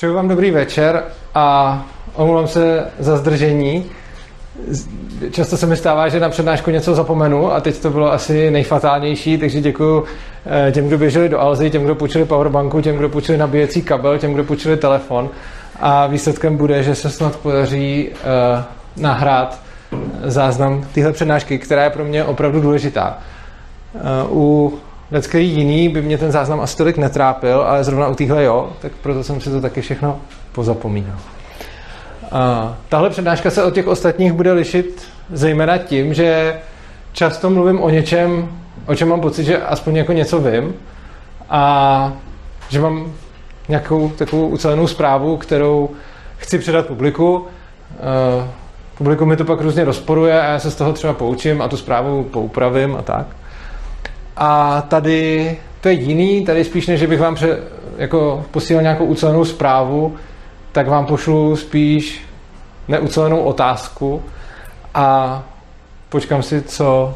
Přeju vám dobrý večer a omlouvám se za zdržení. Často se mi stává, že na přednášku něco zapomenu a teď to bylo asi nejfatálnější, takže děkuji eh, těm, kdo běželi do Alzy, těm, kdo půjčili powerbanku, těm, kdo půjčili nabíjecí kabel, těm, kdo půjčili telefon a výsledkem bude, že se snad podaří uh, nahrát záznam téhle přednášky, která je pro mě opravdu důležitá. Uh, u Lecký jiný by mě ten záznam asi tolik netrápil, ale zrovna u téhle jo, tak proto jsem si to taky všechno pozapomínal. A tahle přednáška se od těch ostatních bude lišit zejména tím, že často mluvím o něčem, o čem mám pocit, že aspoň jako něco vím a že mám nějakou takovou ucelenou zprávu, kterou chci předat publiku. Publikum mi to pak různě rozporuje a já se z toho třeba poučím a tu zprávu poupravím a tak. A tady to je jiný, tady spíš než bych vám pře, jako posílal nějakou ucelenou zprávu, tak vám pošlu spíš neucelenou otázku a počkám si, co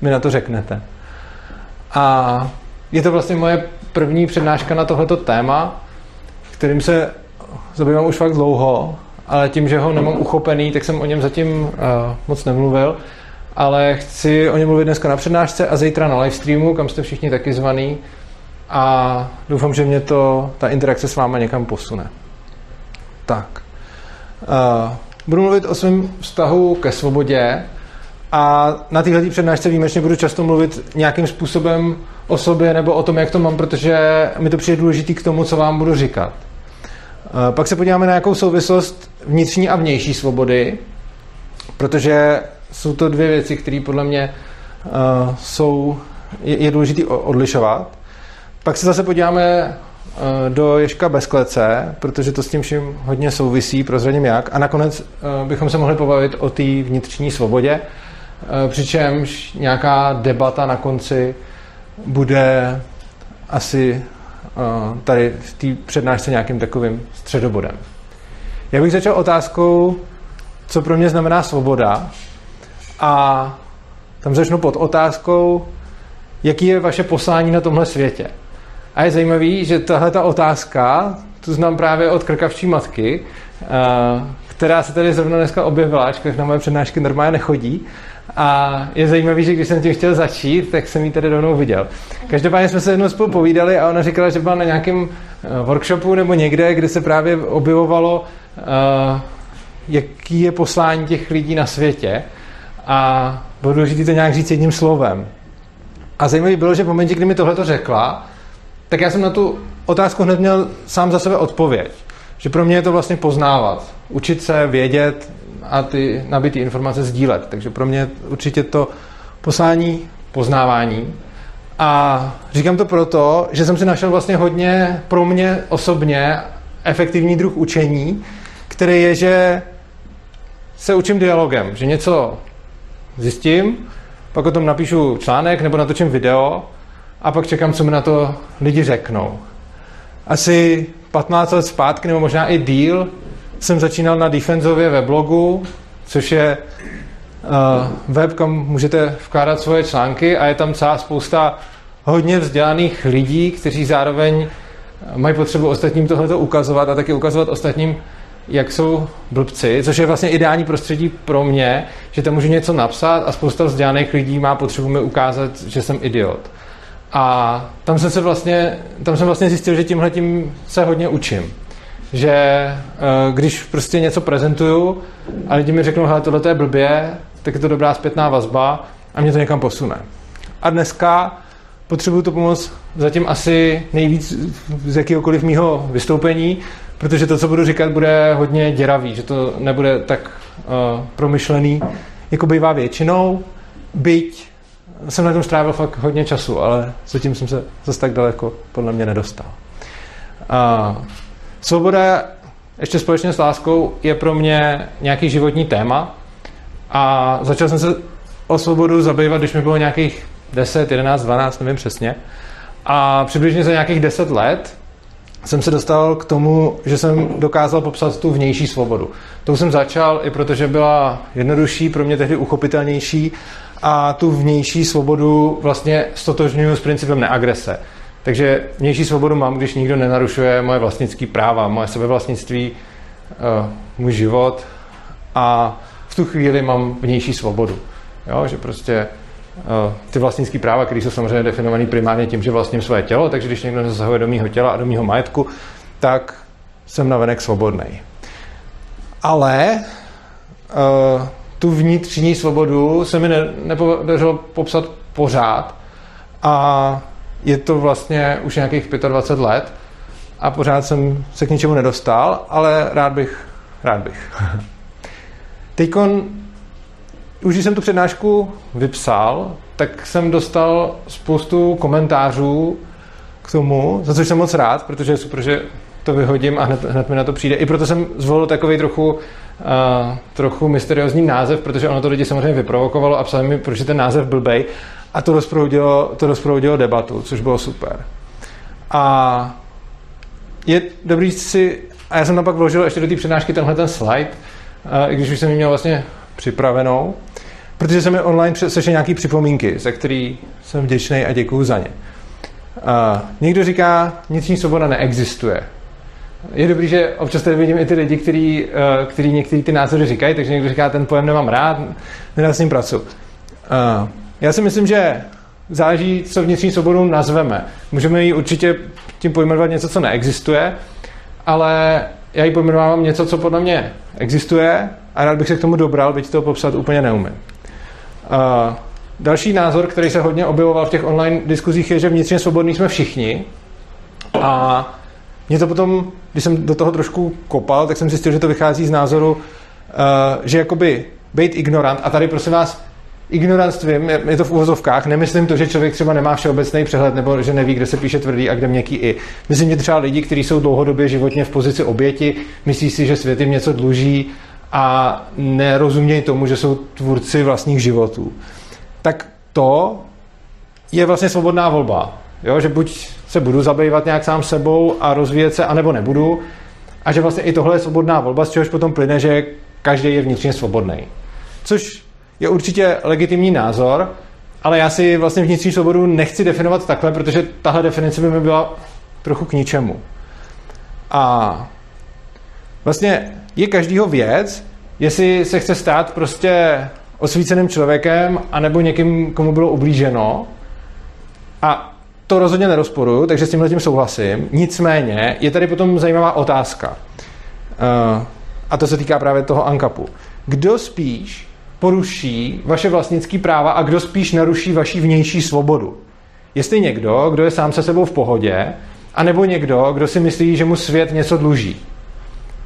mi na to řeknete. A je to vlastně moje první přednáška na tohleto téma, kterým se zabývám už fakt dlouho, ale tím, že ho nemám uchopený, tak jsem o něm zatím uh, moc nemluvil ale chci o něm mluvit dneska na přednášce a zítra na livestreamu, kam jste všichni taky zvaný a doufám, že mě to, ta interakce s váma někam posune. Tak. Uh, budu mluvit o svém vztahu ke svobodě a na téhle přednášce výjimečně budu často mluvit nějakým způsobem o sobě nebo o tom, jak to mám, protože mi to přijde důležitý k tomu, co vám budu říkat. Uh, pak se podíváme na nějakou souvislost vnitřní a vnější svobody, protože jsou to dvě věci, které podle mě uh, jsou, je, je důležité odlišovat. Pak se zase podíváme uh, do Ježka bez klece, protože to s tím vším hodně souvisí, prozradím jak. A nakonec uh, bychom se mohli pobavit o té vnitřní svobodě, uh, přičemž nějaká debata na konci bude asi uh, tady v té přednášce nějakým takovým středobodem. Já bych začal otázkou, co pro mě znamená svoboda a tam začnu pod otázkou, jaký je vaše poslání na tomhle světě. A je zajímavý, že tahle ta otázka, tu znám právě od krkavčí matky, eh, která se tady zrovna dneska objevila, ačkoliv na moje přednášky normálně nechodí. A je zajímavý, že když jsem tím chtěl začít, tak jsem ji tady rovnou viděl. Každopádně jsme se jednou spolu povídali a ona říkala, že byla na nějakém eh, workshopu nebo někde, kde se právě objevovalo, eh, jaký je poslání těch lidí na světě a bylo důležité to nějak říct jedním slovem. A zajímavé bylo, že v momentě, kdy mi tohle to řekla, tak já jsem na tu otázku hned měl sám za sebe odpověď. Že pro mě je to vlastně poznávat, učit se, vědět a ty nabitý informace sdílet. Takže pro mě určitě to poslání poznávání. A říkám to proto, že jsem si našel vlastně hodně pro mě osobně efektivní druh učení, který je, že se učím dialogem, že něco zjistím, pak o tom napíšu článek nebo natočím video a pak čekám, co mi na to lidi řeknou. Asi 15 let zpátky, nebo možná i díl, jsem začínal na Defenzově weblogu, což je uh, web, kam můžete vkládat svoje články a je tam celá spousta hodně vzdělaných lidí, kteří zároveň mají potřebu ostatním tohleto ukazovat a taky ukazovat ostatním, jak jsou blbci, což je vlastně ideální prostředí pro mě, že tam můžu něco napsat a spousta vzdělaných lidí má potřebu mi ukázat, že jsem idiot. A tam jsem se vlastně, tam jsem vlastně zjistil, že tímhle tím se hodně učím. Že eh, když prostě něco prezentuju a lidi mi řeknou, hele, tohle je blbě, tak je to dobrá zpětná vazba a mě to někam posune. A dneska potřebuju to pomoct zatím asi nejvíc z jakéhokoliv mýho vystoupení, protože to, co budu říkat, bude hodně děravý, že to nebude tak uh, promyšlený, jako bývá většinou, byť jsem na tom strávil fakt hodně času, ale zatím jsem se zase tak daleko podle mě nedostal. Uh, svoboda ještě společně s láskou je pro mě nějaký životní téma a začal jsem se o svobodu zabývat, když mi bylo nějakých 10, 11, 12, nevím přesně. A přibližně za nějakých 10 let jsem se dostal k tomu, že jsem dokázal popsat tu vnější svobodu. To jsem začal i protože byla jednodušší, pro mě tehdy uchopitelnější a tu vnější svobodu vlastně stotožňuji s principem neagrese. Takže vnější svobodu mám, když nikdo nenarušuje moje vlastnické práva, moje sebevlastnictví, uh, můj život a v tu chvíli mám vnější svobodu. Jo, že prostě ty vlastnické práva, které jsou samozřejmě definované primárně tím, že vlastním své tělo, takže když někdo zasahuje do mého těla a do mého majetku, tak jsem navenek svobodný. Ale uh, tu vnitřní svobodu se mi ne, nepodařilo popsat pořád a je to vlastně už nějakých 25 let a pořád jsem se k ničemu nedostal, ale rád bych, rád bych. Teďkon, už když jsem tu přednášku vypsal, tak jsem dostal spoustu komentářů k tomu, za což jsem moc rád, protože je super, že to vyhodím a hned, hned mi na to přijde. I proto jsem zvolil takový trochu, uh, trochu mysteriózní název, protože ono to lidi samozřejmě vyprovokovalo a psali mi, proč je ten název blbej. A to rozproudilo, to rozproudilo debatu, což bylo super. A je dobrý si, a já jsem tam pak vložil ještě do té přednášky tenhle ten slide, uh, i když už jsem ji měl vlastně připravenou, protože jsem mi online sešel nějaký připomínky, za který jsem vděčný a děkuju za ně. Uh, někdo říká, vnitřní svoboda neexistuje je dobrý, že občas tady vidím i ty lidi, který, eh, který některý ty názory říkají, takže někdo říká, ten pojem nemám rád, nedá s ním pracu. Eh, já si myslím, že záleží, co vnitřní svobodu nazveme. Můžeme ji určitě tím pojmenovat něco, co neexistuje, ale já ji pojmenovávám něco, co podle mě existuje a rád bych se k tomu dobral, byť to popsat úplně neumím. Uh, další názor, který se hodně objevoval v těch online diskuzích, je, že vnitřně svobodní jsme všichni a mě to potom, když jsem do toho trošku kopal, tak jsem zjistil, že to vychází z názoru, uh, že jakoby být ignorant, a tady prosím vás, ignorantstvím, je, je to v uvozovkách, nemyslím to, že člověk třeba nemá všeobecný přehled nebo že neví, kde se píše tvrdý a kde měkký i. Myslím, že třeba lidi, kteří jsou dlouhodobě životně v pozici oběti, myslí si, že svět jim něco dluží a nerozumějí tomu, že jsou tvůrci vlastních životů. Tak to je vlastně svobodná volba. Jo, že buď se budu zabývat nějak sám sebou a rozvíjet se, anebo nebudu. A že vlastně i tohle je svobodná volba, z čehož potom plyne, že každý je vnitřně svobodný. Což je určitě legitimní názor, ale já si vlastně vnitřní svobodu nechci definovat takhle, protože tahle definice by mi byla trochu k ničemu. A vlastně je každýho věc, jestli se chce stát prostě osvíceným člověkem, anebo někým, komu bylo ublíženo. A to rozhodně nerozporuju, takže s tímhle tím souhlasím. Nicméně je tady potom zajímavá otázka. Uh, a to se týká právě toho ankapu. Kdo spíš poruší vaše vlastnické práva a kdo spíš naruší vaši vnější svobodu? Jestli někdo, kdo je sám se sebou v pohodě, anebo někdo, kdo si myslí, že mu svět něco dluží.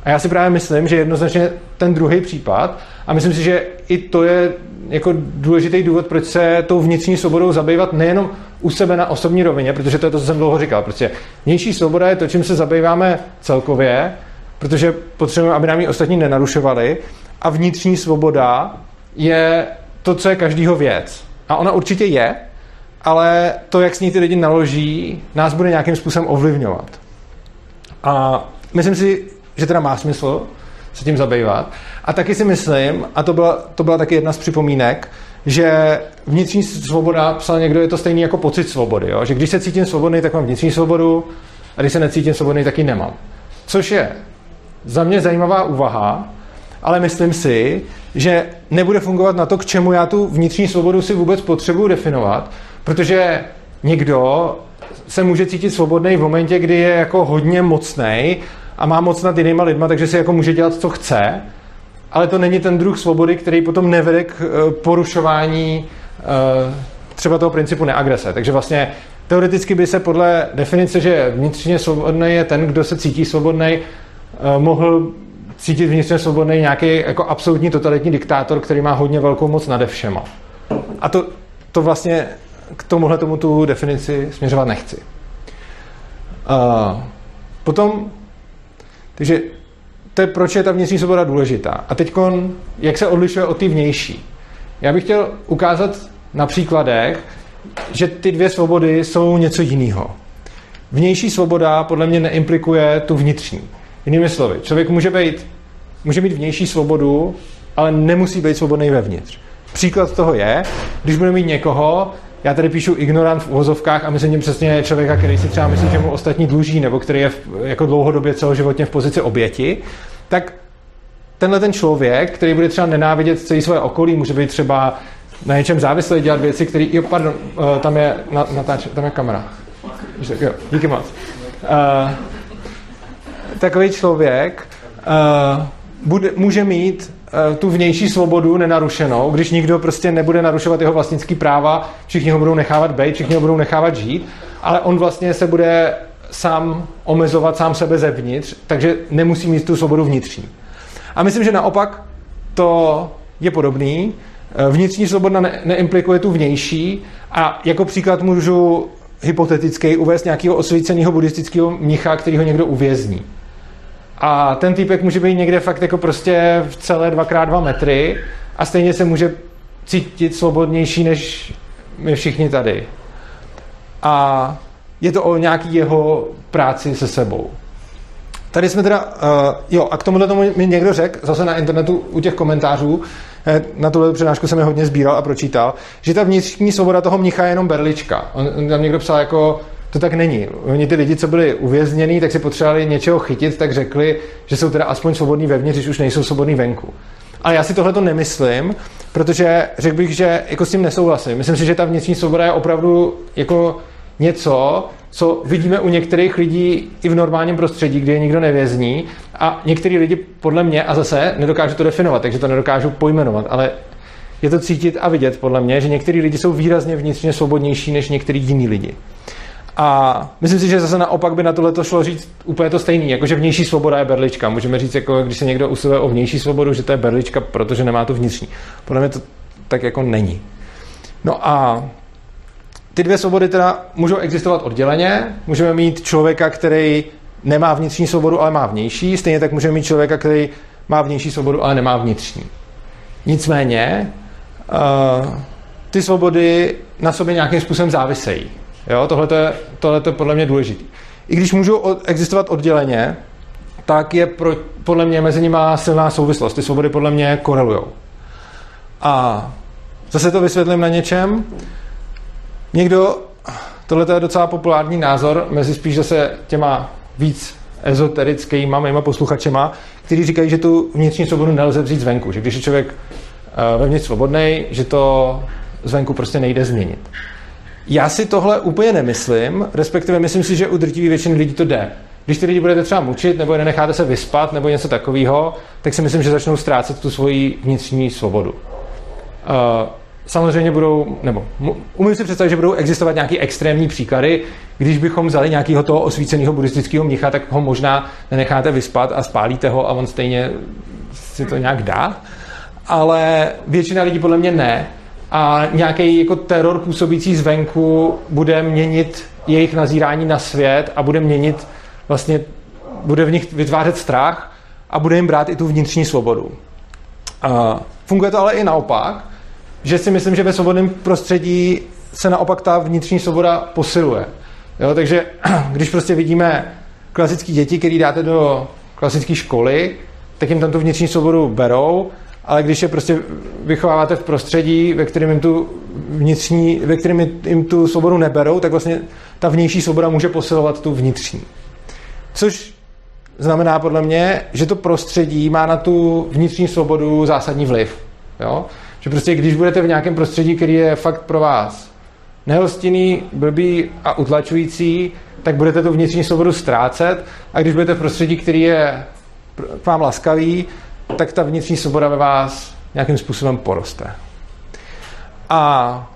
A já si právě myslím, že jednoznačně ten druhý případ, a myslím si, že i to je jako důležitý důvod, proč se tou vnitřní svobodou zabývat nejenom u sebe na osobní rovině, protože to je to, co jsem dlouho říkal. Prostě vnější svoboda je to, čím se zabýváme celkově, protože potřebujeme, aby nám ji ostatní nenarušovali. A vnitřní svoboda je to, co je každýho věc. A ona určitě je, ale to, jak s ní ty lidi naloží, nás bude nějakým způsobem ovlivňovat. A myslím si, že teda má smysl se tím zabývat. A taky si myslím, a to byla, to byla taky jedna z připomínek, že vnitřní svoboda, psal někdo, je to stejný jako pocit svobody. Jo? Že když se cítím svobodný, tak mám vnitřní svobodu, a když se necítím svobodný, tak ji nemám. Což je za mě zajímavá úvaha, ale myslím si, že nebude fungovat na to, k čemu já tu vnitřní svobodu si vůbec potřebuji definovat, protože někdo se může cítit svobodný v momentě, kdy je jako hodně mocný a má moc nad jinýma lidma, takže si jako může dělat, co chce, ale to není ten druh svobody, který potom nevede k eh, porušování eh, třeba toho principu neagrese. Takže vlastně teoreticky by se podle definice, že vnitřně svobodný je ten, kdo se cítí svobodný, eh, mohl cítit vnitřně svobodný nějaký jako absolutní totalitní diktátor, který má hodně velkou moc nade všema. A to, to vlastně k tomuhle tomu tu definici směřovat nechci. Potom, takže to je, proč je ta vnitřní svoboda důležitá. A teď, jak se odlišuje od té vnější. Já bych chtěl ukázat na příkladech, že ty dvě svobody jsou něco jiného. Vnější svoboda podle mě neimplikuje tu vnitřní. Jinými slovy, člověk může, být, může mít vnější svobodu, ale nemusí být svobodný vevnitř. Příklad toho je, když budeme mít někoho, já tady píšu ignorant v uvozovkách a myslím tím přesně člověka, který si třeba myslí, že mu ostatní dluží, nebo který je v, jako dlouhodobě celoživotně v pozici oběti, tak tenhle ten člověk, který bude třeba nenávidět celé svoje okolí, může být třeba na něčem závislý, dělat věci, které... Jo, pardon, uh, tam je natáč, tam je kamera. Jo, díky moc. Uh, takový člověk uh, bude, může mít tu vnější svobodu nenarušenou, když nikdo prostě nebude narušovat jeho vlastnický práva, všichni ho budou nechávat být, všichni ho budou nechávat žít, ale on vlastně se bude sám omezovat sám sebe zevnitř, takže nemusí mít tu svobodu vnitřní. A myslím, že naopak to je podobný. Vnitřní svoboda ne, neimplikuje tu vnější a jako příklad můžu hypoteticky uvést nějakého osvíceného buddhistického mnicha, který ho někdo uvězní. A ten týpek může být někde fakt jako prostě v celé 2x2 metry a stejně se může cítit svobodnější než my všichni tady. A je to o nějaký jeho práci se sebou. Tady jsme teda, uh, jo, a k tomuhle tomu mi někdo řekl, zase na internetu u těch komentářů, eh, na tuhle přednášku jsem je hodně sbíral a pročítal, že ta vnitřní svoboda toho mnicha je jenom berlička. On, on tam někdo psal jako, to tak není. Oni ty lidi, co byli uvěznění, tak si potřebovali něčeho chytit, tak řekli, že jsou teda aspoň svobodní vevnitř, když už nejsou svobodní venku. Ale já si tohle to nemyslím, protože řekl bych, že jako s tím nesouhlasím. Myslím si, že ta vnitřní svoboda je opravdu jako něco, co vidíme u některých lidí i v normálním prostředí, kde je nikdo nevězní a některý lidi podle mě, a zase nedokážu to definovat, takže to nedokážu pojmenovat, ale je to cítit a vidět podle mě, že některý lidi jsou výrazně vnitřně svobodnější než některý jiní lidi. A myslím si, že zase naopak by na tohle to šlo říct úplně to stejný, jakože vnější svoboda je berlička. Můžeme říct, jako když se někdo usiluje o vnější svobodu, že to je berlička, protože nemá tu vnitřní. Podle mě to tak jako není. No a ty dvě svobody teda můžou existovat odděleně. Můžeme mít člověka, který nemá vnitřní svobodu, ale má vnější. Stejně tak můžeme mít člověka, který má vnější svobodu, ale nemá vnitřní. Nicméně uh, ty svobody na sobě nějakým způsobem závisejí. Jo, tohle je, tohle je podle mě důležité. I když můžou existovat odděleně, tak je pro, podle mě mezi nimi silná souvislost. Ty svobody podle mě korelují. A zase to vysvětlím na něčem. Někdo, tohle je docela populární názor mezi spíš zase těma víc ezoterickýma mýma posluchačema, kteří říkají, že tu vnitřní svobodu nelze vzít zvenku, že když je člověk eh, vevnitř svobodný, že to zvenku prostě nejde změnit. Já si tohle úplně nemyslím, respektive myslím si, že u drtivé většiny lidí to jde. Když ty lidi budete třeba mučit, nebo nenecháte se vyspat, nebo něco takového, tak si myslím, že začnou ztrácet tu svoji vnitřní svobodu. Uh, samozřejmě budou, nebo umím si představit, že budou existovat nějaké extrémní příklady. Když bychom vzali nějakého toho osvíceného buddhistického mnicha, tak ho možná nenecháte vyspat a spálíte ho a on stejně si to nějak dá. Ale většina lidí podle mě ne. A nějaký jako teror působící zvenku bude měnit jejich nazírání na svět a bude měnit vlastně, bude v nich vytvářet strach a bude jim brát i tu vnitřní svobodu. A funguje to ale i naopak že si myslím, že ve svobodném prostředí se naopak ta vnitřní svoboda posiluje. Jo, takže když prostě vidíme klasické děti, které dáte do klasické školy, tak jim tam tu vnitřní svobodu berou, ale když je prostě vychováváte v prostředí, ve kterém jim tu vnitřní, ve kterém jim tu svobodu neberou, tak vlastně ta vnější svoboda může posilovat tu vnitřní. Což znamená podle mě, že to prostředí má na tu vnitřní svobodu zásadní vliv. Jo? Že prostě když budete v nějakém prostředí, který je fakt pro vás nehostinný, blbý a utlačující, tak budete tu vnitřní svobodu ztrácet a když budete v prostředí, který je k vám laskavý, tak ta vnitřní svoboda ve vás nějakým způsobem poroste. A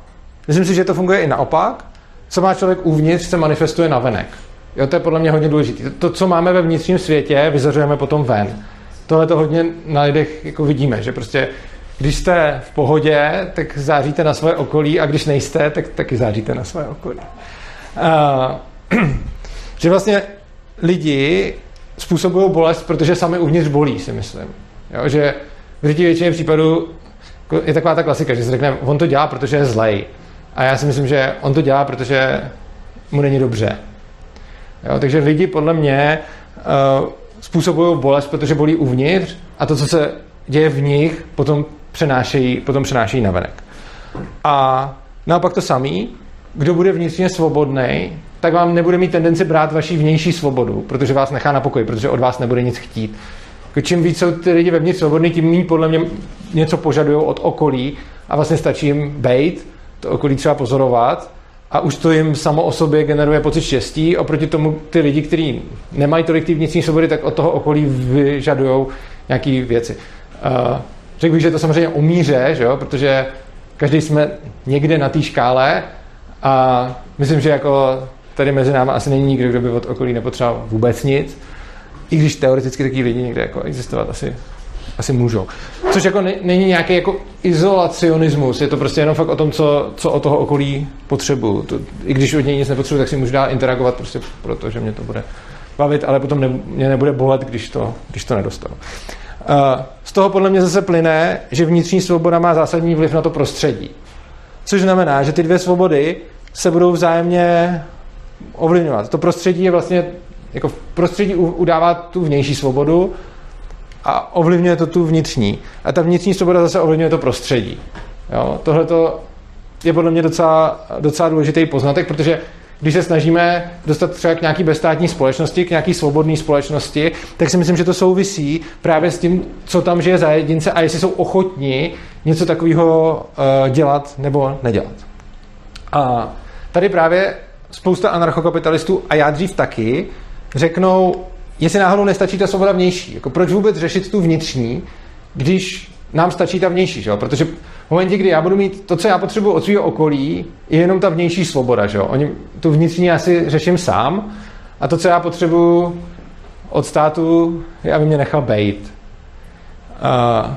myslím si, že to funguje i naopak. Co má člověk uvnitř, se manifestuje na venek. Jo, to je podle mě hodně důležité. To, co máme ve vnitřním světě, vyzařujeme potom ven. Tohle to hodně na lidech jako vidíme, že prostě když jste v pohodě, tak záříte na své okolí a když nejste, tak taky záříte na své okolí. Uh, že vlastně lidi způsobují bolest, protože sami uvnitř bolí, si myslím. Jo, že v řadě většině případů jako je taková ta klasika, že se řekne, on to dělá, protože je zlej. A já si myslím, že on to dělá, protože mu není dobře. Jo, takže lidi podle mě uh, způsobují bolest, protože bolí uvnitř a to, co se děje v nich, potom přenášejí, potom přenášejí navenek. A Naopak to samý, kdo bude vnitřně svobodný, tak vám nebude mít tendenci brát vaši vnější svobodu, protože vás nechá na pokoji, protože od vás nebude nic chtít. Čím víc jsou ty lidi vevnitř svobodní, tím méně podle mě něco požadují od okolí a vlastně stačí jim bejt, to okolí třeba pozorovat a už to jim samo o sobě generuje pocit štěstí. Oproti tomu ty lidi, kteří nemají tolik ty vnitřní svobody, tak od toho okolí vyžadují nějaké věci. Uh, řekl bych, že to samozřejmě umíře, že jo? protože každý jsme někde na té škále a myslím, že jako tady mezi námi asi není nikdo, kdo by od okolí nepotřeboval vůbec nic. I když teoreticky taky lidi někde jako existovat asi, asi můžou. Což jako není nějaký jako izolacionismus, je to prostě jenom fakt o tom, co, co od toho okolí potřebuju. To, I když od něj nic nepotřebuji, tak si můžu dál interagovat prostě proto, že mě to bude bavit, ale potom ne, mě nebude bolet, když to, když to nedostanu. Z toho podle mě zase plyne, že vnitřní svoboda má zásadní vliv na to prostředí. Což znamená, že ty dvě svobody se budou vzájemně ovlivňovat. To prostředí je vlastně, jako v prostředí udává tu vnější svobodu a ovlivňuje to tu vnitřní. A ta vnitřní svoboda zase ovlivňuje to prostředí. Tohle je podle mě docela, docela důležitý poznatek, protože když se snažíme dostat třeba k nějaký bezstátní společnosti, k nějaký svobodné společnosti, tak si myslím, že to souvisí právě s tím, co tam žije za jedince a jestli jsou ochotní něco takového uh, dělat nebo nedělat. A tady právě spousta anarchokapitalistů, a já dřív taky, řeknou, jestli náhodou nestačí ta svoboda vnější. Jako proč vůbec řešit tu vnitřní, když nám stačí ta vnější, že protože v momentě, kdy já budu mít to, co já potřebuji od svého okolí, je jenom ta vnější svoboda, že Oni, tu vnitřní já si řeším sám a to, co já potřebuji od státu, je, aby mě nechal bejt. Uh,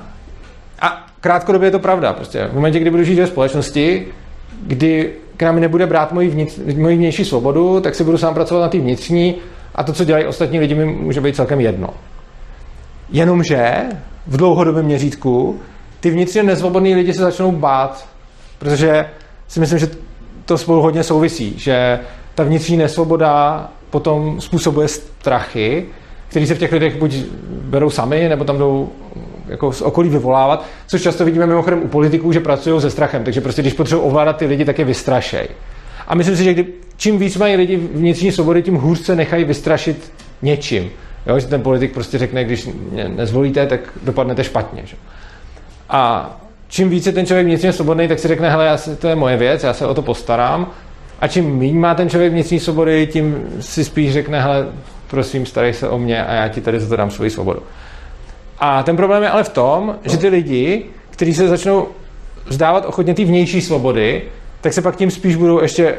a krátkodobě je to pravda. Prostě v momentě, kdy budu žít ve společnosti, kdy k nám nebude brát moji, vnitř, moji vnější svobodu, tak si budu sám pracovat na té vnitřní a to, co dělají ostatní lidi, mi může být celkem jedno. Jenomže v dlouhodobém měřítku ty vnitřně nezvobodní lidi se začnou bát, protože si myslím, že to spolu hodně souvisí, že ta vnitřní nesvoboda potom způsobuje strachy, který se v těch lidech buď berou sami, nebo tam jdou jako z okolí vyvolávat, což často vidíme mimochodem u politiků, že pracují se strachem, takže prostě když potřebují ovládat ty lidi, tak je vystrašej. A myslím si, že kdy, čím víc mají lidi vnitřní svobody, tím hůř se nechají vystrašit něčím. Jo, že ten politik prostě řekne, když mě nezvolíte, tak dopadnete špatně. Že? A čím více ten člověk vnitřně svobodný, tak si řekne, hele, já si, to je moje věc, já se o to postarám. A čím méně má ten člověk vnitřní svobody, tím si spíš řekne, hele, prosím, starej se o mě a já ti tady za to dám svoji svobodu. A ten problém je ale v tom, že ty lidi, kteří se začnou vzdávat ochotně ty vnější svobody, tak se pak tím spíš budou ještě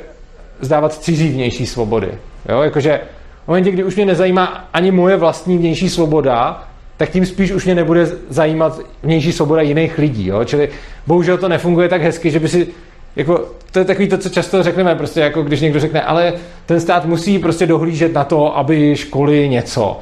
zdávat cizí vnější svobody. Jo? Jakože v momentě, kdy už mě nezajímá ani moje vlastní vnější svoboda, tak tím spíš už mě nebude zajímat vnější svoboda jiných lidí. Jo? Čili bohužel to nefunguje tak hezky, že by si jako, to je takový to, co často řekneme, prostě jako když někdo řekne, ale ten stát musí prostě dohlížet na to, aby školy něco.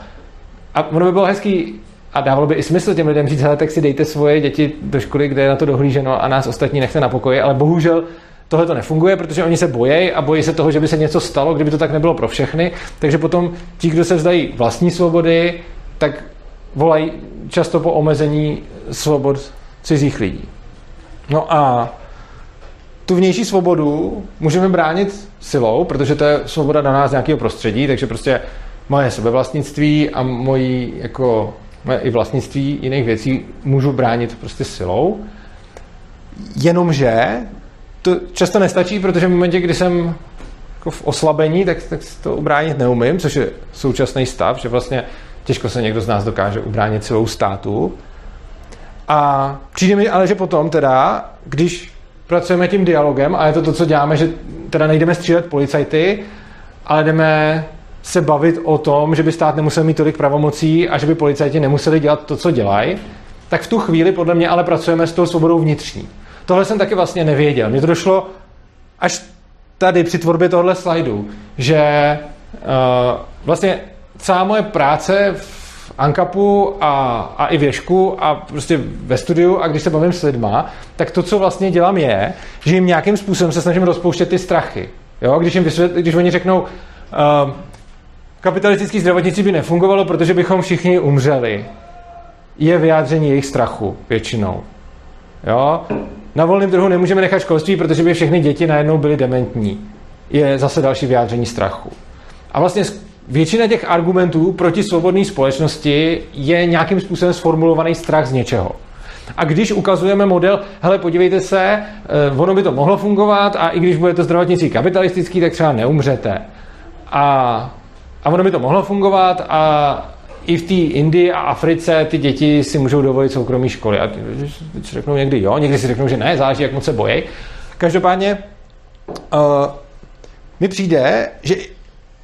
A ono by bylo hezký a dávalo by i smysl těm lidem říct, hele, tak si dejte svoje děti do školy, kde je na to dohlíženo a nás ostatní nechte na pokoji, ale bohužel tohle to nefunguje, protože oni se bojí a bojí se toho, že by se něco stalo, kdyby to tak nebylo pro všechny. Takže potom ti, kdo se vzdají vlastní svobody, tak volají často po omezení svobod cizích lidí. No a tu vnější svobodu můžeme bránit silou, protože to je svoboda na nás nějakého prostředí, takže prostě moje sebevlastnictví a moji jako moje i vlastnictví jiných věcí můžu bránit prostě silou. Jenomže to často nestačí, protože v momentě, kdy jsem jako v oslabení, tak, tak to ubránit neumím, což je současný stav, že vlastně těžko se někdo z nás dokáže ubránit celou státu. A přijde mi ale, že potom teda, když pracujeme tím dialogem, a je to to, co děláme, že teda nejdeme střílet policajty, ale jdeme se bavit o tom, že by stát nemusel mít tolik pravomocí a že by policajti nemuseli dělat to, co dělají, tak v tu chvíli podle mě ale pracujeme s tou svobodou vnitřní. Tohle jsem taky vlastně nevěděl. Mně to došlo až tady při tvorbě tohle slajdu, že uh, vlastně celá moje práce v Ankapu a, a i věšku a prostě ve studiu a když se bavím s lidma, tak to, co vlastně dělám je, že jim nějakým způsobem se snažím rozpouštět ty strachy. Jo? Když, jim vysvět, když oni řeknou, uh, kapitalistický zdravotnictví by nefungovalo, protože bychom všichni umřeli, je vyjádření jejich strachu většinou. Jo? Na volném trhu nemůžeme nechat školství, protože by všechny děti najednou byly dementní. Je zase další vyjádření strachu. A vlastně většina těch argumentů proti svobodné společnosti je nějakým způsobem sformulovaný strach z něčeho. A když ukazujeme model, hele, podívejte se, eh, ono by to mohlo fungovat a i když bude to zdravotnictví kapitalistický, tak třeba neumřete. A, a ono by to mohlo fungovat a i v té Indii a Africe ty děti si můžou dovolit soukromí školy. A si řeknou někdy jo, někdy si řeknou, že ne, záleží, jak moc se bojí. Každopádně uh, mi přijde, že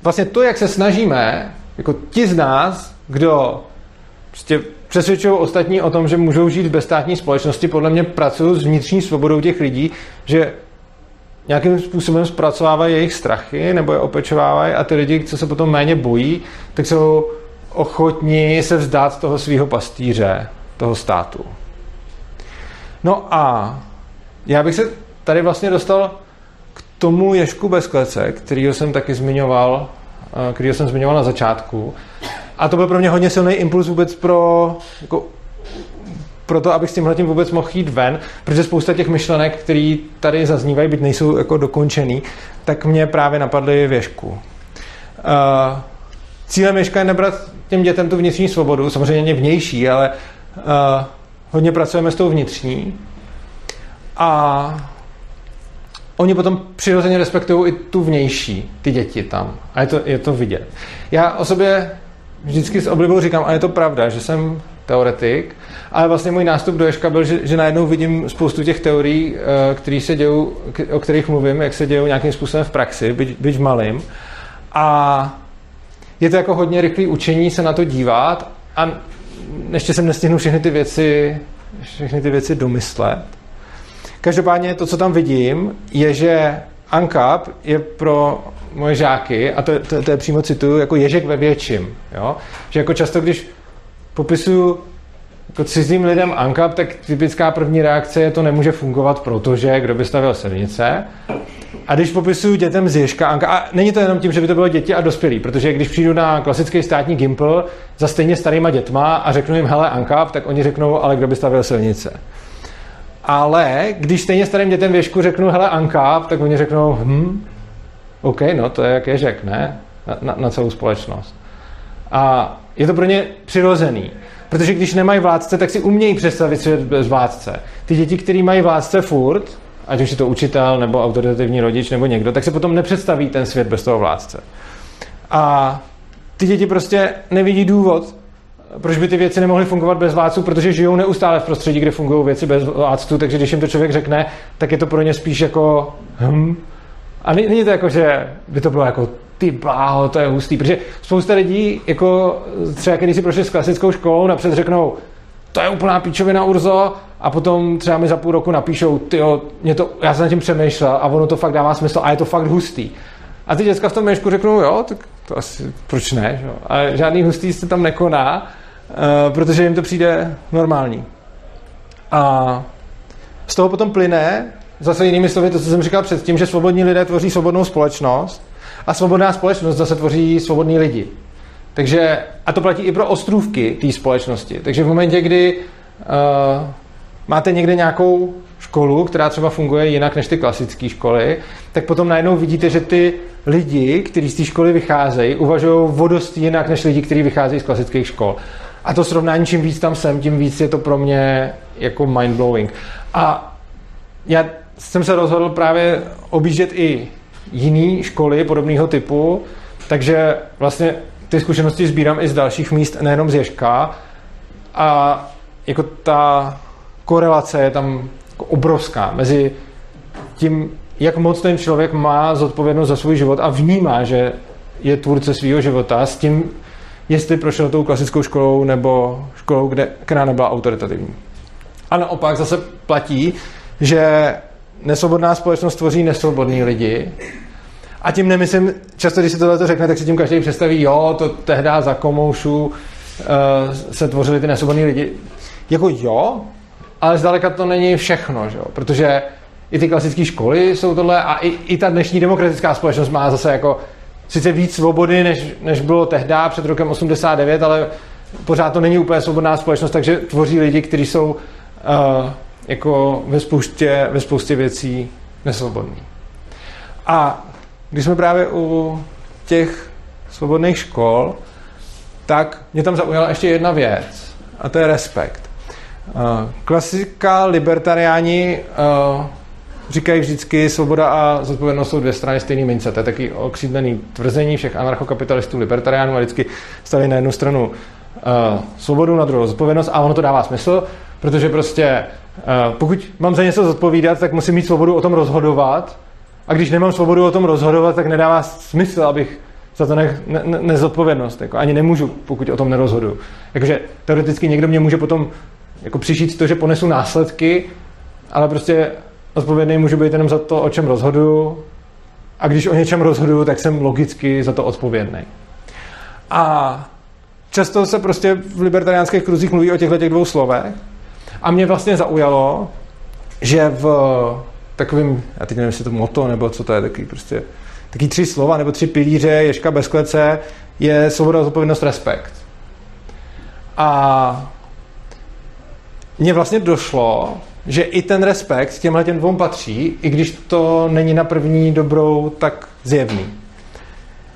vlastně to, jak se snažíme, jako ti z nás, kdo prostě přesvědčují ostatní o tom, že můžou žít v bezstátní společnosti, podle mě pracují s vnitřní svobodou těch lidí, že nějakým způsobem zpracovávají jejich strachy nebo je opečovávají a ty lidi, co se potom méně bojí, tak jsou ochotní se vzdát toho svého pastýře, toho státu. No a já bych se tady vlastně dostal k tomu Ježku bez klece, kterýho jsem taky zmiňoval, eh, kterýho jsem zmiňoval na začátku. A to byl pro mě hodně silný impuls vůbec pro, jako, pro to, abych s tímhle tím vůbec mohl jít ven, protože spousta těch myšlenek, které tady zaznívají, byť nejsou jako dokončený, tak mě právě napadly věžku. Uh, cílem Ježka je nebrat těm dětem tu vnitřní svobodu, samozřejmě vnější, ale uh, hodně pracujeme s tou vnitřní. A oni potom přirozeně respektují i tu vnější, ty děti tam. A je to, je to vidět. Já o sobě vždycky s oblibou říkám, a je to pravda, že jsem teoretik, ale vlastně můj nástup do Ješka byl, že, že najednou vidím spoustu těch teorií, eh, který se dějou, o kterých mluvím, jak se dějou nějakým způsobem v praxi, byť, byť v malým. A je to jako hodně rychlé učení se na to dívat a ještě jsem nestihnul všechny ty věci, všechny ty věci domyslet. Každopádně to, co tam vidím, je, že ANCAP je pro moje žáky, a to, to, to je přímo cituju, jako ježek ve větším. Jo? Že jako často, když popisuju jako cizím lidem ANCAP, tak typická první reakce je, to nemůže fungovat, protože kdo by stavil silnice. A když popisuju dětem z Ježka Anka, a není to jenom tím, že by to bylo děti a dospělí, protože když přijdu na klasický státní Gimple za stejně starýma dětma a řeknu jim, hele, Ankap, tak oni řeknou, ale kdo by stavil silnice. Ale když stejně starým dětem věšku řeknu, hele, Ankap, tak oni řeknou, hm, OK, no to je jak Ježek, ne? Na, na, na celou společnost. A je to pro ně přirozený. Protože když nemají vládce, tak si umějí představit svět bez vládce. Ty děti, které mají vládce furt, ať už je to učitel, nebo autoritativní rodič, nebo někdo, tak se potom nepředstaví ten svět bez toho vládce. A ty děti prostě nevidí důvod, proč by ty věci nemohly fungovat bez vládců, protože žijou neustále v prostředí, kde fungují věci bez vládců, takže když jim to člověk řekne, tak je to pro ně spíš jako hm. A není to jako, že by to bylo jako ty bláho, to je hustý, protože spousta lidí, jako třeba když si prošli s klasickou školou, napřed řeknou, to je úplná píčovina Urzo a potom třeba mi za půl roku napíšou, tyjo, mě to, já jsem nad tím přemýšlel a ono to fakt dává smysl a je to fakt hustý. A ty děcka v tom mešku řeknou, jo, tak to asi, proč ne, že? A žádný hustý se tam nekoná, uh, protože jim to přijde normální. A z toho potom plyne, zase jinými slovy, to, co jsem říkal předtím, že svobodní lidé tvoří svobodnou společnost a svobodná společnost zase tvoří svobodní lidi. Takže, a to platí i pro ostrůvky té společnosti. Takže v momentě, kdy uh, máte někde nějakou školu, která třeba funguje jinak než ty klasické školy, tak potom najednou vidíte, že ty lidi, kteří z té školy vycházejí, uvažují vodost jinak než lidi, kteří vycházejí z klasických škol. A to srovnání, čím víc tam jsem, tím víc je to pro mě jako mind-blowing. A já jsem se rozhodl právě objíždět i jiné školy podobného typu, takže vlastně ty zkušenosti sbírám i z dalších míst, nejenom z Ježka. A jako ta korelace je tam jako obrovská mezi tím, jak moc ten člověk má zodpovědnost za svůj život a vnímá, že je tvůrce svého života s tím, jestli prošel tou klasickou školou nebo školou, kde, která nebyla autoritativní. A naopak zase platí, že nesvobodná společnost tvoří nesvobodní lidi a tím nemyslím, často když se tohle řekne, tak si tím každý představí, jo, to tehdy za komoušů uh, se tvořili ty nesvobodní lidi. Jako jo, ale zdaleka to není všechno, že jo? protože i ty klasické školy jsou tohle a i, i ta dnešní demokratická společnost má zase jako sice víc svobody, než, než bylo tehdy před rokem 89, ale pořád to není úplně svobodná společnost, takže tvoří lidi, kteří jsou uh, jako ve spoustě, ve spoustě věcí nesvobodný. A když jsme právě u těch svobodných škol, tak mě tam zaujala ještě jedna věc, a to je respekt. Klasika libertariáni říkají vždycky, svoboda a zodpovědnost jsou dvě strany stejné mince. To je taky okřídlený tvrzení všech anarchokapitalistů, libertariánů a vždycky staví na jednu stranu uh, svobodu, na druhou zodpovědnost a ono to dává smysl, protože prostě pokud mám za něco zodpovídat, tak musím mít svobodu o tom rozhodovat a když nemám svobodu o tom rozhodovat, tak nedává smysl, abych za to ne, ne, nezodpovědnost. Jako ani nemůžu, pokud o tom nerozhodu. Jakože teoreticky někdo mě může potom jako přišít to, že ponesu následky, ale prostě odpovědný můžu být jenom za to, o čem rozhoduju. A když o něčem rozhoduju, tak jsem logicky za to odpovědný. A často se prostě v libertariánských kruzích mluví o těchto těch dvou slovech. A mě vlastně zaujalo, že v takovým, já teď nevím, jestli to moto, nebo co to je, takový prostě, taky tři slova, nebo tři pilíře, ješka bez klece, je svoboda, zodpovědnost, respekt. A mně vlastně došlo, že i ten respekt těmhle těm dvou patří, i když to není na první dobrou tak zjevný.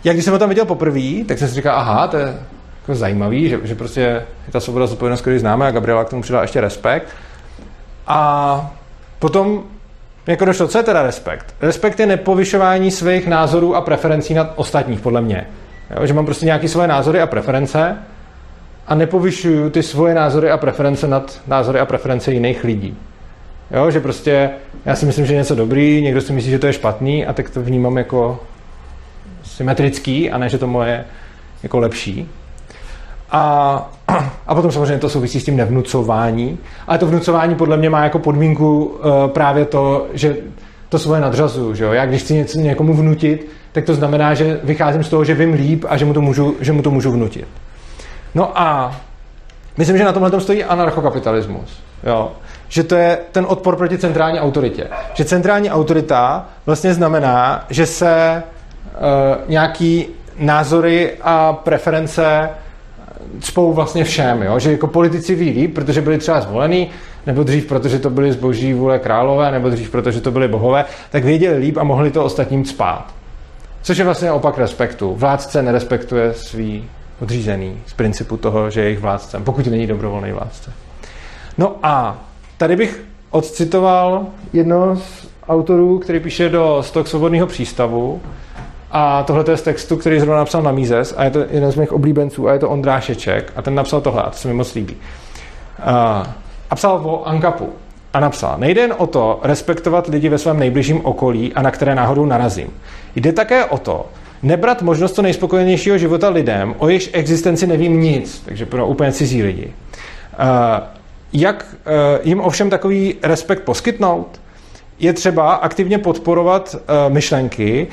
Já když jsem ho tam viděl poprvé, tak jsem si říkal, aha, to je jako zajímavý, že, že prostě je ta svoboda zodpovědnost, který známe a Gabriela k tomu přidala ještě respekt. A potom jako došlo, co je teda respekt? Respekt je nepovyšování svých názorů a preferencí nad ostatních, podle mě. Jo, že mám prostě nějaké svoje názory a preference a nepovyšuju ty svoje názory a preference nad názory a preference jiných lidí. Jo, že prostě já si myslím, že je něco dobrý, někdo si myslí, že to je špatný a tak to vnímám jako symetrický a ne, že to moje jako lepší. A, a potom samozřejmě to souvisí s tím nevnucování. Ale to vnucování podle mě má jako podmínku uh, právě to, že to svoje nadřazu. Že jo? Já když chci něco někomu vnutit, tak to znamená, že vycházím z toho, že vím líp a že mu to můžu, že mu to můžu vnutit. No a myslím, že na tomhle stojí anarchokapitalismus. Jo? Že to je ten odpor proti centrální autoritě. Že centrální autorita vlastně znamená, že se uh, nějaký názory a preference spou vlastně všem, jo? že jako politici ví líp, protože byli třeba zvolení, nebo dřív, protože to byli zboží vůle králové, nebo dřív, protože to byli bohové, tak věděli líp a mohli to ostatním spát. Což je vlastně opak respektu. Vládce nerespektuje svý podřízený z principu toho, že je jejich vládcem, pokud není dobrovolný vládce. No a tady bych odcitoval jedno z autorů, který píše do Stok svobodného přístavu, a tohle je z textu, který zrovna napsal na Mízes a je to jeden z mých oblíbenců a je to Ondrášeček a ten napsal tohle a to se mi moc líbí. A, a psal o Ankapu a napsal, nejde jen o to respektovat lidi ve svém nejbližším okolí a na které náhodou narazím. Jde také o to, nebrat možnost to nejspokojenějšího života lidem, o jejichž existenci nevím nic, takže pro úplně cizí lidi. Jak jim ovšem takový respekt poskytnout? je třeba aktivně podporovat uh, myšlenky,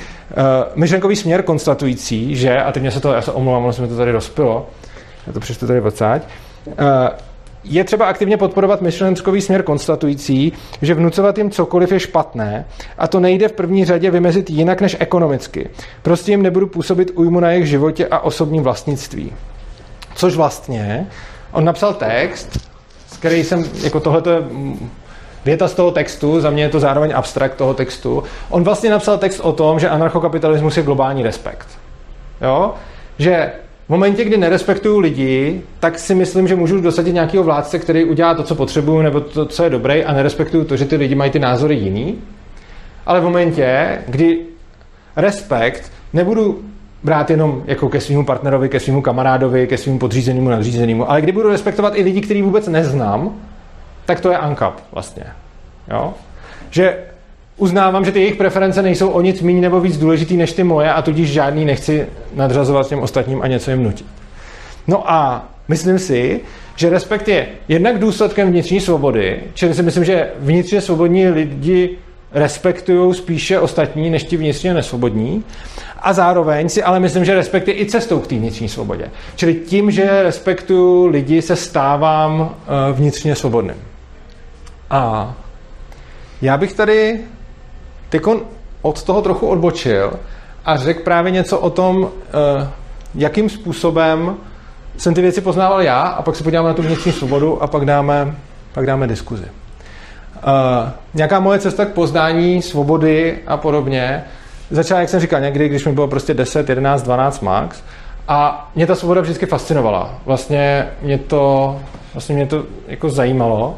myšlenkový směr konstatující, že, a teď mě se to, já se omlouvám, ono se mi to tady rozpilo, já to přečtu tady odsáď, uh, je třeba aktivně podporovat myšlenkový směr konstatující, že vnucovat jim cokoliv je špatné a to nejde v první řadě vymezit jinak než ekonomicky. Prostě jim nebudu působit újmu na jejich životě a osobním vlastnictví. Což vlastně, on napsal text, z který jsem, jako tohle je věta z toho textu, za mě je to zároveň abstrakt toho textu, on vlastně napsal text o tom, že anarchokapitalismus je globální respekt. Jo? Že momentě, kdy nerespektuju lidi, tak si myslím, že můžu dosadit nějakého vládce, který udělá to, co potřebuju, nebo to, co je dobré, a nerespektuju to, že ty lidi mají ty názory jiný. Ale v momentě, kdy respekt nebudu brát jenom jako ke svému partnerovi, ke svému kamarádovi, ke svému podřízenému, nadřízenému, ale kdy budu respektovat i lidi, který vůbec neznám, tak to je ANCAP vlastně. Jo? Že uznávám, že ty jejich preference nejsou o nic méně nebo víc důležitý než ty moje a tudíž žádný nechci nadřazovat těm ostatním a něco jim nutit. No a myslím si, že respekt je jednak důsledkem vnitřní svobody, čili si myslím, že vnitřně svobodní lidi respektují spíše ostatní, než ti vnitřně nesvobodní. A zároveň si ale myslím, že respekt je i cestou k té vnitřní svobodě. Čili tím, že respektuju lidi, se stávám eh, vnitřně svobodným. A já bych tady teď od toho trochu odbočil a řekl právě něco o tom, eh, jakým způsobem jsem ty věci poznával já a pak se podíváme na tu vnitřní svobodu a pak dáme, pak dáme diskuzi. Uh, nějaká moje cesta k poznání svobody a podobně začala, jak jsem říkal, někdy, když mi bylo prostě 10, 11, 12 max. A mě ta svoboda vždycky fascinovala. Vlastně mě to, vlastně mě to jako zajímalo.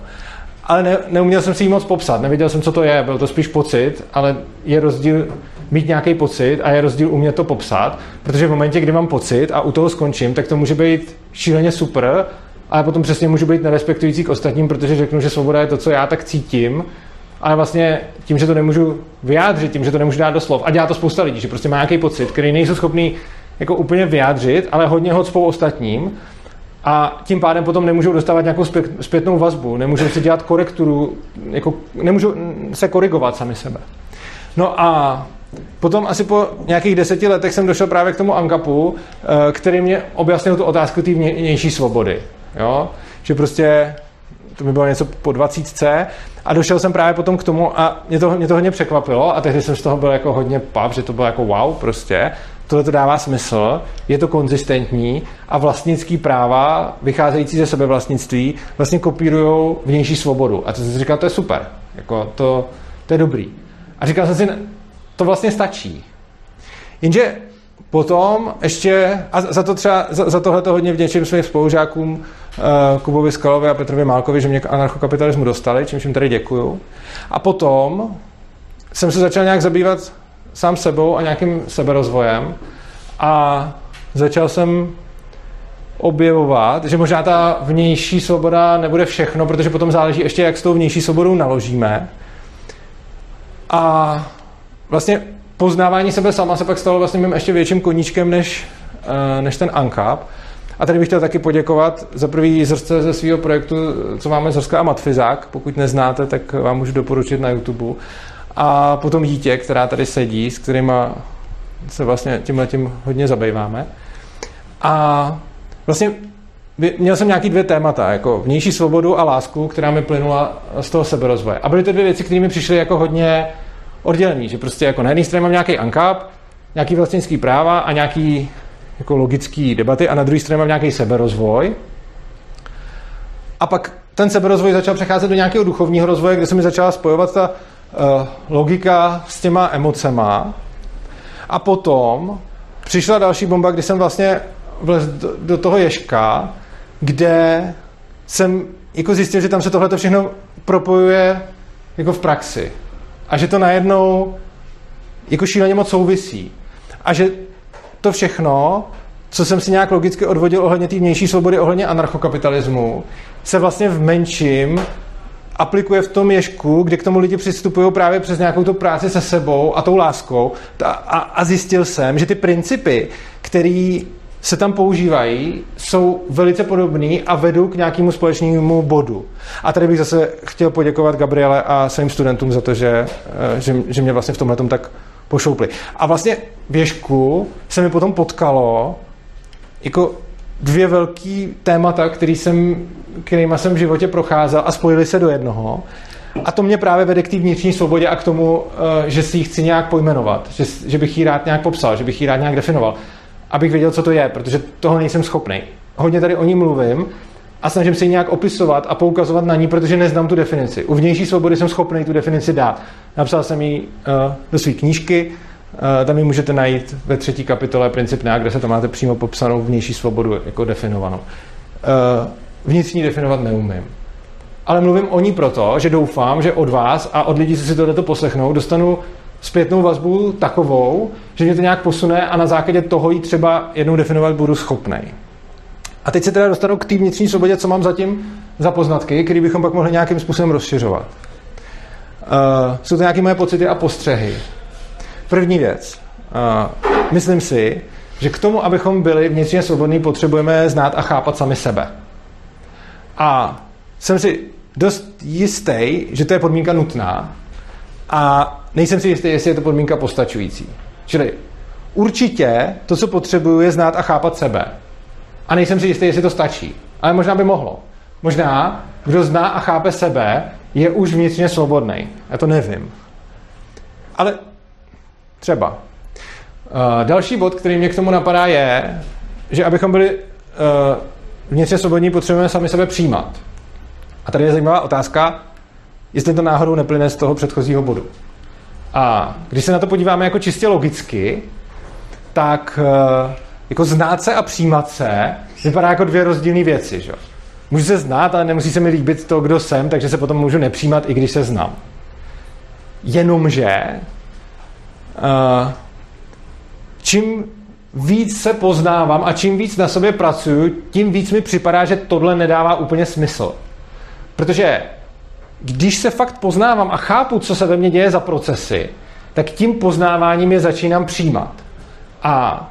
Ale ne, neuměl jsem si ji moc popsat, nevěděl jsem, co to je, byl to spíš pocit, ale je rozdíl mít nějaký pocit a je rozdíl umět to popsat, protože v momentě, kdy mám pocit a u toho skončím, tak to může být šíleně super, ale potom přesně můžu být nerespektující k ostatním, protože řeknu, že svoboda je to, co já tak cítím, ale vlastně tím, že to nemůžu vyjádřit, tím, že to nemůžu dát do slov, a dělá to spousta lidí, že prostě má nějaký pocit, který nejsou schopný jako úplně vyjádřit, ale hodně ho cpou ostatním, a tím pádem potom nemůžou dostávat nějakou zpětnou vazbu, nemůžou si dělat korekturu, jako nemůžou se korigovat sami sebe. No a potom asi po nějakých deseti letech jsem došel právě k tomu Ankapu, eh, který mě objasnil tu otázku té vnější svobody. Jo? Že prostě to mi bylo něco po 20 a došel jsem právě potom k tomu a mě to, mě to hodně překvapilo a tehdy jsem z toho byl jako hodně pav, že to bylo jako wow prostě tohle to dává smysl, je to konzistentní a vlastnický práva, vycházející ze sebevlastnictví, vlastně kopírují vnější svobodu. A to jsem si říkal, to je super, jako to, to je dobrý. A říkal jsem si, to vlastně stačí. Jenže potom ještě, a za to třeba, za, za tohle to hodně vděčím svým spolužákům uh, Kubovi Skalovi a Petrovi Málkovi, že mě k anarchokapitalismu dostali, čímž jim tady děkuju. A potom jsem se začal nějak zabývat sám sebou a nějakým seberozvojem a začal jsem objevovat, že možná ta vnější svoboda nebude všechno, protože potom záleží ještě, jak s tou vnější svobodou naložíme. A vlastně poznávání sebe sama se pak stalo vlastně mým ještě větším koníčkem než, eh, než ten ANCAP. A tady bych chtěl taky poděkovat za prvý Zrce ze svého projektu, co máme Zrska a Matfizák. Pokud neznáte, tak vám můžu doporučit na YouTube. A potom dítě, která tady sedí, s kterýma se vlastně tímhle tím hodně zabýváme. A vlastně měl jsem nějaký dvě témata, jako vnější svobodu a lásku, která mi plynula z toho seberozvoje. A byly to dvě věci, které mi přišly jako hodně oddělený, že prostě jako na jedné straně mám nějaký ankap, nějaký vlastnický práva a nějaký jako logický debaty a na druhé straně mám nějaký seberozvoj. A pak ten seberozvoj začal přecházet do nějakého duchovního rozvoje, kde se mi začala spojovat ta logika s těma emocema. A potom přišla další bomba, kdy jsem vlastně vlez do, do toho ješka, kde jsem jako zjistil, že tam se tohle všechno propojuje jako v praxi. A že to najednou jako šíleně moc souvisí. A že to všechno, co jsem si nějak logicky odvodil ohledně té vnější svobody, ohledně anarchokapitalismu, se vlastně v menším aplikuje v tom ježku, kde k tomu lidi přistupují právě přes nějakou tu práci se sebou a tou láskou. A, a, a zjistil jsem, že ty principy, které se tam používají, jsou velice podobný a vedou k nějakému společnému bodu. A tady bych zase chtěl poděkovat Gabriele a svým studentům za to, že, eh, že, že mě vlastně v tomhle tak pošoupli. A vlastně v Ježku se mi potom potkalo jako dvě velký témata, který jsem, kterýma jsem v životě procházel a spojili se do jednoho. A to mě právě vede k té vnitřní svobodě a k tomu, eh, že si ji chci nějak pojmenovat, že, že bych ji rád nějak popsal, že bych ji rád nějak definoval, abych věděl, co to je, protože toho nejsem schopný. Hodně tady o ní mluvím a snažím se ji nějak opisovat a poukazovat na ní, protože neznám tu definici. U vnější svobody jsem schopný tu definici dát. Napsal jsem ji uh, do své knížky, tam ji můžete najít ve třetí kapitole Princip NEA, kde se tam máte přímo popsanou vnější svobodu jako definovanou. Uh, vnitřní definovat neumím. Ale mluvím o ní proto, že doufám, že od vás a od lidí, co si tohleto poslechnou, dostanu zpětnou vazbu takovou, že mě to nějak posune a na základě toho ji třeba jednou definovat budu schopnej. A teď se teda dostanu k té vnitřní svobodě, co mám zatím za poznatky, které bychom pak mohli nějakým způsobem rozšiřovat. Uh, jsou to nějaké moje pocity a postřehy. První věc. Myslím si, že k tomu, abychom byli vnitřně svobodní, potřebujeme znát a chápat sami sebe. A jsem si dost jistý, že to je podmínka nutná a nejsem si jistý, jestli je to podmínka postačující. Čili určitě to, co potřebuju, je znát a chápat sebe. A nejsem si jistý, jestli to stačí. Ale možná by mohlo. Možná, kdo zná a chápe sebe, je už vnitřně svobodný. Já to nevím. Ale třeba. Uh, další bod, který mě k tomu napadá, je, že abychom byli uh, vnitřně svobodní, potřebujeme sami sebe přijímat. A tady je zajímavá otázka, jestli to náhodou neplyne z toho předchozího bodu. A když se na to podíváme jako čistě logicky, tak eh, jako znát se a přijímat se vypadá jako dvě rozdílné věci. Že? Můžu se znát, ale nemusí se mi líbit to, kdo jsem, takže se potom můžu nepřijímat, i když se znám. Jenomže čím víc se poznávám a čím víc na sobě pracuju, tím víc mi připadá, že tohle nedává úplně smysl. Protože když se fakt poznávám a chápu, co se ve mně děje za procesy, tak tím poznáváním je začínám přijímat. A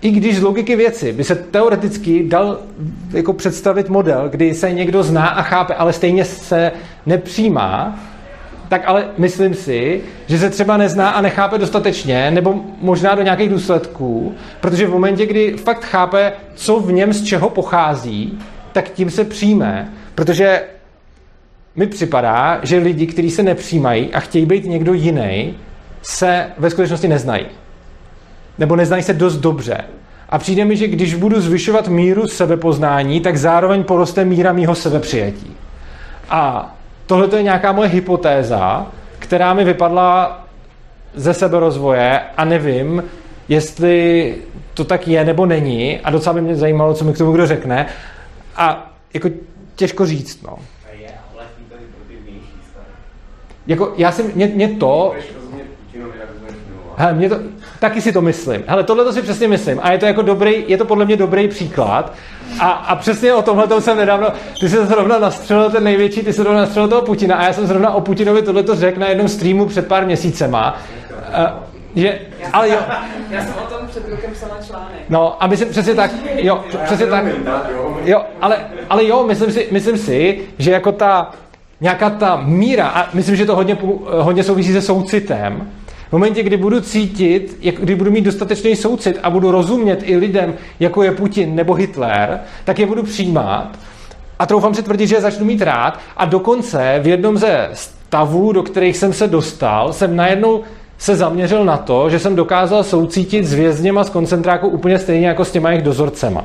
i když z logiky věci by se teoreticky dal jako představit model, kdy se někdo zná a chápe, ale stejně se nepřijímá, tak ale myslím si, že se třeba nezná a nechápe dostatečně, nebo možná do nějakých důsledků, protože v momentě, kdy fakt chápe, co v něm z čeho pochází, tak tím se přijme, protože mi připadá, že lidi, kteří se nepřijímají a chtějí být někdo jiný, se ve skutečnosti neznají. Nebo neznají se dost dobře. A přijde mi, že když budu zvyšovat míru sebepoznání, tak zároveň poroste míra mýho sebepřijetí. A tohle je nějaká moje hypotéza, která mi vypadla ze seberozvoje a nevím, jestli to tak je nebo není a docela by mě zajímalo, co mi k tomu kdo řekne. A jako těžko říct, no. Jako, já jsem, mě, mě to... Hele, mě to, taky si to myslím. Hele, tohle to si přesně myslím. A je to jako dobrý, je to podle mě dobrý příklad. A, a přesně o tomhle jsem nedávno, ty jsi zrovna nastřelil ten největší, ty jsi zrovna nastřelil toho Putina a já jsem zrovna o Putinovi tohle to řekl na jednom streamu před pár měsícema. Uh, že, já ale jo. Já jsem o tom před rokem psala článek. No a myslím přesně tak, jo, přesně tak, jo, ale, ale jo, myslím si, myslím si, že jako ta, nějaká ta míra, a myslím, že to hodně, hodně souvisí se soucitem, momentě, kdy budu cítit, jak, kdy budu mít dostatečný soucit a budu rozumět i lidem, jako je Putin nebo Hitler, tak je budu přijímat a troufám si tvrdit, že je začnu mít rád a dokonce v jednom ze stavů, do kterých jsem se dostal, jsem najednou se zaměřil na to, že jsem dokázal soucítit s vězněma z koncentráku úplně stejně jako s těma jejich dozorcema.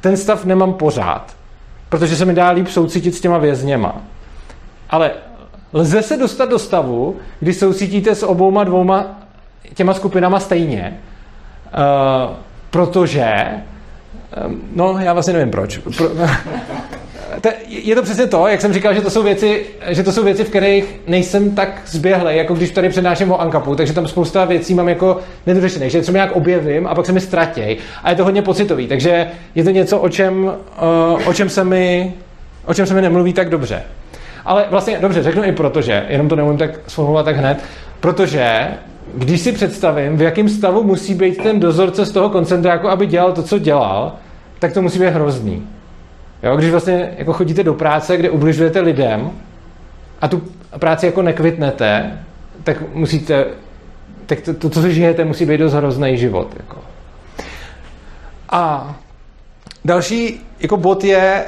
Ten stav nemám pořád, protože se mi dá líp soucítit s těma vězněma. Ale lze se dostat do stavu, kdy soucítíte s obouma dvouma těma skupinama stejně, uh, protože, um, no já vlastně nevím proč. Pro, je to přesně to, jak jsem říkal, že to jsou věci, že to jsou věci, v kterých nejsem tak zběhlej, jako když tady přednáším o Ankapu, takže tam spousta věcí mám jako nedořešených, že třeba nějak objevím a pak se mi ztratěj a je to hodně pocitový, takže je to něco, o čem, uh, o čem se mi, o čem se mi nemluví tak dobře. Ale vlastně, dobře, řeknu i proto, že, jenom to neumím tak sformulovat tak hned, protože když si představím, v jakém stavu musí být ten dozorce z toho koncentráku, aby dělal to, co dělal, tak to musí být hrozný. Jo, když vlastně jako chodíte do práce, kde ubližujete lidem a tu práci jako nekvitnete, tak musíte, tak to, to co žijete, musí být dost hrozný život. Jako. A další jako bod je,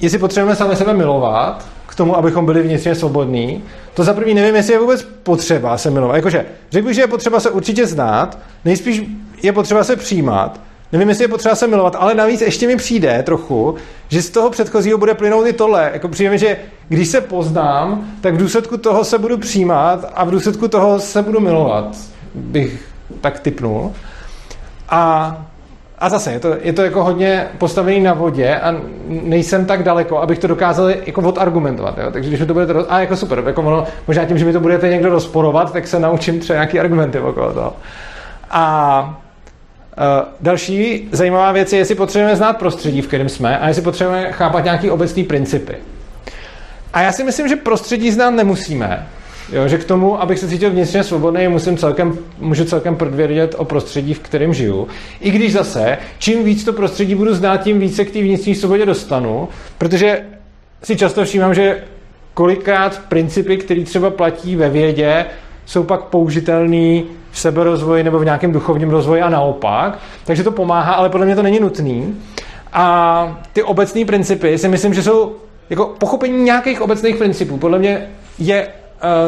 jestli potřebujeme sami sebe milovat, tomu, abychom byli vnitřně svobodní. To za první nevím, jestli je vůbec potřeba se milovat. Jakože řekl bych, že je potřeba se určitě znát, nejspíš je potřeba se přijímat, Nevím, jestli je potřeba se milovat, ale navíc ještě mi přijde trochu, že z toho předchozího bude plynout i tohle. Jako přijde mi, že když se poznám, tak v důsledku toho se budu přijímat a v důsledku toho se budu milovat, bych tak typnul. A a zase, je to, je to jako hodně postavený na vodě a nejsem tak daleko, abych to dokázal jako odargumentovat. Jo? Takže když mi to budete... Roz... A jako super, jako ono, možná tím, že mi to budete někdo rozporovat, tak se naučím třeba nějaký argumenty okolo toho. A Uh, další zajímavá věc je, jestli potřebujeme znát prostředí, v kterém jsme a jestli potřebujeme chápat nějaký obecný principy. A já si myslím, že prostředí znát nemusíme, Jo, že k tomu, abych se cítil vnitřně svobodný, musím celkem, můžu celkem prodvědět o prostředí, v kterém žiju. I když zase, čím víc to prostředí budu znát, tím více k té vnitřní svobodě dostanu, protože si často všímám, že kolikrát principy, které třeba platí ve vědě, jsou pak použitelný v seberozvoji nebo v nějakém duchovním rozvoji a naopak. Takže to pomáhá, ale podle mě to není nutný. A ty obecné principy si myslím, že jsou jako pochopení nějakých obecných principů. Podle mě je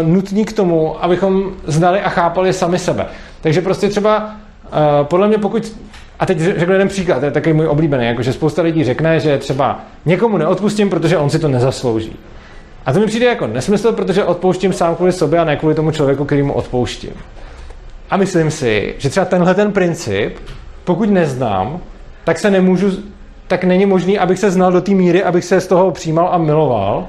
uh, nutný k tomu, abychom znali a chápali sami sebe. Takže prostě třeba uh, podle mě pokud a teď řeknu jeden příklad, to je takový můj oblíbený, jakože spousta lidí řekne, že třeba někomu neodpustím, protože on si to nezaslouží. A to mi přijde jako nesmysl, protože odpouštím sám kvůli sobě a ne kvůli tomu člověku, který mu odpouštím. A myslím si, že třeba tenhle ten princip, pokud neznám, tak se nemůžu, tak není možný, abych se znal do té míry, abych se z toho přijímal a miloval,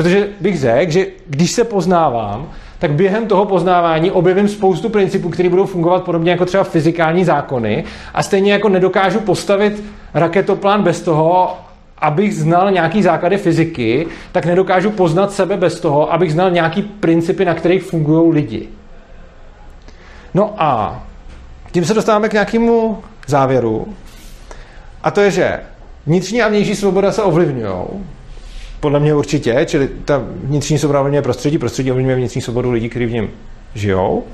protože bych řekl, že když se poznávám, tak během toho poznávání objevím spoustu principů, které budou fungovat podobně jako třeba fyzikální zákony a stejně jako nedokážu postavit raketoplán bez toho, abych znal nějaký základy fyziky, tak nedokážu poznat sebe bez toho, abych znal nějaký principy, na kterých fungují lidi. No a tím se dostáváme k nějakému závěru. A to je, že vnitřní a vnější svoboda se ovlivňují. Podle mě určitě, čili ta vnitřní svoboda ovlivňuje prostředí, prostředí ovlivňuje vnitřní svobodu lidí, kteří v něm žijou.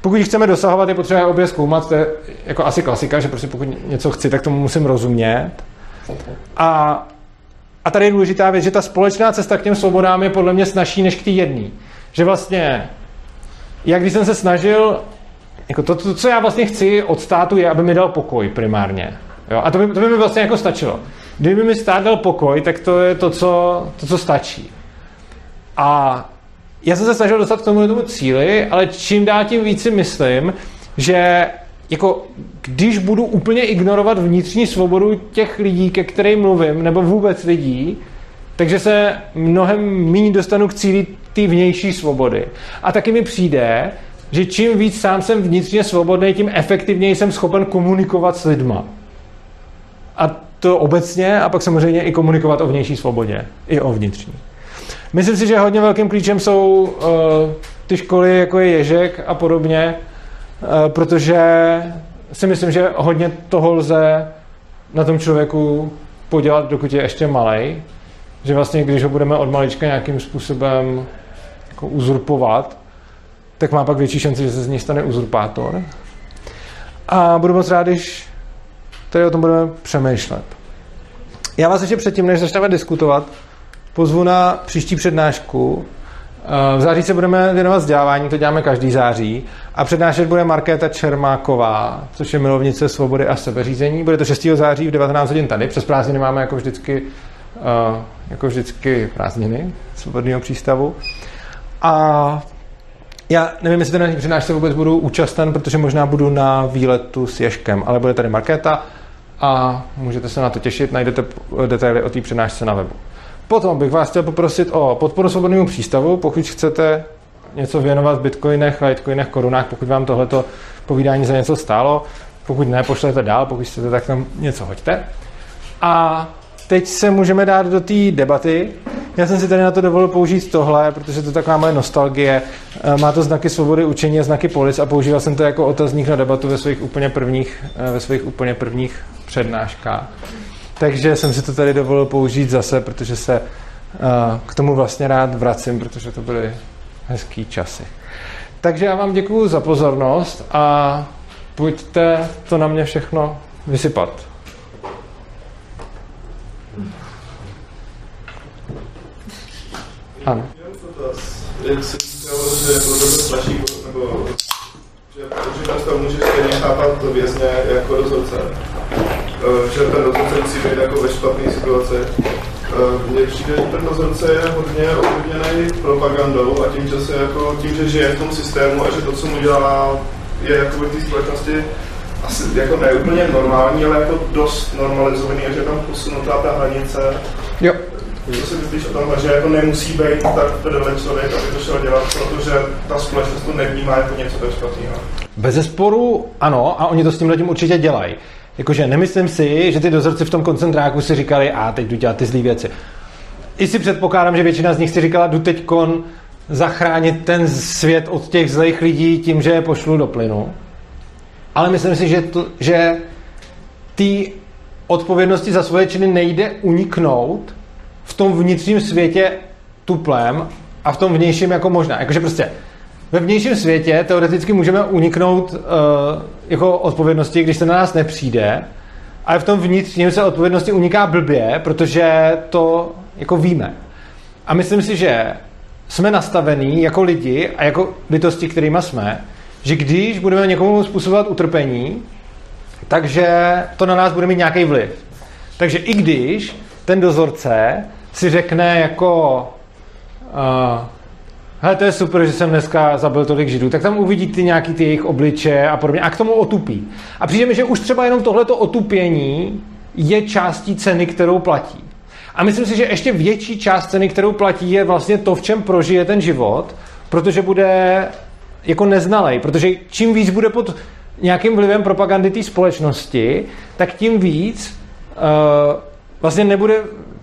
Pokud chceme dosahovat, je potřeba obě zkoumat, to je jako asi klasika, že prostě pokud něco chci, tak tomu musím rozumět. A, a tady je důležitá věc, že ta společná cesta k těm svobodám je podle mě snažší než k té jedné. Že vlastně, jak když jsem se snažil, jako to, to, co já vlastně chci od státu, je, aby mi dal pokoj primárně. Jo? A to by, to by mi vlastně jako stačilo. Kdyby mi stát dal pokoj, tak to je to, co, to, co stačí. A já jsem se snažil dostat k tomu, tomu cíli, ale čím dál tím víc si myslím, že jako když budu úplně ignorovat vnitřní svobodu těch lidí, ke kterým mluvím, nebo vůbec lidí, takže se mnohem méně dostanu k cíli té vnější svobody. A taky mi přijde, že čím víc sám jsem vnitřně svobodný, tím efektivněji jsem schopen komunikovat s lidma. A to obecně a pak samozřejmě i komunikovat o vnější svobodě, i o vnitřní. Myslím si, že hodně velkým klíčem jsou uh, ty školy, jako je Ježek a podobně, uh, protože si myslím, že hodně toho lze na tom člověku podělat, dokud je ještě malý. Že vlastně, když ho budeme od malička nějakým způsobem jako uzurpovat, tak má pak větší šanci, že se z něj stane uzurpátor. A budu moc rád, když tady o tom budeme přemýšlet. Já vás ještě předtím, než začneme diskutovat, pozvu na příští přednášku. V září se budeme věnovat vzdělávání, to děláme každý září. A přednášet bude Markéta Čermáková, což je milovnice svobody a sebeřízení. Bude to 6. září v 19 hodin tady. Přes prázdniny máme jako vždycky, jako vždycky prázdniny svobodného přístavu. A já nevím, jestli na přednášce vůbec budu účasten, protože možná budu na výletu s Ješkem, ale bude tady Markéta a můžete se na to těšit, najdete detaily o té přednášce na webu. Potom bych vás chtěl poprosit o podporu svobodnému přístavu, pokud chcete něco věnovat v bitcoinech, litecoinech, korunách, pokud vám tohleto povídání za něco stálo. Pokud ne, pošlete dál, pokud chcete, tak tam něco hoďte. A teď se můžeme dát do té debaty. Já jsem si tady na to dovolil použít tohle, protože to je taková moje nostalgie. Eh, má to znaky svobody učení a znaky polis a používal jsem to jako otazník na debatu ve svých úplně prvních, eh, ve svých úplně prvních přednáškách. Takže jsem si to tady dovolil použít zase, protože se uh, k tomu vlastně rád vracím, protože to byly hezký časy. Takže já vám děkuji za pozornost a pojďte to na mě všechno vysypat. Ano. Jak že pro tebe nebo že, můžeš stejně chápat vězně jako rozhodce. Eh, že ten dozorce musí být jako ve špatné situaci. Eh, mně přijde, že ten dozorce je hodně ovlivněný propagandou a tím, že, se jako, tím, že žije v tom systému a že to, co mu dělá, je jako v té společnosti asi jako ne úplně normální, ale jako dost normalizovaný a že je tam posunutá ta hranice. Jo. Co si myslíš o tom, že jako nemusí být tak prdele člověk, aby to šel dělat, protože ta společnost to nevnímá jako něco tak špatného? Bez zesporu ano, a oni to s tím lidem určitě dělají. Jakože nemyslím si, že ty dozorci v tom koncentráku si říkali, a teď jdu dělat ty zlé věci. I si předpokládám, že většina z nich si říkala, jdu teď kon zachránit ten svět od těch zlých lidí tím, že je pošlu do plynu. Ale myslím si, že, to, že ty odpovědnosti za svoje činy nejde uniknout v tom vnitřním světě tuplem a v tom vnějším jako možná. Jakože prostě ve vnějším světě teoreticky můžeme uniknout uh, jako odpovědnosti, když se na nás nepřijde, ale v tom vnitřním se odpovědnosti uniká blbě, protože to jako víme. A myslím si, že jsme nastavení jako lidi a jako bytosti, kterými jsme, že když budeme někomu způsobovat utrpení, takže to na nás bude mít nějaký vliv. Takže i když ten dozorce si řekne jako uh, hele, to je super, že jsem dneska zabil tolik židů, tak tam uvidí ty nějaký ty jejich obliče a podobně a k tomu otupí. A přijde mi, že už třeba jenom tohleto otupění je částí ceny, kterou platí. A myslím si, že ještě větší část ceny, kterou platí, je vlastně to, v čem prožije ten život, protože bude jako neznalej, protože čím víc bude pod nějakým vlivem propagandy té společnosti, tak tím víc uh, vlastně nebude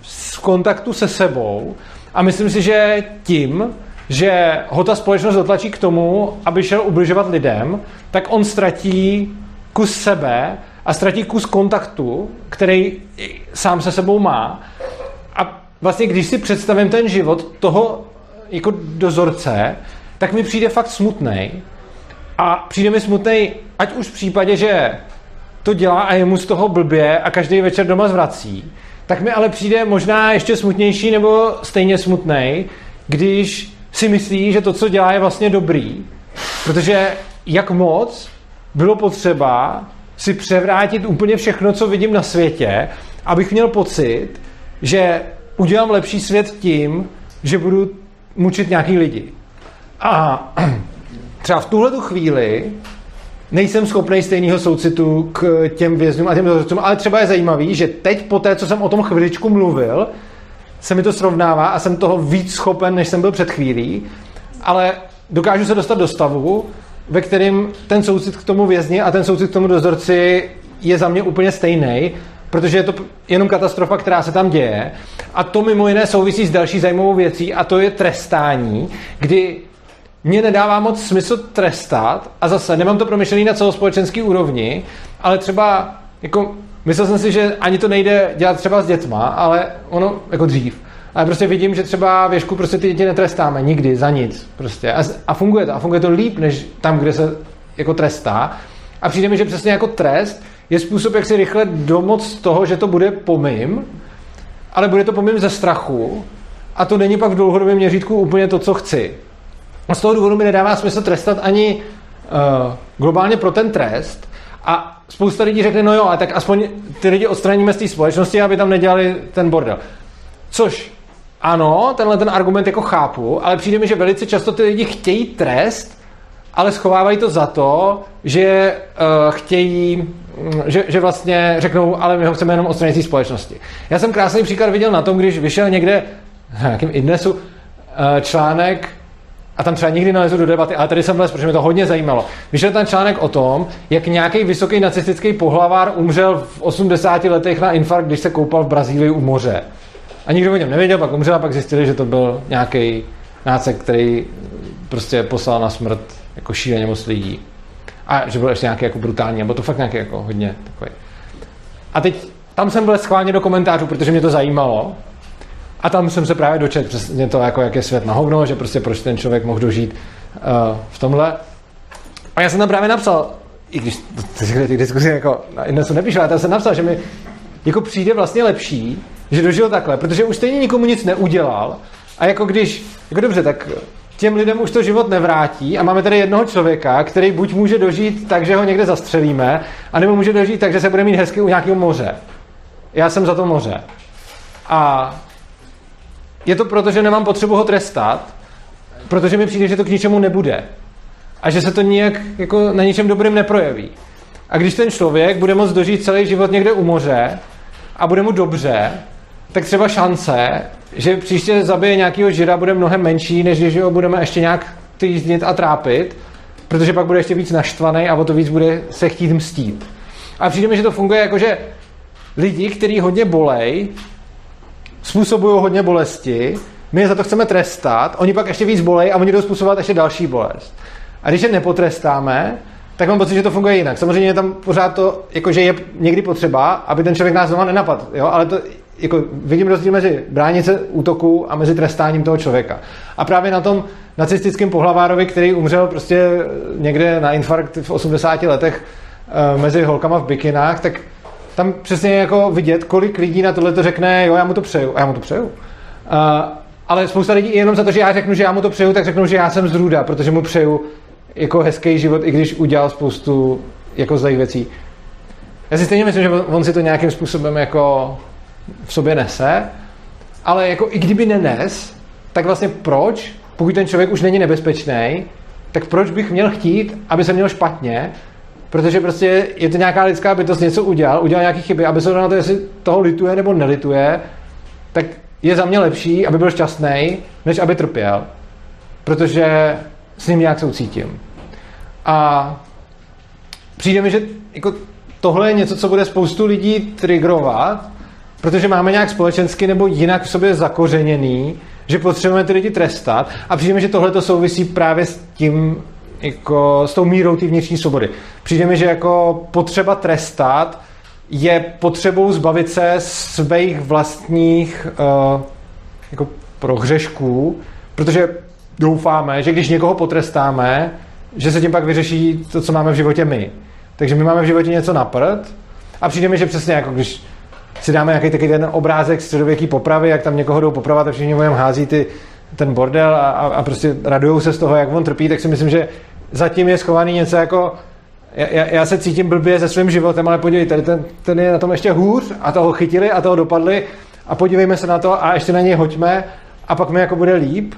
v kontaktu se sebou a myslím si, že tím, že ho ta společnost dotlačí k tomu, aby šel ubližovat lidem, tak on ztratí kus sebe a ztratí kus kontaktu, který sám se sebou má. A vlastně, když si představím ten život toho jako dozorce, tak mi přijde fakt smutný. A přijde mi smutný, ať už v případě, že to dělá a je mu z toho blbě a každý večer doma zvrací, tak mi ale přijde možná ještě smutnější nebo stejně smutný, když si myslí, že to, co dělá, je vlastně dobrý. Protože jak moc bylo potřeba si převrátit úplně všechno, co vidím na světě, abych měl pocit, že udělám lepší svět tím, že budu mučit nějaký lidi. A třeba v tuhle chvíli nejsem schopný stejného soucitu k těm vězňům a těm dozorcům, ale třeba je zajímavý, že teď po té, co jsem o tom chviličku mluvil, se mi to srovnává a jsem toho víc schopen, než jsem byl před chvílí, ale dokážu se dostat do stavu, ve kterém ten soucit k tomu vězni a ten soucit k tomu dozorci je za mě úplně stejný, protože je to jenom katastrofa, která se tam děje. A to mimo jiné souvisí s další zajímavou věcí a to je trestání, kdy mě nedává moc smysl trestat a zase nemám to promyšlený na celospolečenský úrovni, ale třeba jako myslel jsem si, že ani to nejde dělat třeba s dětma, ale ono jako dřív. Ale prostě vidím, že třeba věšku prostě ty děti netrestáme nikdy za nic. Prostě. A, a funguje to. A funguje to líp, než tam, kde se jako trestá. A přijde mi, že přesně jako trest je způsob, jak si rychle domoc toho, že to bude pomým, ale bude to pomým ze strachu a to není pak v dlouhodobém měřítku úplně to, co chci. A z toho důvodu mi nedává smysl trestat ani uh, globálně pro ten trest. A spousta lidí řekne, no jo, a tak aspoň ty lidi odstraníme z té společnosti, aby tam nedělali ten bordel. Což ano, tenhle ten argument jako chápu, ale přijde mi, že velice často ty lidi chtějí trest, ale schovávají to za to, že uh, chtějí, že, že vlastně řeknou, ale my ho chceme jenom odstranit z společnosti. Já jsem krásný příklad viděl na tom, když vyšel někde, na nějakém idnesu, uh, článek a tam třeba nikdy nalezu do debaty, ale tady jsem vlez, protože mě to hodně zajímalo. Vyšel ten článek o tom, jak nějaký vysoký nacistický pohlavár umřel v 80 letech na infarkt, když se koupal v Brazílii u moře. A nikdo o něm nevěděl, pak umřel a pak zjistili, že to byl nějaký nácek, který prostě poslal na smrt jako šíleně moc lidí. A že byl ještě nějaký jako brutální, nebo to fakt nějaký jako hodně takový. A teď tam jsem byl schválně do komentářů, protože mě to zajímalo. A tam jsem se právě dočetl přesně to, jako jak je svět na hovno, že prostě proč ten člověk mohl dožít uh, v tomhle. A já jsem tam právě napsal, i když ty diskuzi jako se nepíšu, ale tam jsem napsal, že mi jako přijde vlastně lepší, že dožil takhle, protože už stejně nikomu nic neudělal a jako když, jako dobře, tak těm lidem už to život nevrátí a máme tady jednoho člověka, který buď může dožít tak, že ho někde zastřelíme, anebo může dožít tak, že se bude mít hezky u nějakého moře. Já jsem za to moře. A je to proto, že nemám potřebu ho trestat, protože mi přijde, že to k ničemu nebude. A že se to nijak jako na ničem dobrým neprojeví. A když ten člověk bude moct dožít celý život někde u moře a bude mu dobře, tak třeba šance, že příště zabije nějakého žira, bude mnohem menší, než když ho budeme ještě nějak týznit a trápit, protože pak bude ještě víc naštvaný a o to víc bude se chtít mstít. A přijde mi, že to funguje jako, že lidi, kteří hodně bolej, způsobují hodně bolesti, my je za to chceme trestat, oni pak ještě víc bolej a oni jdou způsobovat ještě další bolest. A když je nepotrestáme, tak mám pocit, že to funguje jinak. Samozřejmě je tam pořád to, jako že je někdy potřeba, aby ten člověk nás znovu nenapadl. Jo? Ale to, jako, vidím rozdíl mezi bránice útoku a mezi trestáním toho člověka. A právě na tom nacistickém pohlavárovi, který umřel prostě někde na infarkt v 80 letech uh, mezi holkama v bikinách, tak tam přesně jako vidět, kolik lidí na tohle to řekne, jo, já mu to přeju, a já mu to přeju. Uh, ale spousta lidí jenom za to, že já řeknu, že já mu to přeju, tak řeknu, že já jsem zrůda, protože mu přeju jako hezký život, i když udělal spoustu jako zlých věcí. Já si stejně myslím, že on si to nějakým způsobem jako v sobě nese, ale jako i kdyby nenes, tak vlastně proč, pokud ten člověk už není nebezpečný, tak proč bych měl chtít, aby se měl špatně, protože prostě je to nějaká lidská bytost, něco udělal, udělal nějaké chyby, aby se na to, jestli toho lituje nebo nelituje, tak je za mě lepší, aby byl šťastný, než aby trpěl. Protože s ním nějak soucítím. A přijde mi, že jako tohle je něco, co bude spoustu lidí triggerovat, protože máme nějak společensky nebo jinak v sobě zakořeněný, že potřebujeme ty lidi trestat a přijde mi, že tohle to souvisí právě s tím, jako s tou mírou té vnitřní svobody. Přijde mi, že jako potřeba trestat je potřebou zbavit se svých vlastních uh, jako prohřešků, protože doufáme, že když někoho potrestáme, že se tím pak vyřeší to, co máme v životě my. Takže my máme v životě něco na prd a přijde mi, že přesně jako když si dáme nějaký takový ten obrázek středověký popravy, jak tam někoho jdou popravat a všichni mu hází ty, ten bordel a, a, a prostě radujou se z toho, jak on trpí, tak si myslím, že zatím je schovaný něco jako já, já se cítím blbě se svým životem, ale podívej, tady ten, ten je na tom ještě hůř a toho chytili a toho dopadli a podívejme se na to a ještě na něj hoďme a pak mi jako bude líp.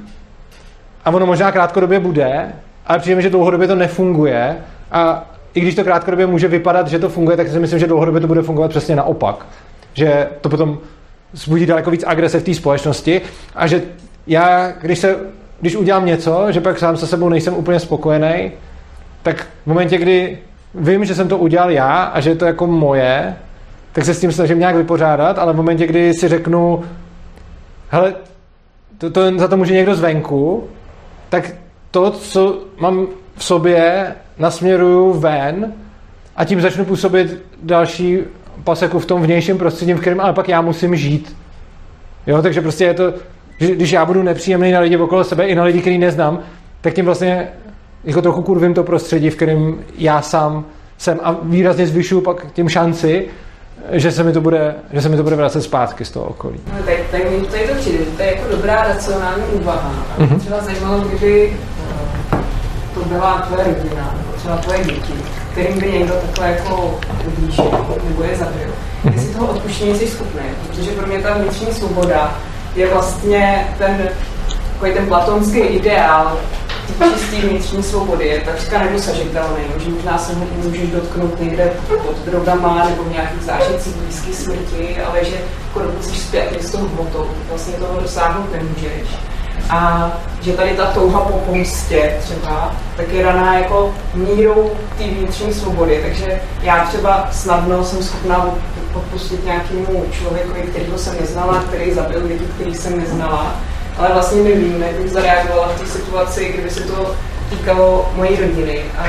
A ono možná krátkodobě bude, ale přijde mi, že dlouhodobě to nefunguje a i když to krátkodobě může vypadat, že to funguje, tak si myslím, že dlouhodobě to bude fungovat přesně naopak. Že to potom zbudí daleko víc agrese v té společnosti a že já, když, se, když udělám něco, že pak sám se sebou nejsem úplně spokojený, tak v momentě, kdy vím, že jsem to udělal já a že je to jako moje, tak se s tím snažím nějak vypořádat, ale v momentě, kdy si řeknu, hele, to, to za to může někdo zvenku, tak to, co mám v sobě, nasměruju ven a tím začnu působit další paseku v tom vnějším prostředí, v kterém ale pak já musím žít. Jo, takže prostě je to, že když já budu nepříjemný na lidi okolo sebe i na lidi, který neznám, tak tím vlastně jako trochu kurvím to prostředí, v kterém já sám jsem a výrazně zvyšuju pak tím šanci, že se mi to bude, že se mi to bude vracet zpátky z toho okolí. No, tak, tak mi to je to přijde, to je jako dobrá racionální úvaha. Mm-hmm. Třeba zajímalo, kdyby eh, to byla tvoje rodina, nebo třeba tvoje děti, kterým by někdo takhle jako ublížil, nebo je zabil. Mm-hmm. Jestli toho odpuštění jsi schopný, protože pro mě ta vnitřní svoboda je vlastně ten, ten platonský ideál čistý vnitřní svobody je takřka nedosažitelný, že možná se ho můžeš dotknout někde pod drogama nebo v nějakých zážitcích blízké smrti, ale že jako dokud jsi zpět s tou hmotou, vlastně toho dosáhnout nemůžeš. A že tady ta touha po pomstě třeba, tak je daná jako mírou té vnitřní svobody. Takže já třeba snadno jsem schopná odpustit nějakému člověku, kterého jsem neznala, který zabil lidi, který jsem neznala ale vlastně nevím, jak bych zareagovala v té situaci, kdyby se to týkalo mojí rodiny. A,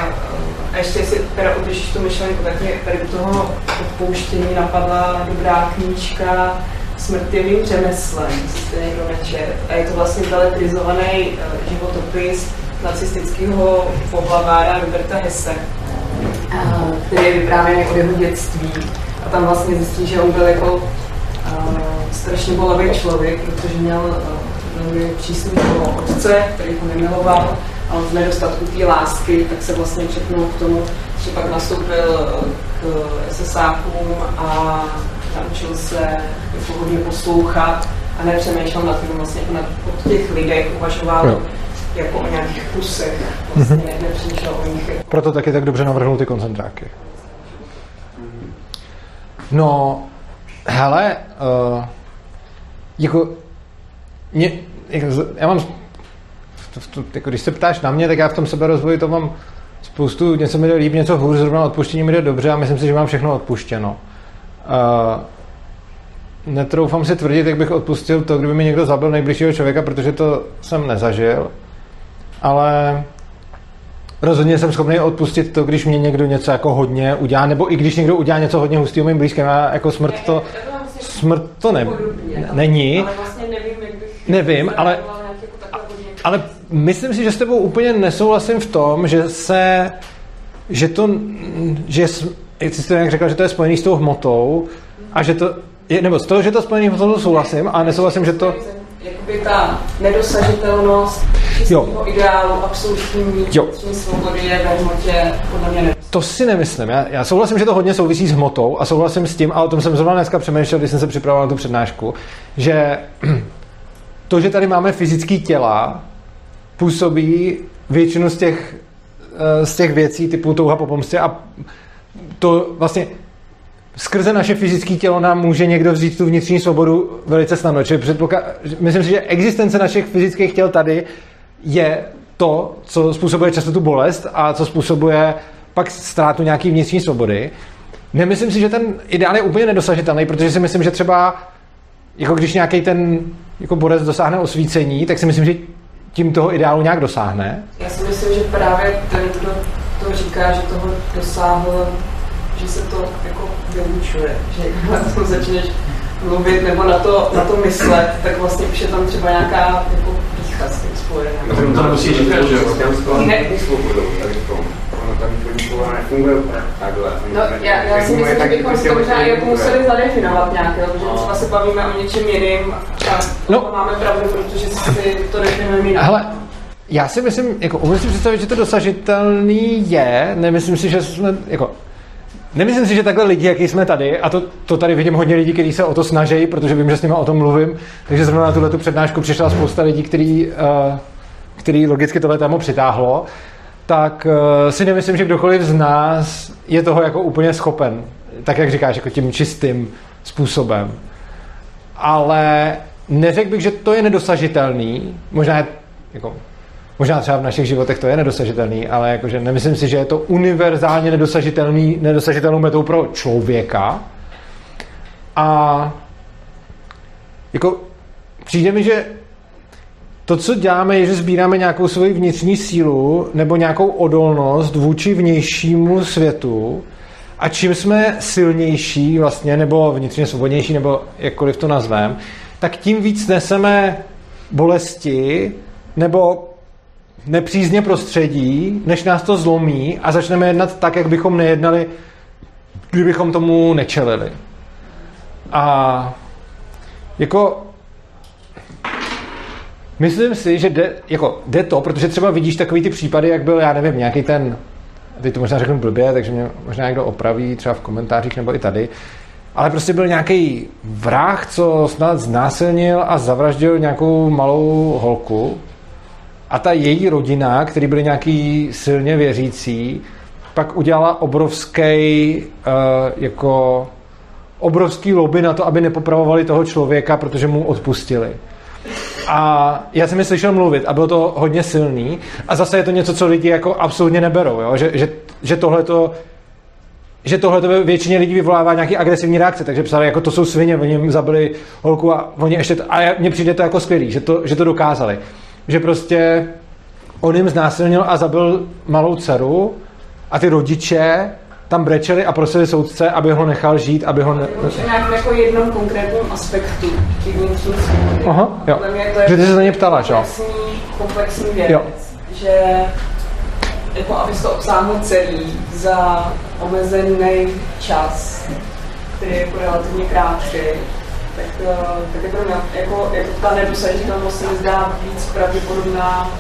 a ještě si teda udržíš tu myšlenku, tak mě tady u toho odpouštění napadla dobrá knížka Smrtivým řemeslem, jste někdo nečet. A je to vlastně beletrizovaný uh, životopis nacistického pohlavára Roberta Hesse, uh, který je vyprávěný od jeho dětství. A tam vlastně zjistí, že on byl jako uh, strašně bolavý člověk, protože měl uh, velmi přísného otce, který ho nemiloval a on v nedostatku té lásky, tak se vlastně četnul k tomu, že pak nastoupil eh, k SSákům a naučil se jako hodně poslouchat a nepřemýšlel nad tím vlastně na, o těch lidech, uvažoval no. jako o nějakých kusech, vlastně mm-hmm. nepřemýšlel o nich. Proto taky tak dobře navrhnul ty koncentráky. No, hele, uh, jako mě, jako, já mám, to, to, jako, když se ptáš na mě, tak já v tom seberozvoji to mám spoustu, něco mi jde líp, něco hůř, zrovna odpuštění mi jde dobře a myslím si, že mám všechno odpuštěno. Uh, netroufám si tvrdit, jak bych odpustil to, kdyby mi někdo zabil nejbližšího člověka, protože to jsem nezažil, ale rozhodně jsem schopný odpustit to, když mě někdo něco jako hodně udělá, nebo i když někdo udělá něco hodně hustého mým blízkým, a jako smrt to, smrt to ne, není. Ale vlastně nevím, jak Nevím, ale, ale myslím si, že s tebou úplně nesouhlasím v tom, že se, že to, že jak jsi to jak řekl, že to je spojený s tou hmotou a že to, je, nebo z toho, že to spojený s hmotou souhlasím a nesouhlasím, že to... Jakoby ta nedosažitelnost čistého ideálu absolutní svobody je ve hmotě podle mě to si nemyslím. Já, já souhlasím, že to hodně souvisí s hmotou a souhlasím s tím, a o tom jsem zrovna dneska přemýšlel, když jsem se připravoval na tu přednášku, že to, že tady máme fyzické těla, působí většinu z těch, eh, z těch věcí typu touha po pomstě a to vlastně skrze naše fyzické tělo nám může někdo vzít tu vnitřní svobodu velice snadno. Čili předpoklad, myslím si, že existence našich fyzických těl tady je to, co způsobuje často tu bolest a co způsobuje pak ztrátu nějaký vnitřní svobody. Nemyslím si, že ten ideál je úplně nedosažitelný, protože si myslím, že třeba jako když nějaký ten jako borec dosáhne osvícení, tak si myslím, že tím toho ideálu nějak dosáhne. Já si myslím, že právě ten, kdo to říká, že toho dosáhl, že se to jako vyučuje, že na začneš mluvit nebo na to, na to myslet, tak vlastně už je tam třeba nějaká jako s spojená. No, to nemusí říkat, že jo? Ne. Ono tam to nefunguje takhle. No, já, já si myslím, že bychom si to možná jako museli zadefinovat nějak, jo? protože třeba se bavíme o něčem jiným a No. máme pravdu, protože si to definujeme jinak. Hele, já si myslím, jako umím si představit, že to dosažitelný je, nemyslím si, že jsme, jako, nemyslím si, že takhle lidi, jaký jsme tady, a to, to tady vidím hodně lidí, kteří se o to snaží, protože vím, že s nimi o tom mluvím, takže zrovna na tuhle tu přednášku přišla spousta lidí, který, uh, který logicky tohle téma přitáhlo, tak uh, si nemyslím, že kdokoliv z nás je toho jako úplně schopen, tak jak říkáš, jako tím čistým způsobem. Ale neřekl bych, že to je nedosažitelný, možná je, jako, Možná třeba v našich životech to je nedosažitelný, ale jakože nemyslím si, že je to univerzálně nedosažitelný, nedosažitelnou metou pro člověka. A jako přijde mi, že to, co děláme, je, že sbíráme nějakou svoji vnitřní sílu nebo nějakou odolnost vůči vnějšímu světu a čím jsme silnější vlastně, nebo vnitřně svobodnější, nebo jakkoliv to nazvem, tak tím víc neseme bolesti nebo nepřízně prostředí, než nás to zlomí a začneme jednat tak, jak bychom nejednali, kdybychom tomu nečelili. A jako myslím si, že jde, jako, jde to, protože třeba vidíš takový ty případy, jak byl, já nevím, nějaký ten, teď to možná řeknu blbě, takže mě možná někdo opraví třeba v komentářích nebo i tady, ale prostě byl nějaký vrah, co snad znásilnil a zavraždil nějakou malou holku a ta její rodina, který byli nějaký silně věřící, pak udělala obrovský uh, jako obrovský lobby na to, aby nepopravovali toho člověka, protože mu odpustili. A já jsem je slyšel mluvit a bylo to hodně silný. A zase je to něco, co lidi jako absolutně neberou. Jo? Že, že, že tohle to že tohle to většině lidí vyvolává nějaký agresivní reakce, takže psali, jako to jsou svině, oni jim zabili holku a oni ještě, a mně přijde to jako skvělý, že to, že to dokázali. Že prostě on jim znásilnil a zabil malou dceru a ty rodiče tam brečeli a prosili soudce, aby ho nechal žít, aby ho... Ne... Jako jednom konkrétním aspektu těch vnitřní svobody. Aha, jo. To je Že ty se na ně ptala, že jo? komplexní, komplexní věc, Jo. že jako abys to obsáhl celý za omezený čas, který je jako relativně krátký, tak, eh, tak jako, jako, jako ta nedosažitelnost se mi zdá víc pravděpodobná.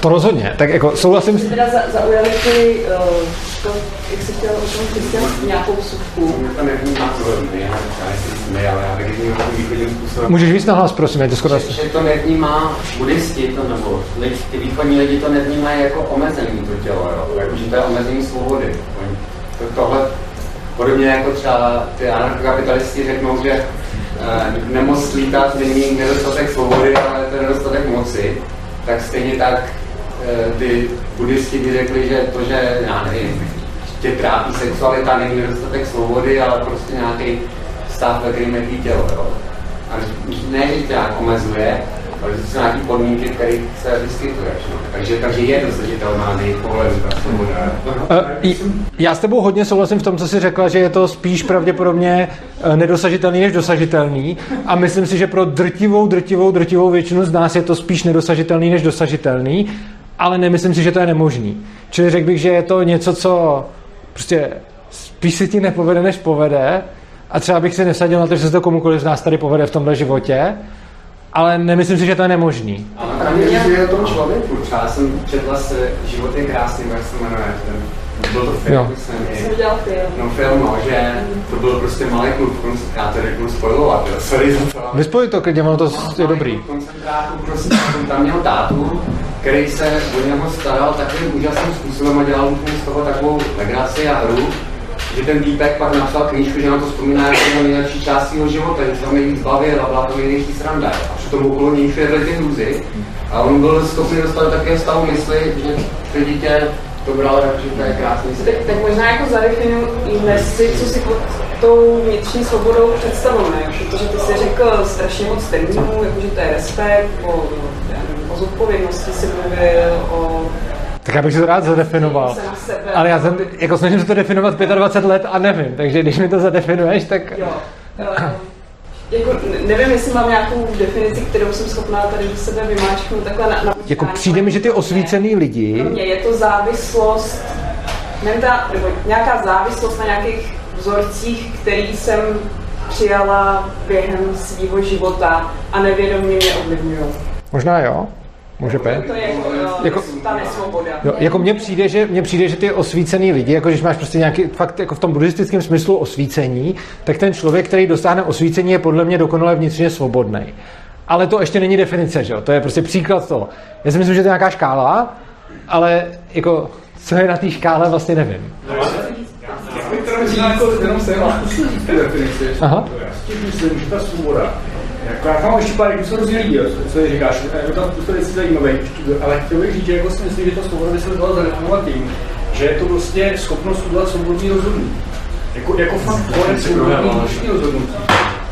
To rozhodně. Tak jako souhlasím Mě s... teda za- zaujaly ty, eh, to, jak jsi chtěl o tom křesťanství, nějakou to já já to východním způsobem. Můžeš víc nahlas, prosím, je to skoro... Že, že to nevnímá buddhisti, to nebo lidi, ty východní lidi to nevnímají jako omezení to tělo, jo? Jako, že to je omezení svobody. To, tohle, podobně jako třeba ty anarchokapitalisti řeknou, že eh, nemoc lítat není nedostatek svobody, ale to je nedostatek moci, tak stejně tak eh, ty buddhisti by řekli, že to, že já nevím, tě trápí sexualita, není nedostatek svobody, ale prostě nějaký stav, ve kterém je tělo. Jo? A ne, že tě nějak omezuje, ale to jsou nějaké podmínky, v kterých se vyskytuješ. No. Takže, takže je dosažitelná pohledu ta svoboda. Eh, Já s tebou hodně souhlasím v tom, co jsi řekla, že je to spíš pravděpodobně eh, nedosažitelný než dosažitelný. A myslím si, že pro drtivou, drtivou, drtivou většinu z nás je to spíš nedosažitelný než dosažitelný, ale nemyslím si, že to je nemožný. Čili řekl bych, že je to něco, co prostě spíš se ti nepovede, než povede. A třeba bych si nesadil na to, že se to komukoliv z nás tady povede v tomhle životě. Ale nemyslím si, že to je nemožný. Ale právě je o tom člověku. Třeba já jsem četla se Život je krásný, jak se jmenuje. Ten, byl to film, Jo. myslím, Jsem udělal film. No film, no, že to byl prostě malý konc- já to řeknu spojovat, jo, sorry za to. to klidně, ono to je dobrý. V koncentráku prostě jsem tam měl tátu, který se o něho staral takovým úžasným způsobem a dělal úplně z toho takovou legraci a hru, že ten týpek pak napsal knížku, že na to vzpomíná jako na nejlepší část svého života, že se tam nejvíc bavil a byla to největší sranda. A přitom okolo něj byly ty hrůzy. A on byl schopný dostat také stavu mysli, že to dítě to bralo, jako, že to je krásný svět. Tak, tak možná jako zadefinuji si, co si pod tou vnitřní svobodou představujeme, protože ty jsi řekl strašně moc termínů, jako že to je respekt, o, já nevím, o zodpovědnosti si mluvil, o Tak já bych si to rád zadefinoval. Ale já jsem, jako snažím se to definovat 25 let a nevím, takže když mi to zadefinuješ, tak... Jo. Jako, ne- nevím, jestli mám nějakou definici, kterou jsem schopná tady do sebe vymáčknout takhle na, na Jako přijde mi, že ty osvícený lidi, Pro mě je to závislost, menta, nebo nějaká závislost na nějakých vzorcích, který jsem přijala během svého života a nevědomě mě ovlivňují. možná jo, může být. To je jako, Jako- jako ta nesvoboda. Jo, jako mně přijde, že, mně přijde, že ty osvícený lidi, jako když máš prostě nějaký fakt jako v tom buddhistickém smyslu osvícení, tak ten člověk, který dostane osvícení, je podle mě dokonale vnitřně svobodný. Ale to ještě není definice, že jo? To je prostě příklad toho. Já si myslím, že to je nějaká škála, ale jako co je na té škále, vlastně nevím. Jako. Aha. Tím myslím, že ta svoboda, jako já mám ještě pár jako jsou různý lidi, jo, co- co říkáš, je tam spousta věcí zajímavých, ale chtěl bych říct, že jako si myslím, že ta svoboda by se dala zadefinovat tím, že je to vlastně schopnost udělat svobodný rozhodnutí. Jako, jako fakt konec svobodný vnitřní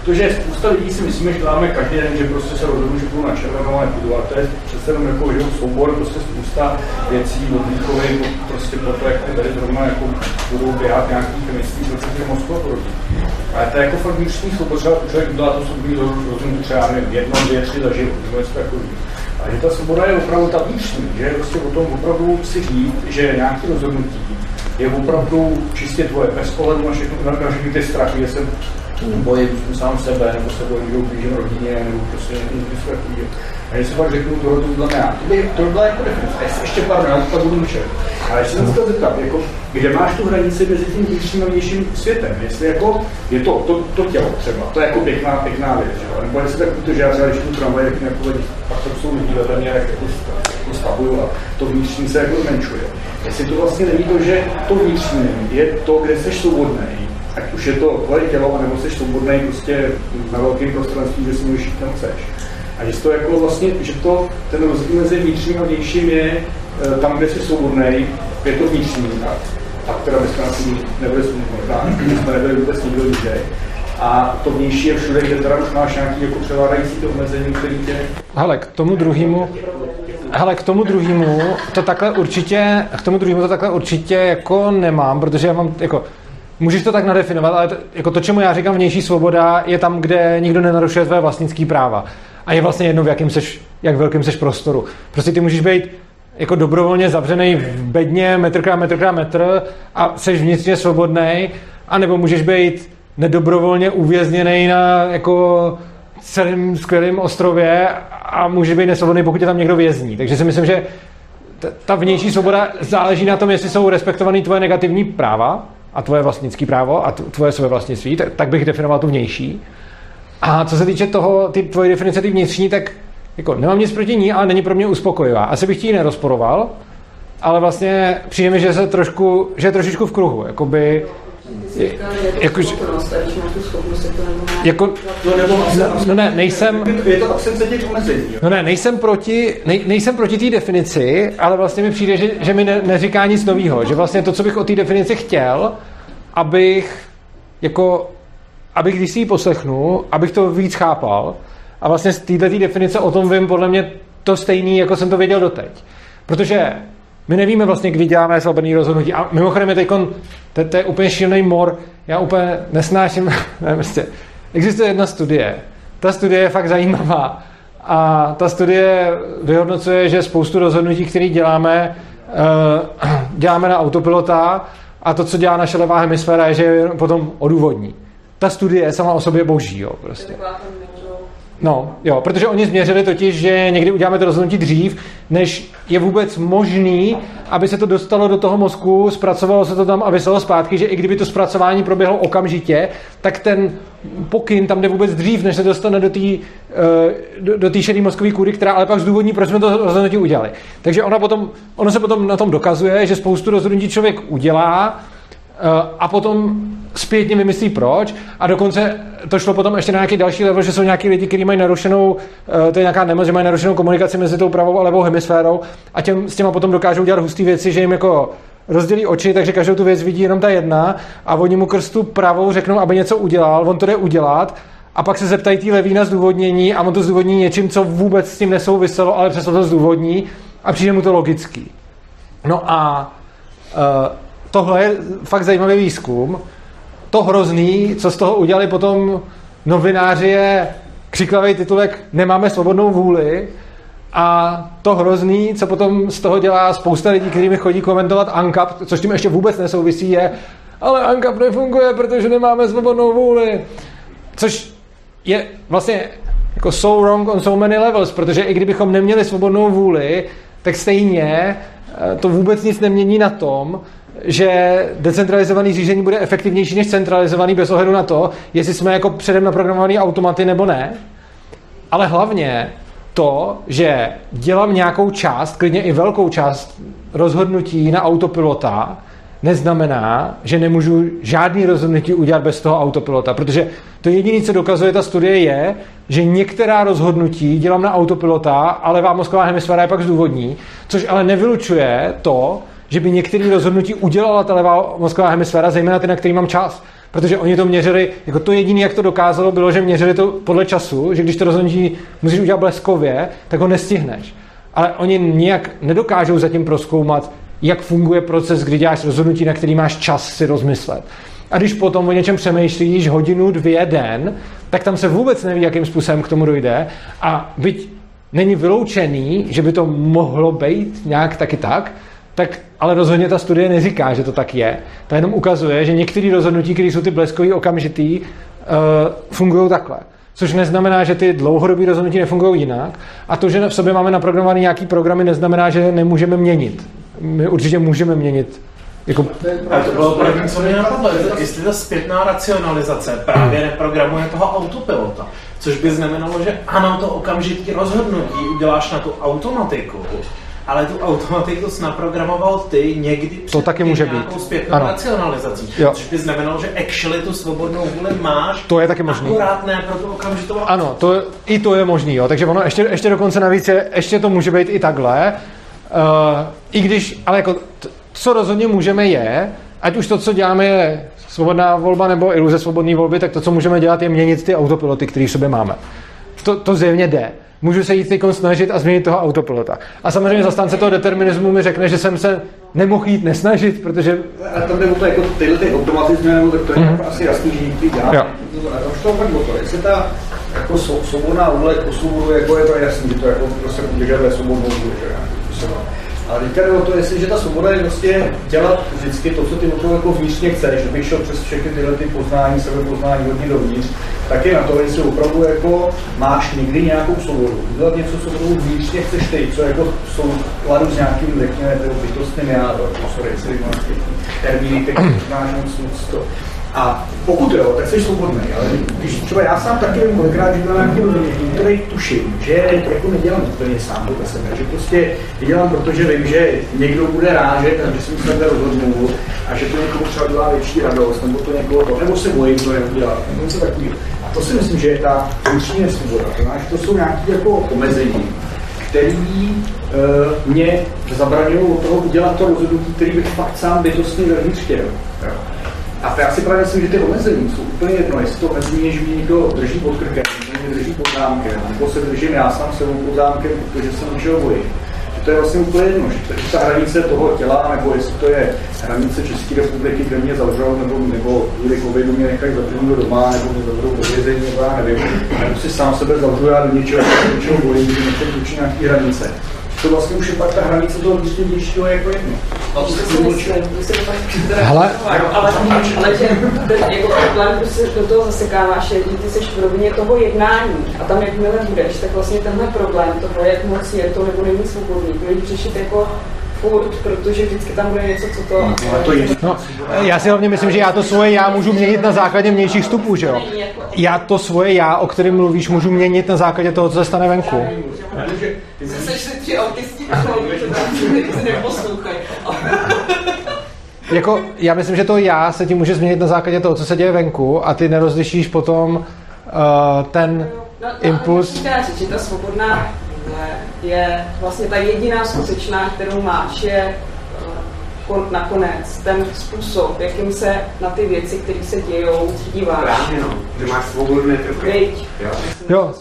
rozhodnutí. Protože spousta lidí si myslíme, že děláme každý den, že prostě se rozhodnu, že půjdu na červenou a nepůjdu. A to je přece jenom jako, že soubor, prostě spousta věcí od výchovy, prostě po to, jak tady zrovna jako budou běhat nějaký chemický v mozku a. Ale to je jako fakt vnitřní svoboda, třeba člověk udělá to svobodný rozhodnutí třeba nevím, jedno, dvě, tři za život, nebo něco takového. A že ta svoboda je opravdu ta vnitřní, že je prostě o tom opravdu si říct, že nějaký rozhodnutí je opravdu čistě tvoje, bez ohledu na všechno, na, na všechny ty strachy, že jsem bojím sám sebe, nebo se bojím, že ublížím rodině, nebo prostě něco takového. A když si pak řeknu tohle, to já. To by, to by byla jako definice. Ještě pár minut, pak budu mlčet. Ale ještě jsem se chtěl zeptat, jako, kde máš tu hranici mezi tím vnitřním a vnějším světem? Jestli jako, je to, to, to tělo třeba, to je jako pěkná, pěkná věc, jo? nebo jestli tak, protože já třeba, když tu tramvaj, jak jako lidi, pak to jsou lidi vedle mě, jak jako, jako stavuju a to vnitřní se jako zmenšuje. Jestli to vlastně není to, že to vnitřní je to, kde jsi svobodný, ať už je to tvoje tělo, nebo jsi svobodný prostě na velkém prostranství, že si můžeš jít kam chceš. A že to jako vlastně, že to, ten rozdíl mezi vnitřním a vnějším je eh, tam, kde jsi svobodný, je to vnitřní. A, a která bez nás nebude svobodná, jsme nebyli vůbec nikdo nikde. A to vnější je všude, kde teda už máš nějaký jako převádající to omezení, který tě Hele, k tomu druhému, hele, k tomu druhému to takhle určitě, k tomu druhému to takhle určitě jako nemám, protože já mám, jako, můžeš to tak nadefinovat, ale to, jako to, čemu já říkám vnější svoboda, je tam, kde nikdo nenarušuje tvé vlastnické práva. A je vlastně jedno, v jakým seš, jak velkým seš prostoru. Prostě ty můžeš být jako dobrovolně zavřený v bedně metr krát metr krát metr a seš vnitřně svobodný, anebo můžeš být nedobrovolně uvězněný na jako celém skvělém ostrově a může být nesvobodný, pokud je tam někdo vězní. Takže si myslím, že ta- vnější svoboda záleží na tom, jestli jsou respektovaný tvoje negativní práva a tvoje vlastnické právo a tvoje své vlastnictví, tak, bych definoval tu vnější. A co se týče toho, ty tvoje definice ty vnitřní, tak jako nemám nic proti ní, ale není pro mě uspokojivá. Asi bych ti ji nerozporoval, ale vlastně přijde mi, že se trošku, že je trošičku v kruhu. Jakoby, je to Jako, No nebo no, no ne, nejsem, je to absence těch omezení. No ne, nejsem proti, nej, nejsem proti té definici, ale vlastně mi přijde, že, že mi ne, neříká nic nového. Že vlastně to, co bych o té definici chtěl, abych jako, abych když si ji poslechnu, abych to víc chápal a vlastně z této definice o tom vím podle mě to stejný, jako jsem to věděl doteď. Protože my nevíme vlastně, kdy děláme svobodný rozhodnutí. A mimochodem je teďkon, to, to je úplně šílený mor. Já úplně nesnáším, ne, prostě, existuje jedna studie. Ta studie je fakt zajímavá. A ta studie vyhodnocuje, že spoustu rozhodnutí, které děláme, eh, děláme na autopilota a to, co dělá naše levá hemisféra, je, že je potom odůvodní. Ta studie je sama o sobě boží, jo, prostě. No, jo, protože oni změřili totiž, že někdy uděláme to rozhodnutí dřív, než je vůbec možný, aby se to dostalo do toho mozku, zpracovalo se to tam a vyslalo zpátky, že i kdyby to zpracování proběhlo okamžitě, tak ten pokyn tam jde vůbec dřív, než se dostane do té uh, do, do šedé mozkové kůry, která ale pak zdůvodní, proč jsme to rozhodnutí udělali. Takže ona potom, ono se potom na tom dokazuje, že spoustu rozhodnutí člověk udělá, a potom zpětně vymyslí proč a dokonce to šlo potom ještě na nějaký další level, že jsou nějaký lidi, kteří mají narušenou, to je nějaká nemoc, že mají narušenou komunikaci mezi tou pravou a levou hemisférou a těm, s těma potom dokážou dělat husté věci, že jim jako rozdělí oči, takže každou tu věc vidí jenom ta jedna a oni mu krstu pravou řeknou, aby něco udělal, on to jde udělat a pak se zeptají té levý na zdůvodnění a on to zdůvodní něčím, co vůbec s tím nesouviselo, ale přesto to zdůvodní a přijde mu to logický. No a uh, tohle je fakt zajímavý výzkum. To hrozný, co z toho udělali potom novináři, je křiklavý titulek Nemáme svobodnou vůli. A to hrozný, co potom z toho dělá spousta lidí, kterými chodí komentovat ANCAP, což tím ještě vůbec nesouvisí, je ale ANCAP nefunguje, protože nemáme svobodnou vůli. Což je vlastně jako so wrong on so many levels, protože i kdybychom neměli svobodnou vůli, tak stejně eh, to vůbec nic nemění na tom, že decentralizovaný řízení bude efektivnější než centralizovaný bez ohledu na to, jestli jsme jako předem naprogramovaný automaty nebo ne. Ale hlavně to, že dělám nějakou část, klidně i velkou část rozhodnutí na autopilota, neznamená, že nemůžu žádný rozhodnutí udělat bez toho autopilota, protože to jediné, co dokazuje ta studie, je, že některá rozhodnutí dělám na autopilota, ale vám mozková hemisféra je pak zdůvodní, což ale nevylučuje to, že by některé rozhodnutí udělala ta levá mozková hemisféra, zejména ty, na který mám čas. Protože oni to měřili, jako to jediné, jak to dokázalo, bylo, že měřili to podle času, že když to rozhodnutí musíš udělat bleskově, tak ho nestihneš. Ale oni nijak nedokážou zatím proskoumat, jak funguje proces, kdy děláš rozhodnutí, na který máš čas si rozmyslet. A když potom o něčem přemýšlíš hodinu, dvě, den, tak tam se vůbec neví, jakým způsobem k tomu dojde. A byť není vyloučený, že by to mohlo být nějak taky tak, tak ale rozhodně ta studie neříká, že to tak je. To jenom ukazuje, že některé rozhodnutí, které jsou ty bleskový okamžitý, uh, fungují takhle. Což neznamená, že ty dlouhodobé rozhodnutí nefungují jinak. A to, že v sobě máme naprogramované nějaký programy, neznamená, že nemůžeme měnit. My určitě můžeme měnit. Jako... A to bylo první, co mě napadlo. Jestli ta zpětná racionalizace právě neprogramuje toho autopilota, což by znamenalo, že ano, to okamžitý rozhodnutí uděláš na tu automatiku, ale tu automatiku naprogramoval ty někdy to taky může být. zpětnou ano. racionalizací. Jo. Což by znamenalo, že actually tu svobodnou vůli máš. To je taky možný. Akorát ne pro tu okamžitou Ano, to, i to je možný, jo. Takže ono ještě, ještě dokonce navíc je, ještě to může být i takhle. Uh, I když, ale jako, t- co rozhodně můžeme je, ať už to, co děláme, je svobodná volba nebo iluze svobodné volby, tak to, co můžeme dělat, je měnit ty autopiloty, které v sobě máme. To, to zjevně jde můžu se jít teď snažit a změnit toho autopilota. A samozřejmě zastánce toho determinismu mi řekne, že jsem se nemohl jít nesnažit, protože... A to jde to, jako tyhle ty automatizmy, nebo tak to je mm-hmm. asi jasný, že někdy dělá. A už to fakt o to, jestli ta jako svobodná vůle k jako je to jasný, že to jako prostě podržuje svobodnou vůli, že ale teďka jde o to, jestli, že ta svoboda je prostě dělat vždycky to, co ty opravdu jako vnitřně chceš, bych šel přes všechny tyhle ty poznání, sebepoznání hodně dovnitř, tak je na to, jestli opravdu jako máš někdy nějakou svobodu. Udělat něco, co opravdu vnitřně chceš ty, co jako jsou kladu s nějakým, řekněme, bytostným já, sorry, jestli termíny, který máš moc to a pokud jo, tak jsi svobodný, ale když třeba já sám taky vím kolikrát, že nějaký rozhodnutí, který tuším, že jako nedělám úplně sám do sebe, že prostě dělám, protože vím, že někdo bude rážet a že jsem se rozhodnul a že to někomu třeba dělá větší radost, nebo to někoho to, nebo se bojím to neudělat, nebo něco takového. A to si myslím, že je ta vnitřní svoboda. To, to jsou nějaké jako omezení, který uh, mě zabraňují od toho udělat to rozhodnutí, který bych fakt sám bytostně vevnitř chtěl. A já si právě myslím, že ty omezení jsou úplně jedno, jestli to omezení že mě někdo drží pod krkem, nebo mě drží pod zámkem, nebo se držím já sám sebou pod zámkem, protože se něčeho bojím. Že to je vlastně úplně jedno, že to ta hranice toho těla, nebo jestli to je hranice České republiky, kde mě zavřou, nebo, nebo kvůli covidu mě nechají zavřít do doma, nebo mě zavřou do vězení, nebo já nevím, nebo si sám sebe zavřu já do něčeho, do něčeho bojím, že nechci nějaké hranice. To vlastně už je pak ta hranice toho vnitřního jako jedno. To se to Hele. ale, ale že ten jako problém prostě do toho zasekáváš, že ty jsi v rovině toho jednání a tam jakmile budeš, tak vlastně tenhle problém toho, jak moc je to nebo není svobodný, budeš řešit jako furt, protože vždycky tam bude něco, co to... Je No, já si hlavně myslím, že já to svoje já můžu měnit na základě vnějších vstupů, že jo? Já to svoje já, o kterém mluvíš, můžu měnit na základě toho, co se stane venku. Jako, já myslím, že to já se ti může změnit na základě toho, co se děje venku a ty nerozlišíš potom uh, ten No, impuls. No, dá říct, že ta svobodná je vlastně ta jediná skutečná, kterou máš, je eh, kon- nakonec ten způsob, jakým se na ty věci, které se dějou, díváš. Právě no, že máš svobodné trpky. Viď? Jo. Jo,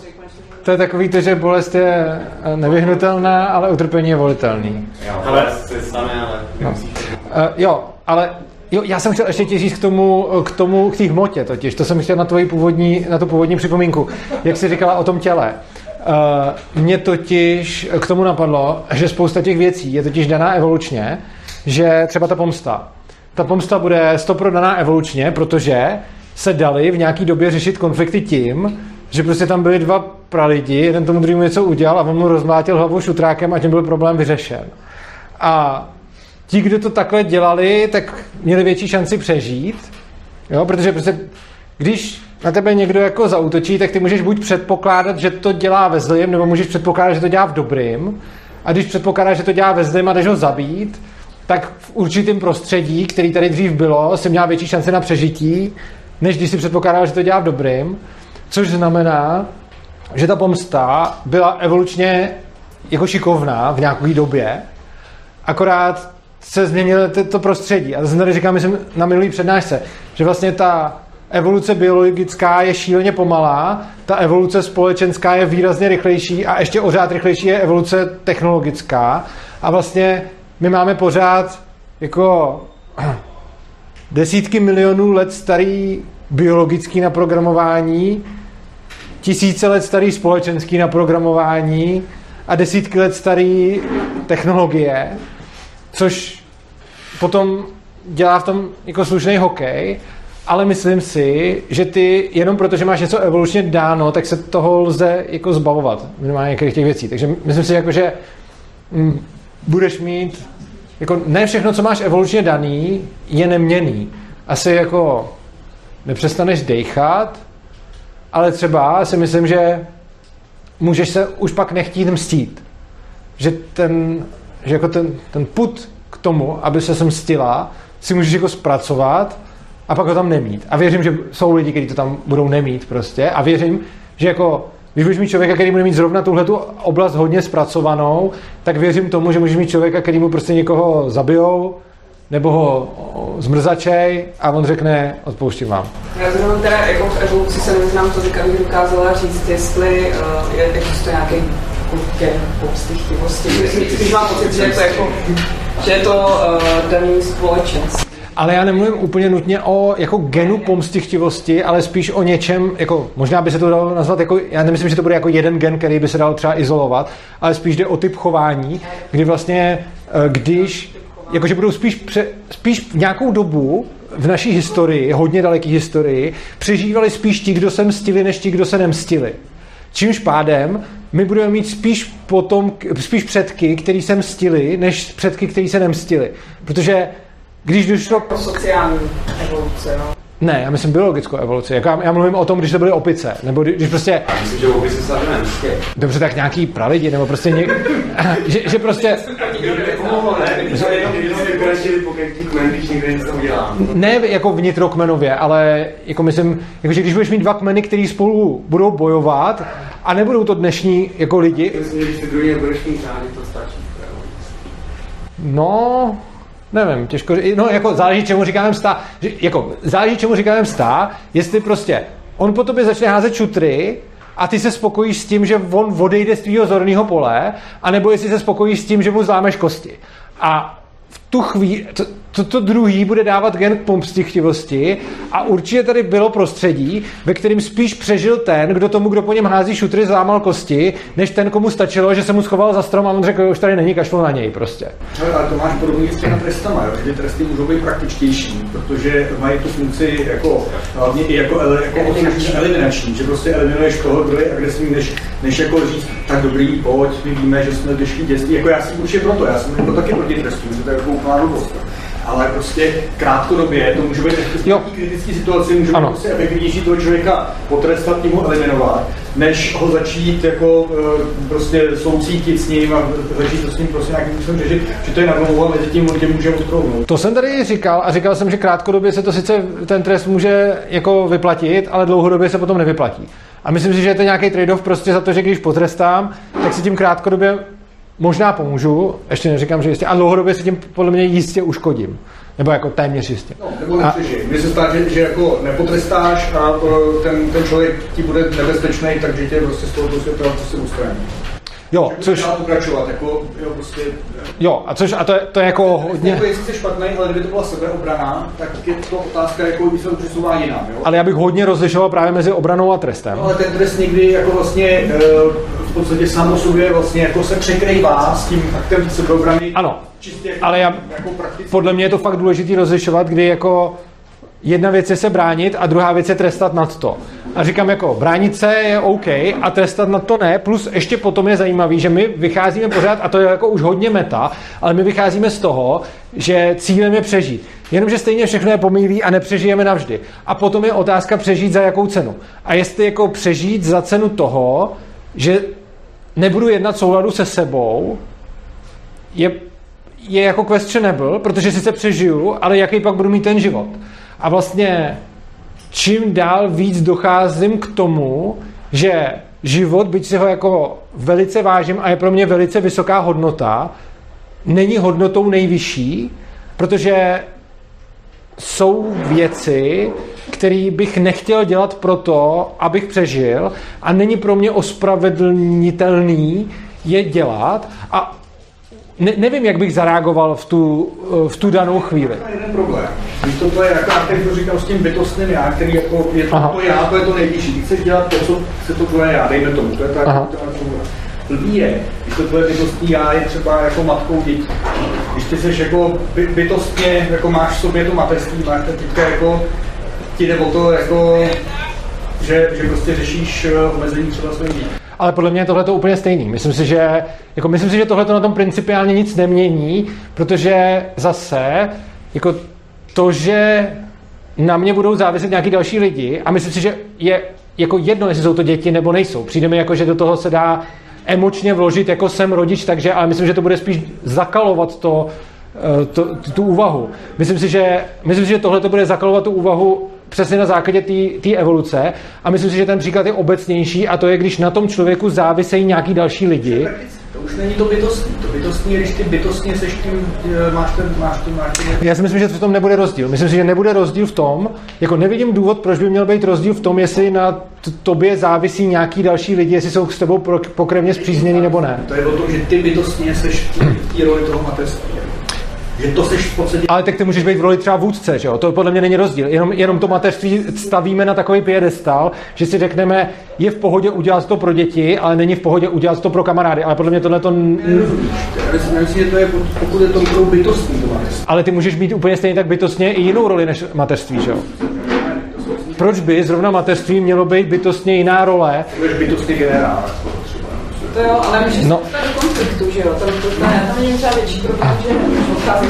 to je takový to, že bolest je eh, nevyhnutelná, ale utrpení je volitelný. Jo, Ale- se stane, ale to Uh, jo, ale jo, já jsem chtěl ještě ti říct k tomu, k tomu, k té hmotě totiž, to jsem chtěl na, tvoji původní, na tu původní připomínku, jak jsi říkala o tom těle. Uh, mě totiž k tomu napadlo, že spousta těch věcí je totiž daná evolučně, že třeba ta pomsta. Ta pomsta bude stoprodaná evolučně, protože se dali v nějaký době řešit konflikty tím, že prostě tam byli dva pralidi, jeden tomu druhému něco udělal a on mu rozmlátil hlavu šutrákem a tím byl problém vyřešen. A ti, kdo to takhle dělali, tak měli větší šanci přežít, jo, protože prostě, když na tebe někdo jako zautočí, tak ty můžeš buď předpokládat, že to dělá ve zlým, nebo můžeš předpokládat, že to dělá v dobrým. A když předpokládáš, že to dělá ve zlým a jdeš ho zabít, tak v určitém prostředí, který tady dřív bylo, si měla větší šance na přežití, než když si předpokládal, že to dělá v dobrým. Což znamená, že ta pomsta byla evolučně jako šikovná v nějaké době, akorát se změnilo to prostředí. A to jsem tady říkal, myslím, na minulý přednášce, že vlastně ta evoluce biologická je šíleně pomalá, ta evoluce společenská je výrazně rychlejší a ještě o řád rychlejší je evoluce technologická. A vlastně my máme pořád jako desítky milionů let starý biologický naprogramování, tisíce let starý společenský naprogramování a desítky let starý technologie, což potom dělá v tom jako slušný hokej, ale myslím si, že ty jenom proto, že máš něco evolučně dáno, tak se toho lze jako zbavovat, minimálně některých těch věcí. Takže myslím si, jako, že mm, budeš mít, jako ne všechno, co máš evolučně daný, je neměný. Asi jako nepřestaneš dejchat, ale třeba si myslím, že můžeš se už pak nechtít mstít. Že ten, že jako ten, ten put k tomu, aby se mstila, si můžeš jako zpracovat a pak ho tam nemít. A věřím, že jsou lidi, kteří to tam budou nemít prostě a věřím, že jako když budeš mít člověka, který bude mít zrovna tuhle oblast hodně zpracovanou, tak věřím tomu, že můžeš mít člověka, který mu prostě někoho zabijou, nebo ho zmrzačej a on řekne, odpouštím vám. Já zrovna teda jako v evoluci se neznám to abych dokázala říct, jestli uh, je existuje nějaký jako gen pomsty chtivosti. Když mám pocit, že je to jako, že je to uh, daný společenství. Ale já nemluvím úplně nutně o jako genu pomstichtivosti, ale spíš o něčem, jako možná by se to dalo nazvat jako, já nemyslím, že to bude jako jeden gen, který by se dal třeba izolovat, ale spíš jde o typ chování, kdy vlastně, eh, když, jakože budou spíš, pře, spíš nějakou dobu v naší historii, hodně daleký historii, přežívali spíš ti, kdo se mstili, než ti, kdo se nemstili. Čímž pádem my budeme mít spíš potom, spíš předky, který se mstili, než předky, který se nemstili. Protože když došlo Pro sociální evoluce, no. Ne, já myslím biologickou evoluci. Jako já, já mluvím o tom, když to byly opice. Nebo když, když prostě, Já myslím, že oby se dobře, tak nějaký pralidi, nebo prostě něk, že, že prostě, ne? Jako vnitrokmenově, ale jako myslím, jako že když budeš mít dva kmeny, který spolu budou bojovat a nebudou to dnešní jako lidi, Myslím, že když ty druhý nebudeš mít to stačí. No, nevím, těžko. No, jako záleží, čemu říkáme msta. Jako, záleží, čemu říkáme msta, jestli prostě on po tobě začne házet čutry a ty se spokojíš s tím, že on odejde z tvýho zorného pole, anebo jestli se spokojíš s tím, že mu zlámeš kosti. A v tu chvíli, to, to, to druhý bude dávat gen k pomstichtivosti a určitě tady bylo prostředí, ve kterém spíš přežil ten, kdo tomu, kdo po něm hází šutry, zlámal kosti, než ten, komu stačilo, že se mu schoval za strom a on řekl, že už tady není, kašlo na něj prostě. Ale, ale to máš podobně s těmi trestama, jo? že ty tresty můžou být praktičtější, protože mají tu funkci jako, hlavně i jako, ele, jako eliminační. eliminační, že prostě eliminuješ toho, kdo je agresivní, než, než jako říct, tak dobrý, pojď, my víme, že jsme těžký dětství, jako já jsem určitě proto, já jsem jako taky proti trestům, že to je jako úplná blbost ale prostě krátkodobě to může být v kritické situaci, může být prostě efektivnější toho člověka potrestat, tím ho eliminovat, než ho začít jako e, prostě soucítit s ním a začít to s ním prostě nějakým způsobem řešit, že to je na dlouho a mezi tím on tě může odkrouhnout. To jsem tady říkal a říkal jsem, že krátkodobě se to sice ten trest může jako vyplatit, ale dlouhodobě se potom nevyplatí. A myslím si, že je to nějaký trade-off prostě za to, že když potrestám, tak si tím krátkodobě možná pomůžu, ještě neříkám, že jistě, a dlouhodobě si tím podle mě jistě uškodím. Nebo jako téměř jistě. No, nebo nepřežij. Mně se stát, že, že, jako nepotrestáš a ten, ten člověk ti bude nebezpečný, takže tě prostě z toho světa prostě ustání. Jo, což... pokračovat, jako, jo, prostě... Jo, a což, a to je, to je jako hodně... Jako jestli jsi špatný, ale kdyby to byla sebeobrana, tak je to otázka, jako by se to přesouvá jinam, jo? Ale já bych hodně rozlišoval právě mezi obranou a trestem. No, ale ten trest někdy jako vlastně e, v podstatě sám o sobě vlastně jako se překrývá s tím aktem sebeobrany. Ano, jako, ale já, jako podle mě je to fakt důležité rozlišovat, kdy jako jedna věc je se bránit a druhá věc je trestat nad to. A říkám jako, bránit se je OK a trestat nad to ne, plus ještě potom je zajímavý, že my vycházíme pořád, a to je jako už hodně meta, ale my vycházíme z toho, že cílem je přežít. Jenomže stejně všechno je pomýlý a nepřežijeme navždy. A potom je otázka přežít za jakou cenu. A jestli jako přežít za cenu toho, že nebudu jednat souladu se sebou, je, je jako questionable, protože sice přežiju, ale jaký pak budu mít ten život. A vlastně čím dál víc docházím k tomu, že život, byť si ho jako velice vážím a je pro mě velice vysoká hodnota, není hodnotou nejvyšší, protože jsou věci, které bych nechtěl dělat proto, abych přežil a není pro mě ospravedlnitelný je dělat. A ne, nevím, jak bych zareagoval v tu, v tu danou chvíli. To je jeden problém. Když to, je jako, který to říkal s tím bytostným já, který jako je to, to já, to je to nejvyšší. Ty chceš dělat to, co se to tvoje já, dejme tomu. To je tak, blbý je, když to tvoje bytostní já je třeba jako matkou dětí. Když ty jsi jako by, bytostně, jako máš v sobě to mateřství, máš to teďka jako, ti jde o to jako, že, že prostě řešíš eh, omezení třeba svých dětí ale podle mě je tohle to úplně stejný. Myslím si, že, jako myslím si, že tohle na tom principiálně nic nemění, protože zase jako to, že na mě budou záviset nějaký další lidi a myslím si, že je jako jedno, jestli jsou to děti nebo nejsou. Přijde mi jako, že do toho se dá emočně vložit jako jsem rodič, takže, ale myslím, že to bude spíš zakalovat to, eh, to, tu úvahu. Myslím si, že, myslím si, že tohle to bude zakalovat tu úvahu přesně na základě té evoluce a myslím si, že ten příklad je obecnější a to je, když na tom člověku závisejí nějaký další lidi. To už není to bytostní. To bytostní když ty bytostně seš tím, eh, máš ten, máš ten, máš ten... Já si myslím, že v tom nebude rozdíl. Myslím si, že nebude rozdíl v tom, jako nevidím důvod, proč by měl být rozdíl v tom, jestli na tobě závisí nějaký další lidi, jestli jsou s tebou pokrevně zpřízněný nebo ne. To je o tom, že ty bytostně seš v té roli toho mateřství že to seš v podstatě... Ale tak ty můžeš být v roli třeba vůdce, že jo? To podle mě není rozdíl. Jenom, jenom to mateřství stavíme na takový piedestal, že si řekneme, je v pohodě udělat to pro děti, ale není v pohodě udělat to pro kamarády. Ale podle mě tohle to... To je, pokud je to bytostní to Ale ty můžeš být úplně stejně tak bytostně i jinou roli než mateřství, že jo? Proč by zrovna mateřství mělo být bytostně jiná role? Budeš bytostný generál. To jo, ale můžeš no. do konfliktu, že jo? To, ne, tam není třeba větší problém, že odchází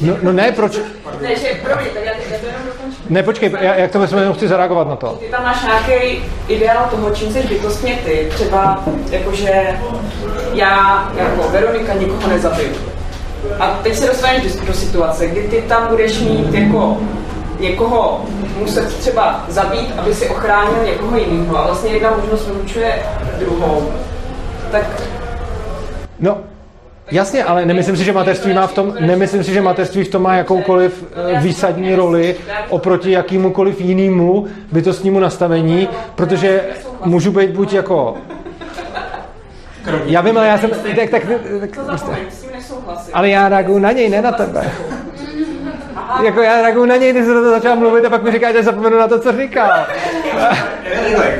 No, no ne, proč? Ne, že promiň, tak já, to jenom dokončím. Ne, počkej, já, jak to myslím, jenom chci zareagovat na to. Ty tam máš nějaký ideál toho, čím jsi bytostně ty. Třeba, jakože já jako Veronika nikoho nezabiju. A teď se dostaneš do, do situace, kdy ty tam budeš mít jako někoho muset třeba zabít, aby si ochránil někoho jiného. A vlastně jedna možnost vylučuje druhou tak... No, Jasně, ale nemyslím si, že mateřství má v tom, nemyslím si, že mateřství v tom má jakoukoliv eh, výsadní roli oproti jakýmukoliv jinému bytostnímu nastavení, protože můžu být buď jako já vím, ale já jsem... Tak, tak, tak, tak, ale já reaguju na něj, ne na tebe. jako já reaguju na něj, když se to začal mluvit a pak mi říká, že zapomenu na to, co říkal.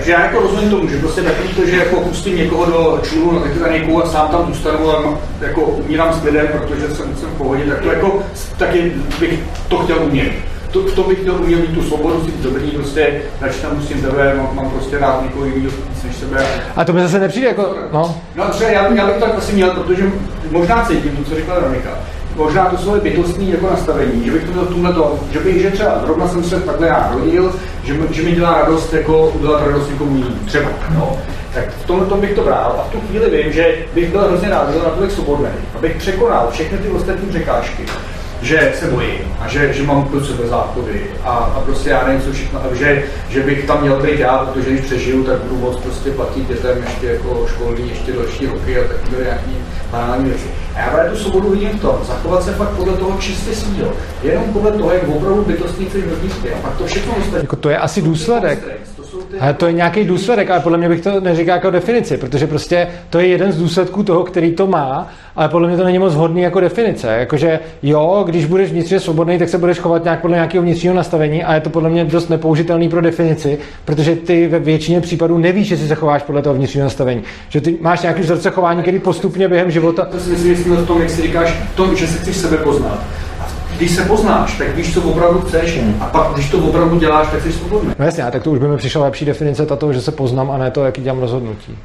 Já jako rozumím tomu, že prostě takový to, že jako pustím někoho do člunu na Titaniku a sám tam zůstanu a jako umírám s lidem, protože jsem, jsem v pohodě, tak to jako taky bych to chtěl umět. To, v tom bych chtěl umět mít tu svobodu, si dobrý, prostě radši tam pustím tebe, mám, mám prostě rád někoho jiného než sebe. A to mi zase nepřijde jako, no. No třeba já, já bych to tak asi měl, protože možná cítím to, co říkala Veronika. Možná to svoje bytostní jako nastavení, že bych to měl v tomhle tom, že bych, že třeba zrovna jsem se takhle já rodil, že, že mi dělá radost jako udělat radost někomu jinému, třeba. No. Tak v tomhle tom bych to bral a v tu chvíli vím, že bych byl hrozně rád, byl natolik svobodný, abych překonal všechny ty ostatní překážky že se bojím a že, že mám pro sebe záchody a, a prostě já nevím co všechno, a že, že bych tam měl být já, protože když přežiju, tak budu moct prostě platit dětem ještě jako školní, ještě další roky a takové nějaký banální věci. A já právě tu svobodu vidím v tom, zachovat se fakt podle toho čistě svýho, jenom podle toho, jak opravdu bytostní chceš rozmístit. A pak to všechno ostatní. Jako to je asi důsledek. Ale to je nějaký důsledek, ale podle mě bych to neříkal jako definici, protože prostě to je jeden z důsledků toho, který to má, ale podle mě to není moc hodný jako definice. Jakože jo, když budeš vnitřně svobodný, tak se budeš chovat nějak podle nějakého vnitřního nastavení a je to podle mě dost nepoužitelný pro definici, protože ty ve většině případů nevíš, že si se chováš podle toho vnitřního nastavení. Že ty máš nějaký vzorce chování, který postupně během života To si myslím, v tom, jak si říkáš, v tom, že se chceš sebe poznat. A když se poznáš, tak víš, co opravdu chceš, a pak, když to opravdu děláš, tak jsi svobodný. No jasně, a tak to už by mi přišla lepší definice tato, že se poznám a ne to, jaký dělám rozhodnutí.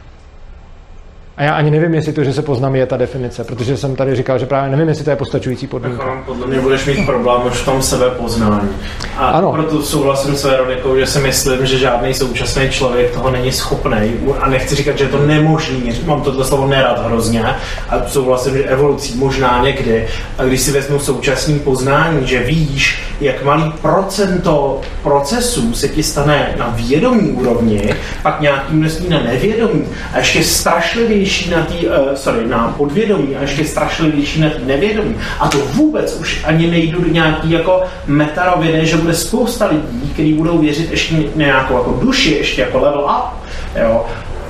A já ani nevím, jestli to, že se poznám, je ta definice, protože jsem tady říkal, že právě nevím, jestli to je postačující podmínka. Jako, podle mě budeš mít problém už v tom sebepoznání. A Ano. ano. proto souhlasím s Veronikou, že si myslím, že žádný současný člověk toho není schopný. A nechci říkat, že je to nemožný, mám tohle slovo nerad hrozně, a souhlasím, že evolucí možná někdy. A když si vezmu současný poznání, že víš, jak malý procento procesů se ti stane na vědomí úrovni, pak nějaký množství na nevědomí a ještě strašlivější na tý, uh, sorry, na podvědomí a ještě strašlivější na tý nevědomí. A to vůbec už ani nejdu do nějaký jako metaroviny, že bude spousta lidí, kteří budou věřit ještě nějakou jako duši, ještě jako level up. Jo?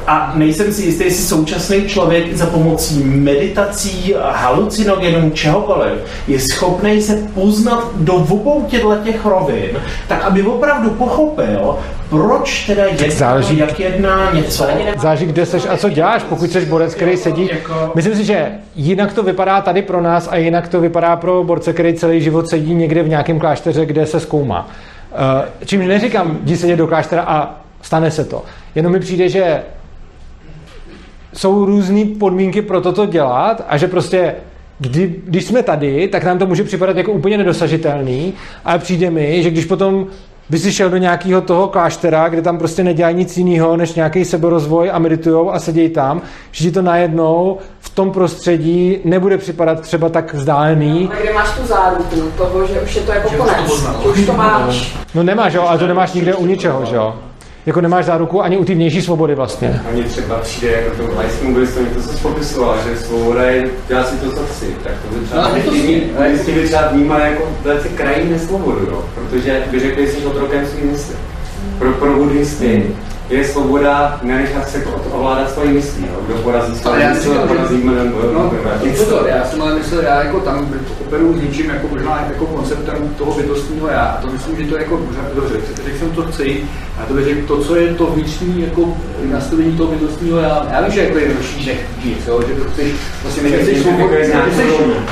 A nejsem si jistý, jestli současný člověk za pomocí meditací, halucinogenů, čehokoliv je schopný se poznat do obou těchto těch rovin, tak aby opravdu pochopil, proč teda jedná, záleží- jak jedná něco. Záleží, kde seš a co děláš, pokud jsi borec, který sedí. Myslím si, že jinak to vypadá tady pro nás a jinak to vypadá pro borce, který celý život sedí někde v nějakém klášteře, kde se zkoumá. Eh, Čímž neříkám, jdi sedět do kláštera a stane se to. Jenom mi přijde, že jsou různé podmínky pro toto dělat a že prostě kdy, když jsme tady, tak nám to může připadat jako úplně nedosažitelný, ale přijde mi, že když potom by si šel do nějakého toho kláštera, kde tam prostě nedělají nic jiného, než nějaký seberozvoj a meditujou a sedějí tam, že ti to najednou v tom prostředí nebude připadat třeba tak vzdálený. A kde máš tu záruku toho, že už je to jako konec, že už to máš. No nemáš, jo, ale to nemáš nikde u ničeho, že jo? Jako nemáš záruku ani u té vnější svobody vlastně. A mně třeba přijde jako tomu lajskému buddhistovi, to, co jsi popisoval, že svoboda je dělat si to, co chci, tak to by třeba No, to si- lajstí by třeba vnímali jako velice krajní nesvobodu, jo? protože by řekli, že jsi otrokem svým mysli. Pro, pro buddhisty je svoboda nenechat se ovládat svojí myslí, jo? kdo porazí svoji mysl, porazí milion No, pozor, já jsem ale myslel, já jako tam operuju s něčím jako možná jako konceptem toho bytostního já. A to myslím, že to je jako možná dobře. Řekl jsem to chci, a to řekl to, co je to vnitřní jako nastavení toho bytostního já. Já vím, že jako je jednodušší nechtíš, jo, že to chceš, vlastně Že chceš svobodný, jako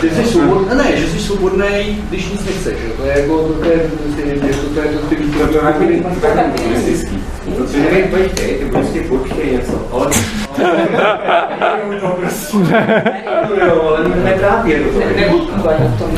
ty jsi, jsi svobodný, ne, že jsi svobodný, když nic nechceš, to je jako, to, to je, to je, to, to je to, ty To to takový takový buddhistický. Protože nevím, pojď ty, ty buddhisti určitě něco, ale... Jo, ale mě netrápí to. Neodpůvají v tom.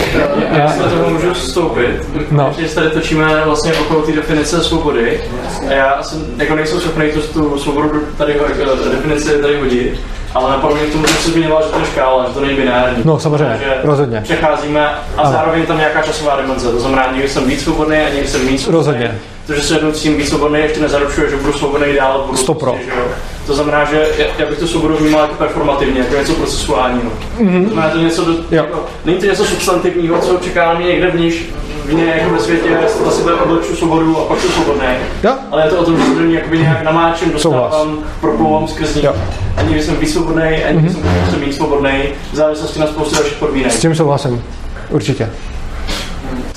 Já si do toho můžu vstoupit, No. protože tady točíme vlastně okolo té definice svobody a já asi jako nejsem schopný tu, tu svobodu tady jako definici tady hodit, ale napadlo mě k tomu, že se zmiňoval, že to je škála, že to není binární. No, samozřejmě, Že rozhodně. Přecházíme a Ano. zároveň tam nějaká časová dimenze, to znamená, někdy jsem víc svobodný a někdy jsem víc svobodný. Rozhodně. To, že se jednou s tím víc svobodný, ještě nezaručuje, že budu svobodný dál. Budu Sto pro. prostě, že jo. To znamená, že já, bych tu svobodu vnímal jako performativně, jako něco procesuálního. Mm-hmm. To znamená, to něco, do, jako, není to něco substantivního, co očekává mě někde vníž, vně jako ve světě, na sebe obleču svobodu a pak jsem svobodný. Jo? Ale je to o tom, že se do ní jakoby nějak namáčím, dostávám, proplouvám skrz ní. Jo. A někdy jsem víc svobodný, a někdy jsem, jsem méně svobodný, v závislosti na spoustě dalších podmínek. S tím souhlasím. Určitě.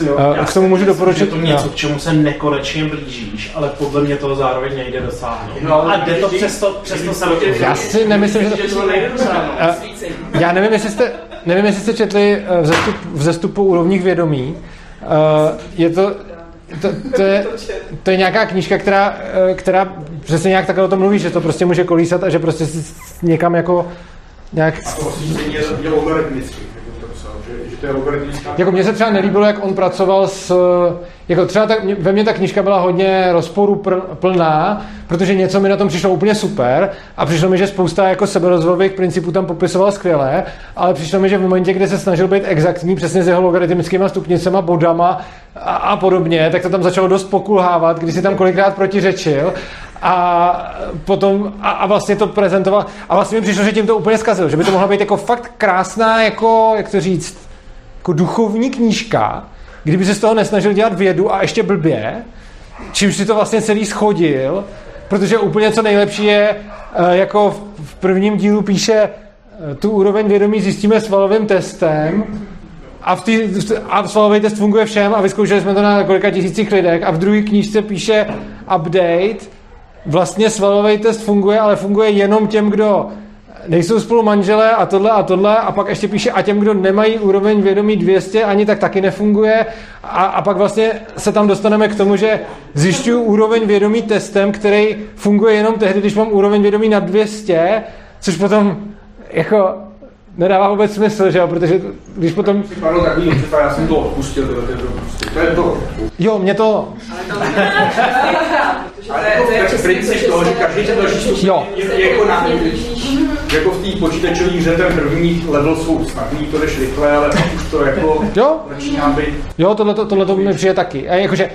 Jo, Uh, já k tomu můžu doporučit- to něco, k čemu se nekonečně blížíš, ale podle mě toho zároveň nejde dosáhnout. No, a jde to přesto, přesto se Já si nemyslím, že to... To nejde dosáhnout. Eh, Já nevím, jestli jste, nevím, jestli jste četli eh, vzestup, vzestupu úrovních vědomí. Eh, Je to, to, to, je, to je nějaká knížka, která, eh, která přesně nějak takhle o tom mluví, že to prostě může kolísat a že prostě si někam jako nějak... A to je to psal, že, že to je logaritmická... Jako mně se třeba nelíbilo, jak on pracoval s... Jako třeba tak, ve mně ta knížka byla hodně rozporu plná, protože něco mi na tom přišlo úplně super a přišlo mi, že spousta jako seberozvojových principů tam popisoval skvěle, ale přišlo mi, že v momentě, kdy se snažil být exaktní přesně s jeho logaritmickými stupnicema, bodama a, a podobně, tak to tam začalo dost pokulhávat, když si tam kolikrát protiřečil a potom a, a vlastně to prezentoval. A vlastně mi přišlo, že tím to úplně zkazil, že by to mohla být jako fakt krásná, jako, jak to říct, jako duchovní knížka, kdyby se z toho nesnažil dělat vědu a ještě blbě, čímž si to vlastně celý schodil, protože úplně co nejlepší je, eh, jako v- prvním dílu píše, eh, tu úroveň vědomí zjistíme svalovým testem a, v tý, a svalový test funguje všem a vyzkoušeli jsme to na kolika tisících lidech a v druhé knížce píše update, vlastně svalový test funguje, ale funguje jenom těm, kdo nejsou spolu manželé a tohle a tohle a pak ještě píše a těm, kdo nemají úroveň vědomí 200, ani tak taky nefunguje a, a pak vlastně se tam dostaneme k tomu, že zjišťuju úroveň vědomí testem, který funguje jenom tehdy, když mám úroveň vědomí na 200, což potom jako nedává vůbec smysl, že jo, protože když potom, Připadlo takový, že já jsem to odpustil, prostě. To je to. jo, mě to, Ale jako ten princip toho, že každý ten další stupeň je, je jako na jako v té počítačové hře ten první level jsou snadný, to jdeš rychle, ale pak už to jako jo, začíná být Jo, tohle to mi přijde taky. A jakože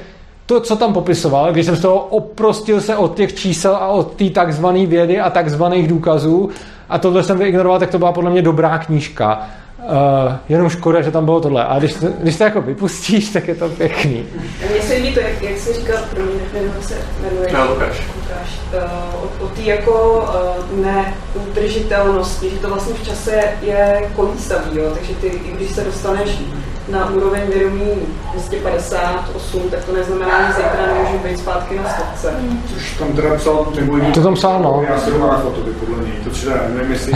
to, co tam popisoval, když jsem z toho oprostil se od těch čísel a od té takzvané vědy a takzvaných důkazů a tohle jsem vyignoroval, tak to byla podle mě dobrá knížka. Uh, jenom škoda, že tam bylo tohle. A když, to- když to jako vypustíš, tak je to pěkný. Mně se líbí to, jak, jak jsi říkal, pro mě, nevím, jak se jmenuje. No, Lukáš. Lukáš. Uh, o, o té jako uh, neudržitelnosti, že to vlastně v čase je kolísavý, jo? takže ty, i když se dostaneš na úroveň vědomí 258, tak to neznamená, že zítra nemůžu být zpátky na stovce. Což tam teda psal, nebo. To tam psal, no. Já se rovná fotoky, podle něj, to třeba nevím, jestli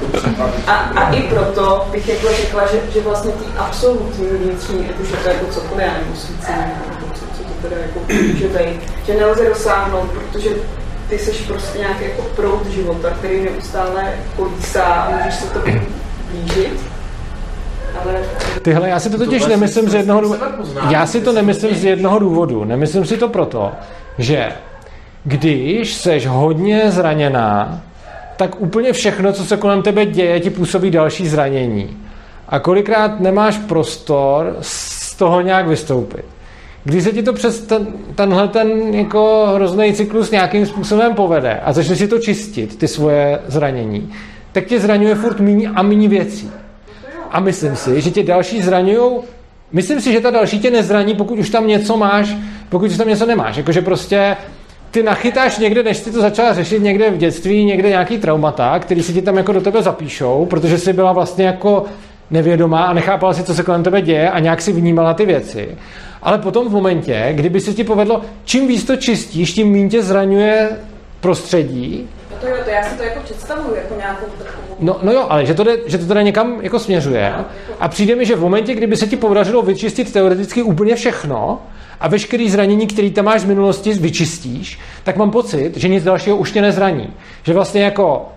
to případ. A, a i proto bych jako řekla, že, že vlastně ty absolutní vnitřní, ať už je to jako cokoliv, já nebo co, co to teda jako může být, že nelze dosáhnout, protože ty jsi prostě nějaký jako proud života, který neustále kolísá a můžeš se to blížit. Ale Tyhle, já si to totiž nemyslím z jednoho důvodu. Já si to nemyslím z jednoho důvodu. Nemyslím si to proto, že když seš hodně zraněná, tak úplně všechno, co se kolem tebe děje, ti působí další zranění. A kolikrát nemáš prostor z toho nějak vystoupit. Když se ti to přes ten, tenhle ten jako hrozný cyklus nějakým způsobem povede a začneš si to čistit, ty svoje zranění, tak tě zraňuje furt méně a méně věcí. A myslím si, že tě další zraňují. Myslím si, že ta další tě nezraní, pokud už tam něco máš, pokud už tam něco nemáš. Jakože prostě ty nachytáš někde, než jsi to začala řešit někde v dětství, někde nějaký traumata, který se ti tam jako do tebe zapíšou, protože jsi byla vlastně jako nevědomá a nechápala si, co se kolem tebe děje a nějak si vnímala ty věci. Ale potom v momentě, kdyby se ti povedlo, čím víc to čistíš, tím méně tě zraňuje prostředí, no to jo, to já si to jako představuju jako nějakou No, no jo, ale že to, jde, že to teda někam jako směřuje. A přijde mi, že v momentě, kdyby se ti podařilo vyčistit teoreticky úplně všechno a veškerý zranění, který tam máš z minulosti, vyčistíš, tak mám pocit, že nic dalšího už tě nezraní. Že vlastně jako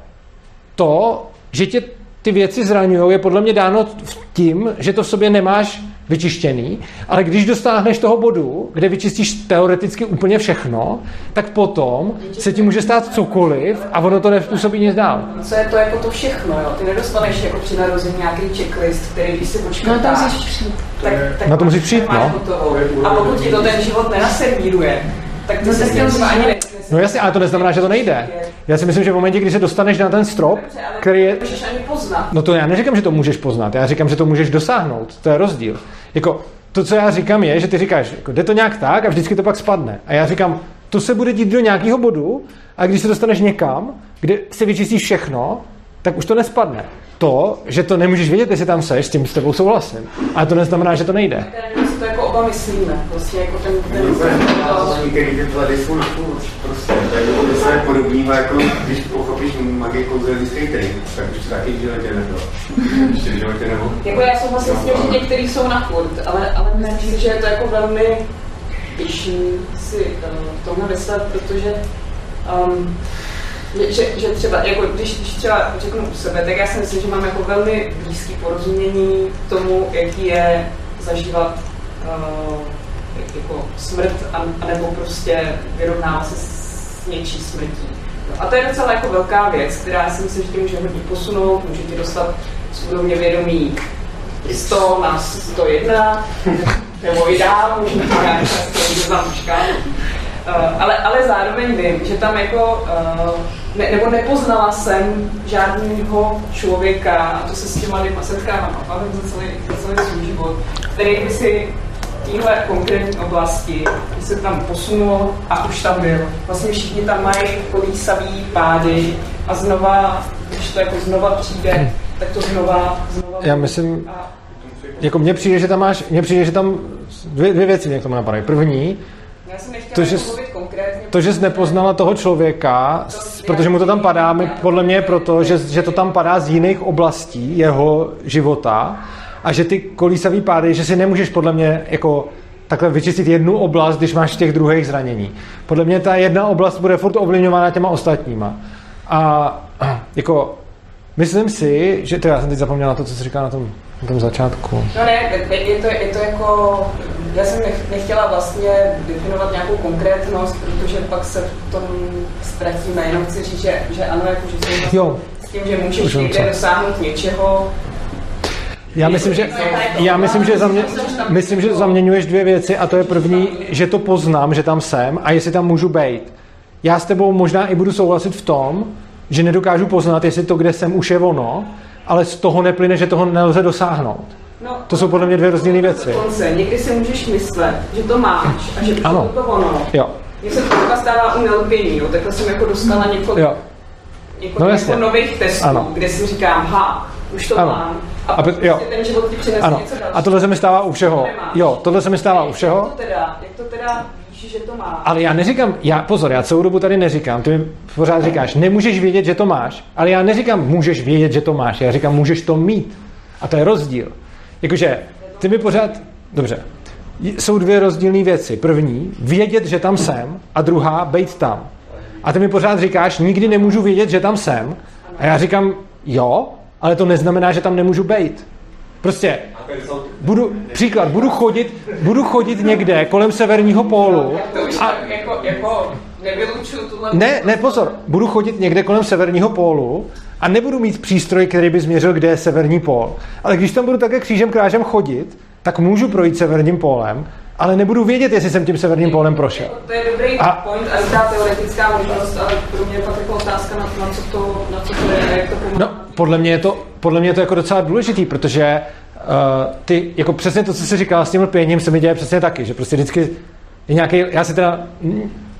to, že tě ty věci zraňují, je podle mě dáno tím, že to v sobě nemáš vyčištěný, ale když dostáhneš toho bodu, kde vyčistíš teoreticky úplně všechno, tak potom se ti může stát cokoliv a ono to nepůsobí nic dál. Co je to jako to všechno, jo? Ty nedostaneš jako při narození nějaký checklist, který když si počkáš, No, to musíš přijít. tak, tak Na to musíš přijít, máš no. hotovo. A pokud ti to ten život nenaservíruje, tak ty se s tím ani. No jasně, ale to neznamená, že to nejde. Já si myslím, že v momentě, kdy se dostaneš na ten strop, který je... Můžeš ani poznat. No to já neříkám, že to můžeš poznat, já říkám, že to můžeš dosáhnout. To je rozdíl. Jako, to, co já říkám, je, že ty říkáš, jako, jde to nějak tak a vždycky to pak spadne. A já říkám, to se bude dít do nějakého bodu a když se dostaneš někam, kde se vyčistíš všechno, tak už to nespadne. To, že to nemůžeš vědět, jestli tam seš, s tím s tebou souhlasím. Ale to neznamená, že to nejde. To jako oba myslíme. Prostě jako ten... ten, ten některý ty furt, furt, prostě, tak to se podobný, jako když pochopíš magii kouzelnický trik, tak už to taky v životě nebylo. Ještě v životě nebo... Jako já souhlasím s tím, že některý jsou na furt, ale, ale myslím, že je to jako velmi těžší si uh, v tomhle vyslat, protože um, že, že třeba, jako když, když třeba řeknu u sebe, tak já si myslím, že mám jako velmi blízký porozumění tomu, jaký je zažívat uh, jako smrt, anebo prostě vyrovnávat se s něčí smrtí. A to je docela jako velká věc, která si myslím, že tě může hodně posunout, může ti dostat z úrovně vědomí 100 na 101, nebo i dál, může to nějak často, Uh, ale, ale zároveň vím, že tam jako, uh, ne, nebo nepoznala jsem žádného člověka, a to se s těma lidma setkávám a bavím za celý, za celý svůj život, který by si téhle konkrétní oblasti, by se tam posunul a už tam byl. Vlastně všichni tam mají kolísavý pády a znova, když to jako znova přijde, tak to znova, znova... Já myslím, a... jako mně přijde, že tam máš, mně přijde, že tam dvě, dvě věci mě k tomu napadají. První, to, že, to, že jsi nepoznala toho člověka, protože mu to tam padá, my, podle mě je proto, že, že to tam padá z jiných oblastí jeho života a že ty kolísavý pády, že si nemůžeš podle mě jako takhle vyčistit jednu oblast, když máš těch druhých zranění. Podle mě ta jedna oblast bude furt ovlivňována těma ostatníma. A jako myslím si, že to já jsem teď zapomněl na to, co jsi říkal na tom, na tom začátku. No ne, je to, je to jako já jsem nechtěla vlastně definovat nějakou konkrétnost, protože pak se v tom ztratíme. Jenom chci říct, že, že ano, jako, že jsem vlastně jo. s tím, že můžeš někde dosáhnout něčeho, já myslím, že, já myslím, že, zamě, myslím, že zaměňuješ dvě věci a to je první, že to poznám, že tam jsem a jestli tam můžu být. Já s tebou možná i budu souhlasit v tom, že nedokážu poznat, jestli to, kde jsem, už je ono, ale z toho neplyne, že toho nelze dosáhnout. No, to jsou podle mě dvě rozdílné věci. Konce. Někdy si můžeš myslet, že to máš a že to ano. to ono. Jo. Mně se to třeba stává u nelpění, jo. takhle jsem jako dostala několik, jo. několik no, jako nových testů, ano. kde si říkám, ha, už to ano. mám. A, a prostě jo. ten život ti přinese ano. něco dalšího. A tohle se mi stává u všeho. Jo, tohle se mi stává u všeho. Jak to teda, jak to teda víš, že to máš? Ale já neříkám, já, pozor, já celou dobu tady neříkám, ty mi pořád říkáš, nemůžeš vědět, že to máš, ale já neříkám, můžeš vědět, že to máš, já říkám, můžeš to mít. A to je rozdíl. Jakože ty mi pořád... Dobře. Jsou dvě rozdílné věci. První, vědět, že tam jsem, a druhá, být tam. A ty mi pořád říkáš, nikdy nemůžu vědět, že tam jsem. A já říkám, jo, ale to neznamená, že tam nemůžu být. Prostě budu, příklad, budu chodit, budu chodit někde kolem severního pólu. A, jako, jako ne, ne, pozor, budu chodit někde kolem severního pólu a nebudu mít přístroj, který by změřil, kde je severní pól. Ale když tam budu také křížem krážem chodit, tak můžu projít severním pólem, ale nebudu vědět, jestli jsem tím severním pólem prošel. To je dobrý a, point a dobrá teoretická možnost, ale pro mě je pak jako otázka, na, na, co to, na co to je, jak to pomáhá. No, podle mě je to, podle mě je to jako docela důležitý, protože uh, ty, jako přesně to, co jsi říkal s tím lpěním, se mi děje přesně taky, že prostě vždycky je nějaký, já si teda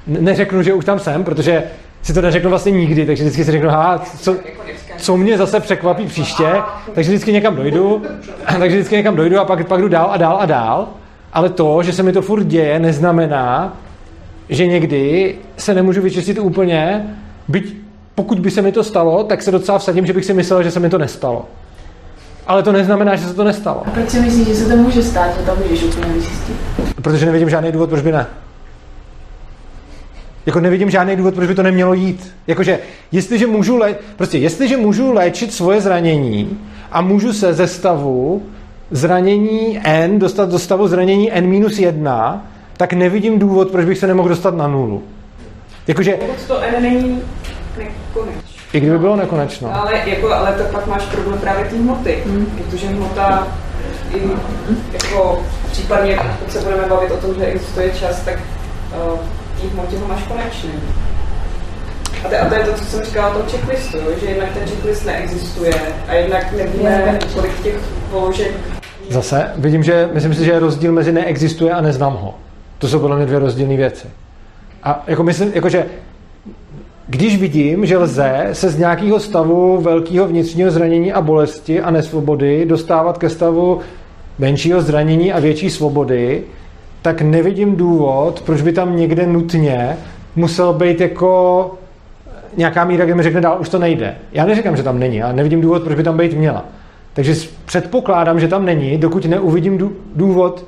neřeknu, že už tam jsem, protože si to neřeknu vlastně nikdy, takže vždycky si řeknu, ha, co, co mě zase překvapí příště, takže vždycky někam dojdu, takže vždycky někam dojdu a pak, pak jdu dál a dál a dál, ale to, že se mi to furt děje, neznamená, že někdy se nemůžu vyčistit úplně, byť pokud by se mi to stalo, tak se docela vsadím, že bych si myslel, že se mi to nestalo. Ale to neznamená, že se to nestalo. A proč si myslíš, že se to může stát, že to můžeš úplně vyčistit? Protože nevidím žádný důvod, proč by ne. Jako nevidím žádný důvod, proč by to nemělo jít. Jakože, jestliže můžu, lé... prostě, jestliže můžu léčit svoje zranění a můžu se ze stavu zranění N dostat do stavu zranění N-1, tak nevidím důvod, proč bych se nemohl dostat na nulu. Jakože... Pokud to N není nekonečno. I kdyby bylo nekonečno. Ale, jako, ale to pak máš problém právě té hmoty, hmm. protože hmota i, jako případně, pokud se budeme bavit o tom, že existuje čas, tak uh, té hmotě ho máš konečný. A to, a to je to, co jsem říkala o tom checklistu, že jednak ten checklist neexistuje a jednak nevíme, kolik těch položek Zase, vidím, že myslím si, že je rozdíl mezi neexistuje a neznám ho. To jsou podle mě dvě rozdílné věci. A jako myslím, jakože když vidím, že lze se z nějakého stavu velkého vnitřního zranění a bolesti a nesvobody dostávat ke stavu menšího zranění a větší svobody, tak nevidím důvod, proč by tam někde nutně musel být jako nějaká míra, kde mi řekne dál, už to nejde. Já neříkám, že tam není, ale nevidím důvod, proč by tam být měla. Takže předpokládám, že tam není, dokud neuvidím důvod,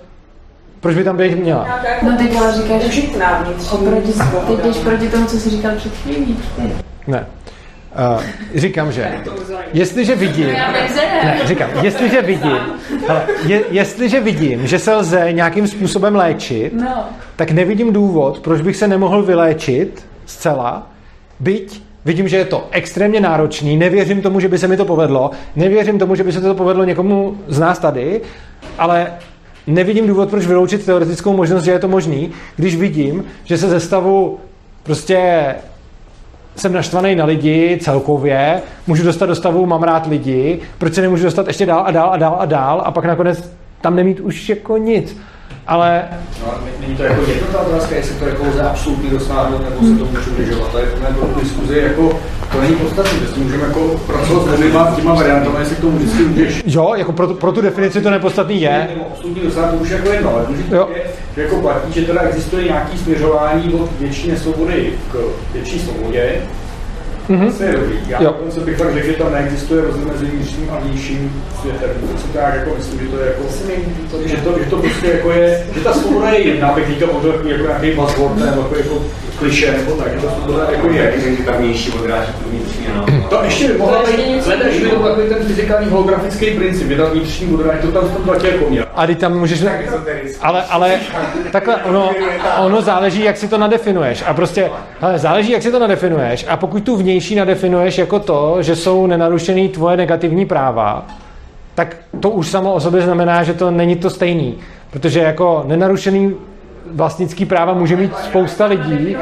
proč by tam být měla. No teď ale říkáš, oproti, teď jdeš proti tomu, co jsi říkal před chvílí. Ne. Uh, říkám, že jestliže vidím, ne, říkám, jestliže vidím, hele, je, jestliže vidím, že se lze nějakým způsobem léčit, no. tak nevidím důvod, proč bych se nemohl vyléčit zcela, byť vidím, že je to extrémně náročný, nevěřím tomu, že by se mi to povedlo, nevěřím tomu, že by se to povedlo někomu z nás tady, ale nevidím důvod, proč vyloučit teoretickou možnost, že je to možný, když vidím, že se ze stavu prostě jsem naštvaný na lidi celkově, můžu dostat do stavu, mám rád lidi, proč se nemůžu dostat ještě dál a dál a dál a dál a pak nakonec tam nemít už jako nic. Ale... No, není to jako jedna ta otázka, jestli to jako lze absolutně dosáhnout, nebo se to může udržovat. To je jako diskuzi, jako to není podstatné, že můžeme jako pracovat s těma, těma variantami, jestli k tomu vždycky můžeš. Jo, jako pro, pro tu definici to nepodstatný je. Absolutně dosáhnout už jako jedno, ale důležité je, že jako platí, že teda existuje nějaký směřování od větší nesvobody k větší svobodě, Mm-hmm. To je dobrý. Já jo. se bych řekl, že tam neexistuje rozdíl mezi vnitřním a vnějším světem. To si tak jako myslím, že to je jako, že to, že to prostě jako je, že ta svoboda je jedna, bych možná jako nějaký buzzword nebo jako, jako kliše nebo tak, že ta svoboda jako je. že ta vnější odráží tu vnitřní, no. To ještě by mohla být, hledáš, to takový ten fyzikální holografický princip, je ta vnitřní odráží, to tam v tom platí jako měl. A ty tam můžeš, ale, ale takhle, ono, ono záleží, jak si to nadefinuješ. A prostě, hele, záleží, jak si to nadefinuješ. A pokud tu vnější vnější nadefinuješ jako to, že jsou nenarušený tvoje negativní práva, tak to už samo o sobě znamená, že to není to stejný. Protože jako nenarušený vlastnický práva může mít spousta lidí.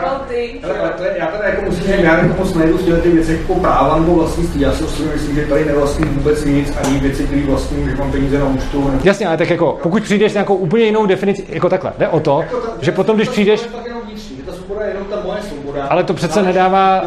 já teda jako musím říct, já jako moc nejdu z ty věci jako práva nebo vlastnictví. Já si osobně myslím, že tady nevlastním vůbec nic, ani věci, které vlastním, že mám peníze na účtu. Jasně, ale tak jako, pokud přijdeš s nějakou úplně jinou definici, jako takhle, jde o to, jako že potom, když přijdeš. Ale to přece nedává...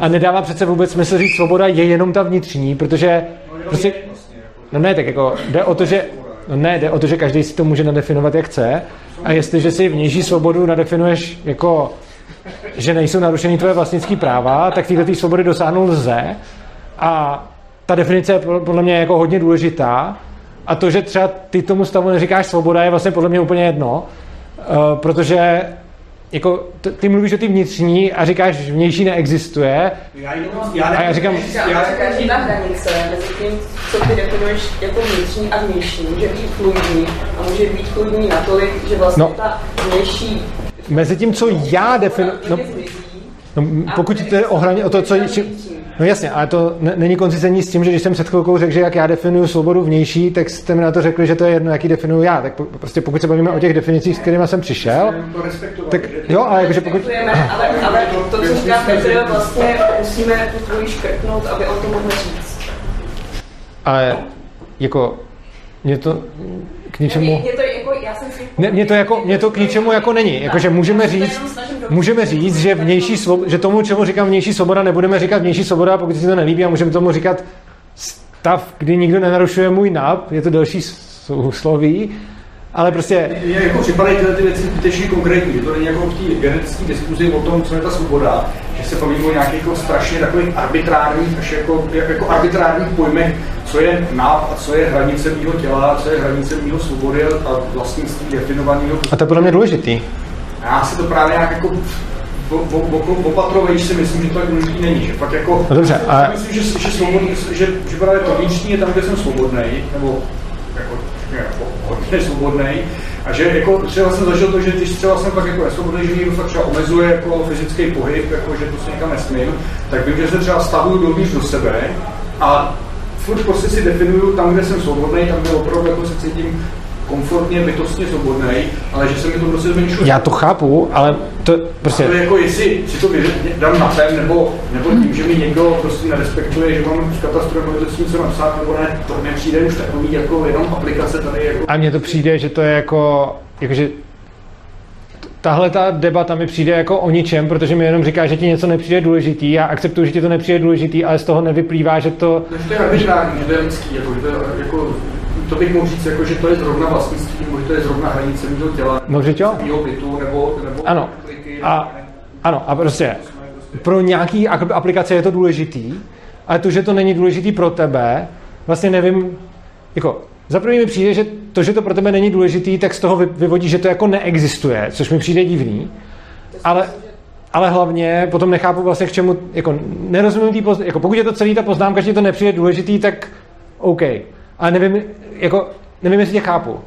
A nedává přece vůbec smysl říct, svoboda je jenom ta vnitřní, protože... No, prostě, vlastně, jako- no ne, tak jako jde o to, že... No ne, jde o to, že každý si to může nadefinovat, jak chce. A jestliže si vnější svobodu nadefinuješ jako že nejsou narušeny tvoje vlastnické práva, tak tyhle svobody dosáhnout lze. A ta definice je podle mě jako hodně důležitá. A to, že třeba ty tomu stavu neříkáš svoboda, je vlastně podle mě úplně jedno, uh, protože jako ty, ty mluvíš o ty vnitřní a říkáš, že vnější neexistuje. Já, já, a já říkám... Já každá hranice mezi tím, co ty definuješ jako vnitřní a vnější, může být fluidní a může být fluidní natolik, že vlastně no, ta vnější... Mezi tím, co já definuji... No, no, pokud jde o hraně, o to, co... No jasně, ale to není konzistentní s tím, že když jsem před chvilkou řekl, že jak já definuju svobodu vnější, tak jste mi na to řekli, že to je jedno, jaký definuju já. Tak prostě pokud se bavíme o těch definicích, s kterými jsem přišel, tak jo, ale jakože pokud... Ale, ale to, co říká Petr, vlastně musíme tu tvoji škrtnout, aby on to mohl říct. Ale jako mě to k ničemu... Mě, to jako, já jsem si... Ne, mě to, jako, mě to k ničemu jako není. Jakože můžeme říct, můžeme říct, že vnější svoboda, že tomu, čemu říkám vnější svoboda, nebudeme říkat vnější svoboda, pokud si to nelíbí a můžeme tomu říkat stav, kdy nikdo nenarušuje můj nap, je to další sloví, ale prostě... Mně jako připadají tyhle ty věci zbytečně konkrétní, že to není jako v té genetické diskuzi o tom, co je ta svoboda, se bavíme o nějakých jako strašně takových arbitrárních, až jako, jako arbitrárních pojmech, co je náp a co je hranice mého těla, co je hranice mého svobody a vlastnictví definovaného. A to je podle mě důležitý. Já si to právě nějak jako opatrovejš si myslím, že to tak důležitý není. Že fakt jako, no dobře, a... myslím, že, že, svobodný, že, že právě to vnitřní je tam, kde jsem svobodný, nebo jako, jako hodně svobodný. A že jako třeba jsem zažil to, že když třeba jsem tak jako nesvobodný, že někdo třeba omezuje jako fyzický pohyb, jako že to se někam nesmím, tak vím, že se třeba stavuju dovnitř do sebe a furt prostě si definuju tam, kde jsem svobodný, tam, kde opravdu jako se cítím komfortně, bytostně svobodný, ale že se mi to prostě zmenšuje. Já to chápu, ale to prostě... A to je jako, jestli si to dám na ten, nebo, nebo tím, že mi někdo prostě nerespektuje, že mám z katastru nebo to s něco napsat, nebo ne, to mi přijde už takový jako jenom aplikace tady. Jako... A mně to přijde, že to je jako, jakože tahle ta debata mi přijde jako o ničem, protože mi jenom říká, že ti něco nepřijde důležitý. Já akceptuju, že ti to nepřijde důležitý, ale z toho nevyplývá, že to... Že to je arbitrární, že to je lidský, jako, že to je jako to bych mohl říct, jako, že to je zrovna vlastnictví, nebo že to je zrovna hranice mého těla, No, že jo? mého bytu, nebo, nebo Ano. kliky, A, ano, a prostě pro nějaký ak- aplikace je to důležitý, ale to, že to není důležitý pro tebe, vlastně nevím, jako za první mi přijde, že to, že to pro tebe není důležitý, tak z toho vy- vyvodí, že to jako neexistuje, což mi přijde divný, ale, ale hlavně potom nechápu vlastně k čemu, jako nerozumím tý poz, jako pokud je to celý ta poznámka, že to nepřijde důležitý, tak OK. Ale nevím, jako, nevím, jestli tě chápu.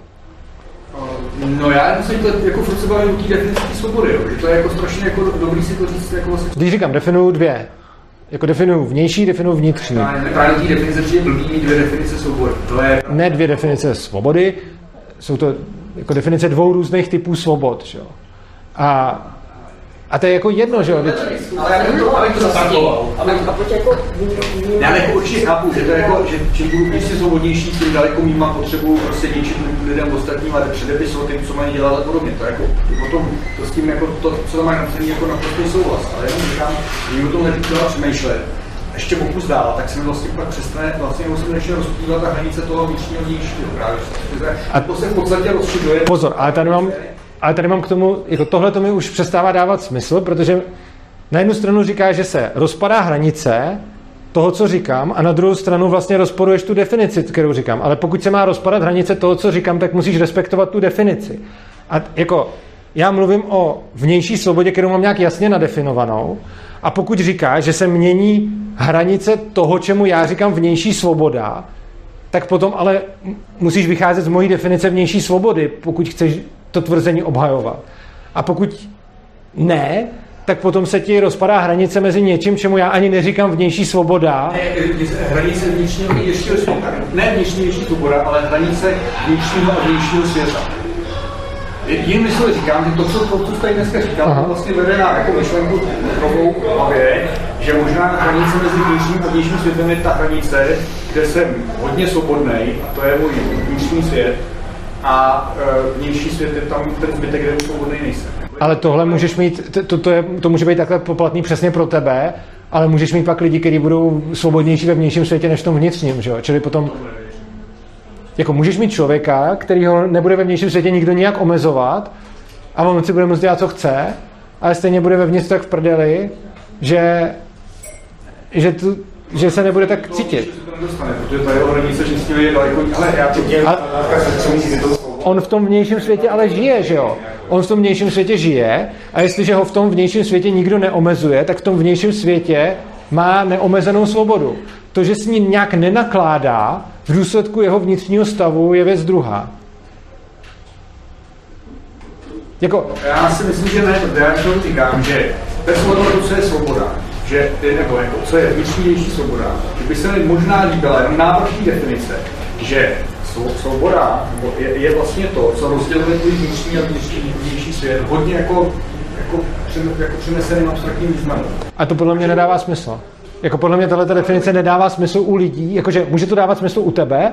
No já myslím, že to jako furt se bavím o té definici té svobody, jo. že to je jako strašně jako dobrý si to říct jako vlastně Když říkám, definuju dvě. Jako definuju vnější, definuju vnitřní. Právě právě té definice přijde blbý mít dvě definice svobody. To je Ne dvě definice svobody, jsou to jako definice dvou různých typů svobod. Že? jo. A, a to je jako jedno, že jo? Ale já bych to, abych to jako Já jako určitě chápu, že to je jako, že čím budu prostě svobodnější, tím daleko mám potřebu prostě něčit lidem ostatním a předepisovat tím, co mají dělat a podobně. To jako, potom to s tím jako to, co tam mají napsaný, jako naprostý souhlas. Ale jenom říkám, že o tom neříkala přemýšlet, ještě pokus dál, tak se mi vlastně pak přestane, vlastně musím ještě rozpívat ta hranice toho vnitřního vnějšího právě. A to se v podstatě rozšiřuje. Pozor, ale tady mám, ale tady mám k tomu, jako tohle to mi už přestává dávat smysl, protože na jednu stranu říká, že se rozpadá hranice toho, co říkám, a na druhou stranu vlastně rozporuješ tu definici, kterou říkám. Ale pokud se má rozpadat hranice toho, co říkám, tak musíš respektovat tu definici. A jako já mluvím o vnější svobodě, kterou mám nějak jasně nadefinovanou, a pokud říkáš, že se mění hranice toho, čemu já říkám vnější svoboda, tak potom ale musíš vycházet z mojí definice vnější svobody, pokud chceš to tvrzení obhajovat. A pokud ne, tak potom se ti rozpadá hranice mezi něčím, čemu já ani neříkám vnější svoboda. Ne, hranice vnitřního a vnějšího světa. Ne vnitřní vnější svoboda, ale hranice vnitřního a vnějšího světa. Jinými slovy říkám, že to, co, to, co jsi tady dneska říkal, Aha. to vlastně vede na jako myšlenku novou hlavě, že možná hranice mezi vnitřním a vnějším světem je ta hranice, kde jsem hodně svobodný, a to je můj vnitřní svět, a e, vnější svět je tam ten zbytek, kde svobodný nejsem. Ale tohle můžeš mít, to, to, je, to může být takhle poplatný přesně pro tebe, ale můžeš mít pak lidi, kteří budou svobodnější ve vnějším světě než v tom vnitřním, že jo? Čili potom, jako můžeš mít člověka, který ho nebude ve vnějším světě nikdo nijak omezovat a on si bude moct dělat, co chce, ale stejně bude vevnitř tak v prdeli, že, že, tu, že se nebude tak cítit. To nedostane, protože ta jeho daleko, ale já to dělám. On v tom vnějším světě ale žije, že jo? On v tom vnějším světě žije a jestliže ho v tom vnějším světě nikdo neomezuje, tak v tom vnějším světě má neomezenou svobodu. To, že s ní nějak nenakládá, v důsledku jeho vnitřního stavu je věc druhá. Jako, Já si myslím, že ne, protože já to říkám, že bez ohledu, co je svoboda, že, nebo jako, co je vnitřnější svoboda, že by se mi možná líbila jenom návrh té definice, že svoboda je, je, vlastně to, co rozděluje tvůj vnitřní a vnitřní, svět hodně jako, jako, jako přeneseným abstraktním významem. a to podle mě nedává smysl. Jako podle mě tahle definice nedává smysl u lidí, jakože může to dávat smysl u tebe,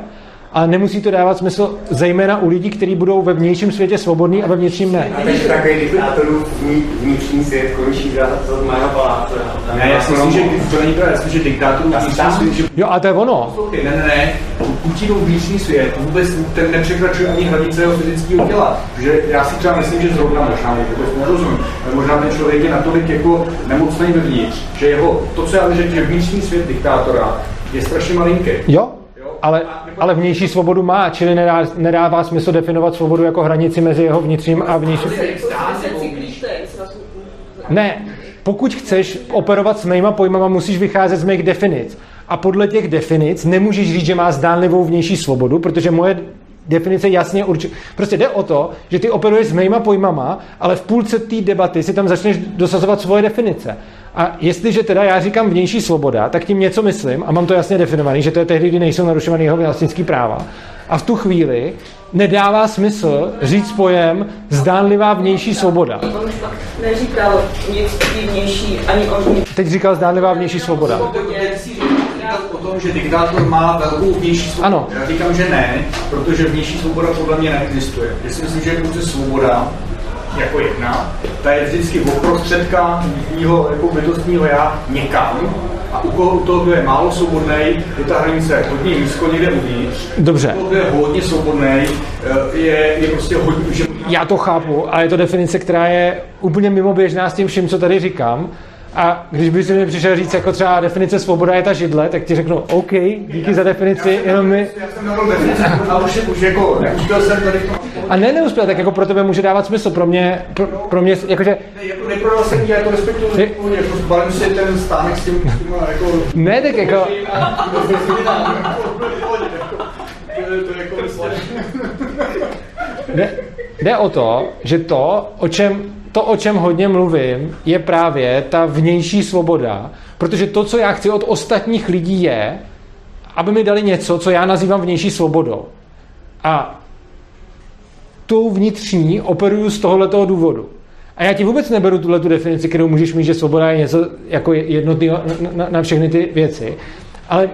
ale nemusí to dávat smysl zejména u lidí, kteří budou ve vnějším světě svobodní a ve vnitřním ne. A takže takový diktátorů vnitřní svět končí za to z mého paláce. Ne, já si myslím, že to není pravda, já si myslím, že diktátorů vnitřní svět, že Jo, a to je ono. Ne, ne, ne, Putinův vnitřní svět vůbec ten nepřekračuje ani hranice jeho fyzického těla. Že já si třeba myslím, že zrovna možná mu vůbec nerozumím, ale možná ten člověk je natolik jako nemocný vevnitř, že jeho, to, co já řekl, že vnitřní svět diktátora je strašně malinký. Jo, ale, ale vnější svobodu má, čili nedá, nedává smysl definovat svobodu jako hranici mezi jeho vnitřním a vnějším. Ne, pokud chceš operovat s mýma pojmama, musíš vycházet z mých definic. A podle těch definic nemůžeš říct, že má zdánlivou vnější svobodu, protože moje definice jasně určuje. Prostě jde o to, že ty operuješ s mýma pojmama, ale v půlce té debaty si tam začneš dosazovat svoje definice. A jestliže teda já říkám vnější svoboda, tak tím něco myslím a mám to jasně definovaný, že to je tehdy, kdy nejsou narušovány jeho vlastnické práva. A v tu chvíli nedává smysl říct pojem zdánlivá vnější svoboda. On neříkal nic divnější, ani on. Teď říkal zdánlivá vnější svoboda. Že diktátor má velkou vnější svobodu. Ano. Já říkám, že ne, protože vnější svoboda podle mě neexistuje. Já si myslím, že je pouze svoboda jako jedna, ta je vždycky oprostředka mýho jako bytostního já někam A u koho, toho, kdo je málo svobodný, je ta hranice hodně nízko někde uvnitř. Dobře. U toho, kdo je hodně svobodný, je, je prostě hodně, že Já to chápu, ale je to definice, která je úplně mimo běžná s tím vším, co tady říkám. A když bys mi přišel říct, jako třeba definice svoboda je ta židle, tak ti řeknu, OK, díky za definici, jenom definici, a jako, ne, neuspěl, tak jako pro tebe může dávat smysl, pro mě, pro, pro mě, jakože, Ne, jako neprodal jsem já to respektuju, Ne. jako, jako balím si ten stánek s tím, jako... ne, tak jako, To je jako jde, jde o to, že to, o čem, to, o čem hodně mluvím, je právě ta vnější svoboda, protože to, co já chci od ostatních lidí je, aby mi dali něco, co já nazývám vnější svobodou. A tou vnitřní operuju z tohoto důvodu. A já ti vůbec neberu tuhle tu definici, kterou můžeš mít, že svoboda je něco jako jednotného na, na, na všechny ty věci. Ale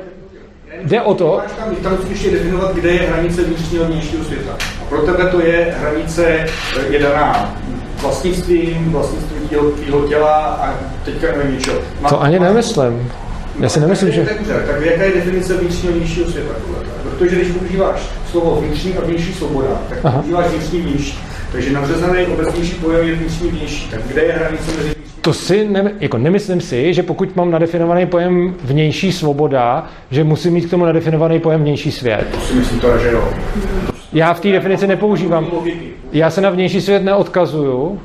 jde o to, tam musíš ještě definovat, kde je hranice vnitřního a vnějšího světa. A pro tebe to je hranice, eh, je daná vlastnictvím, vlastnictvím tvýho těla a teďka nevím ničeho. Má- to ani nemyslím. Já si nemyslím, že... Tak, jaká je definice vnitřního vnějšího světa? Protože když používáš slovo vnitřní a vnější svoboda, tak Aha. používáš vnitřní vnější. Takže nadřazený obecnější pojem je vnitřní vnější. Tak kde je hranice mezi vnitřní To si ne, jako nemyslím si, že pokud mám nadefinovaný pojem vnější svoboda, že musím mít k tomu nadefinovaný pojem vnější svět. To si myslím teda, že jo. Já v té definici nepoužívám. Logiky. Já se na vnější svět neodkazuju,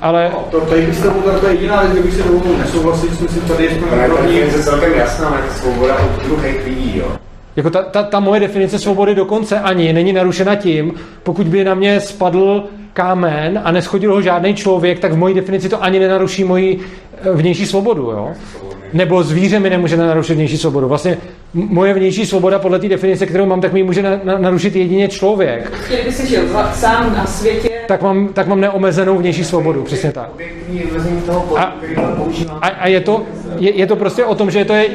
ale To, tady se to je jediná věc, kde bych se dovolil nesouhlasit, myslím, tady jsme Ale na úrovni definice celkem jasná, ale svoboda od druhých lidí, jo. jako ta, ta, ta moje definice svobody dokonce ani není narušena tím, pokud by na mě spadl kámen a neschodil ho žádný člověk, tak v mojí definici to ani nenaruší moji eh, vnější svobodu. Jo? Nebo zvíře mi nemůže narušit vnější svobodu. Vlastně moje vnější svoboda podle té definice, kterou mám, tak mi ji může na, na, narušit jedině člověk. Prostě kdyby si žil sám na světě, Tak mám, tak mám neomezenou vnější svobodu, přesně tak. A, a je, to, je, je to prostě o tom, že to je,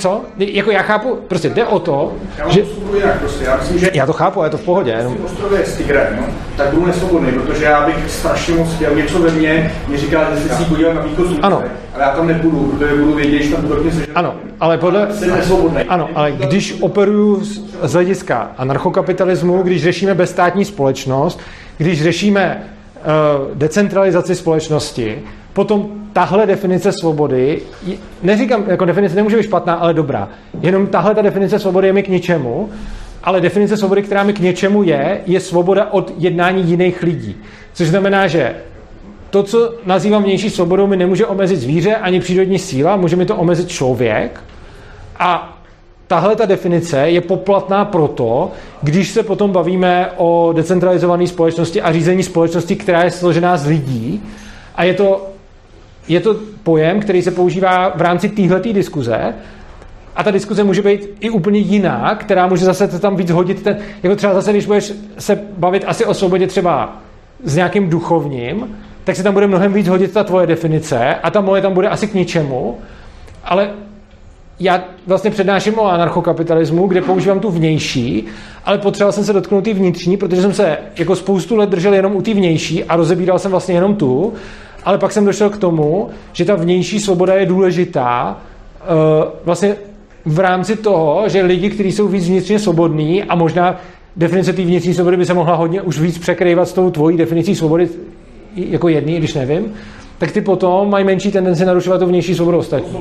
co? Jako já chápu, prostě jde o to, Já že, to jinak prostě. Já myslím, že já to chápu, je to v pohodě, jenom, ostrově s tigrem, no, tak budu nesvobodný, protože já bych strašně moc chtěl něco ve mně, mě říká, že se si podívat na východ slunce, Ano. ale já tam nepůjdu, protože budu vědět, že tam útočně sežrat. ano, ale podle. Ano, ale když operuju z, z hlediska anarchokapitalismu, když řešíme bezstátní společnost, když řešíme uh, decentralizaci společnosti, potom tahle definice svobody, neříkám, jako definice nemůže být špatná, ale dobrá. Jenom tahle ta definice svobody je mi k ničemu, ale definice svobody, která mi k něčemu je, je svoboda od jednání jiných lidí. Což znamená, že to, co nazývám vnější svobodou, mi nemůže omezit zvíře ani přírodní síla, může mi to omezit člověk, a tahle ta definice je poplatná proto, když se potom bavíme o decentralizované společnosti a řízení společnosti, která je složená z lidí. A je to, je to pojem, který se používá v rámci téhleté diskuze. A ta diskuze může být i úplně jiná, která může zase tam víc hodit. Ten, jako třeba zase, když budeš se bavit asi o svobodě třeba s nějakým duchovním, tak se tam bude mnohem víc hodit ta tvoje definice a ta moje tam bude asi k ničemu. Ale já vlastně přednáším o anarchokapitalismu, kde používám tu vnější, ale potřeboval jsem se dotknout té vnitřní, protože jsem se jako spoustu let držel jenom u té vnější a rozebíral jsem vlastně jenom tu, ale pak jsem došel k tomu, že ta vnější svoboda je důležitá uh, vlastně v rámci toho, že lidi, kteří jsou víc vnitřně svobodní a možná definice té vnitřní svobody by se mohla hodně už víc překrývat s tou tvojí definicí svobody jako jedný, když nevím, tak ty potom mají menší tendenci narušovat tu vnější svobodu ostatní.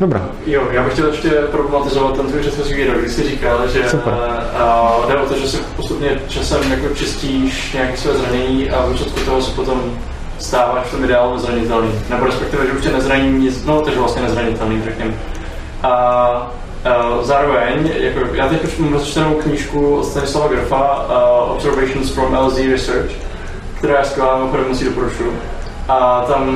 Dobrá. Jo, já bych chtěl ještě problematizovat ten tvůj předchozí výrok, kdy jsi říkal, že Super. uh, jde o to, že si postupně časem jako čistíš nějaké své zranění a v důsledku toho se potom stáváš v tom ideálu zranitelný. Nebo respektive, že už tě nezraní nic, no takže vlastně nezranitelný, řekněme. A uh, zároveň, jako, já teď už mám rozčtenou knížku od Stanislava Grofa, uh, Observations from LZ Research, která je skvělá, mimochodem musí doporučuju. A tam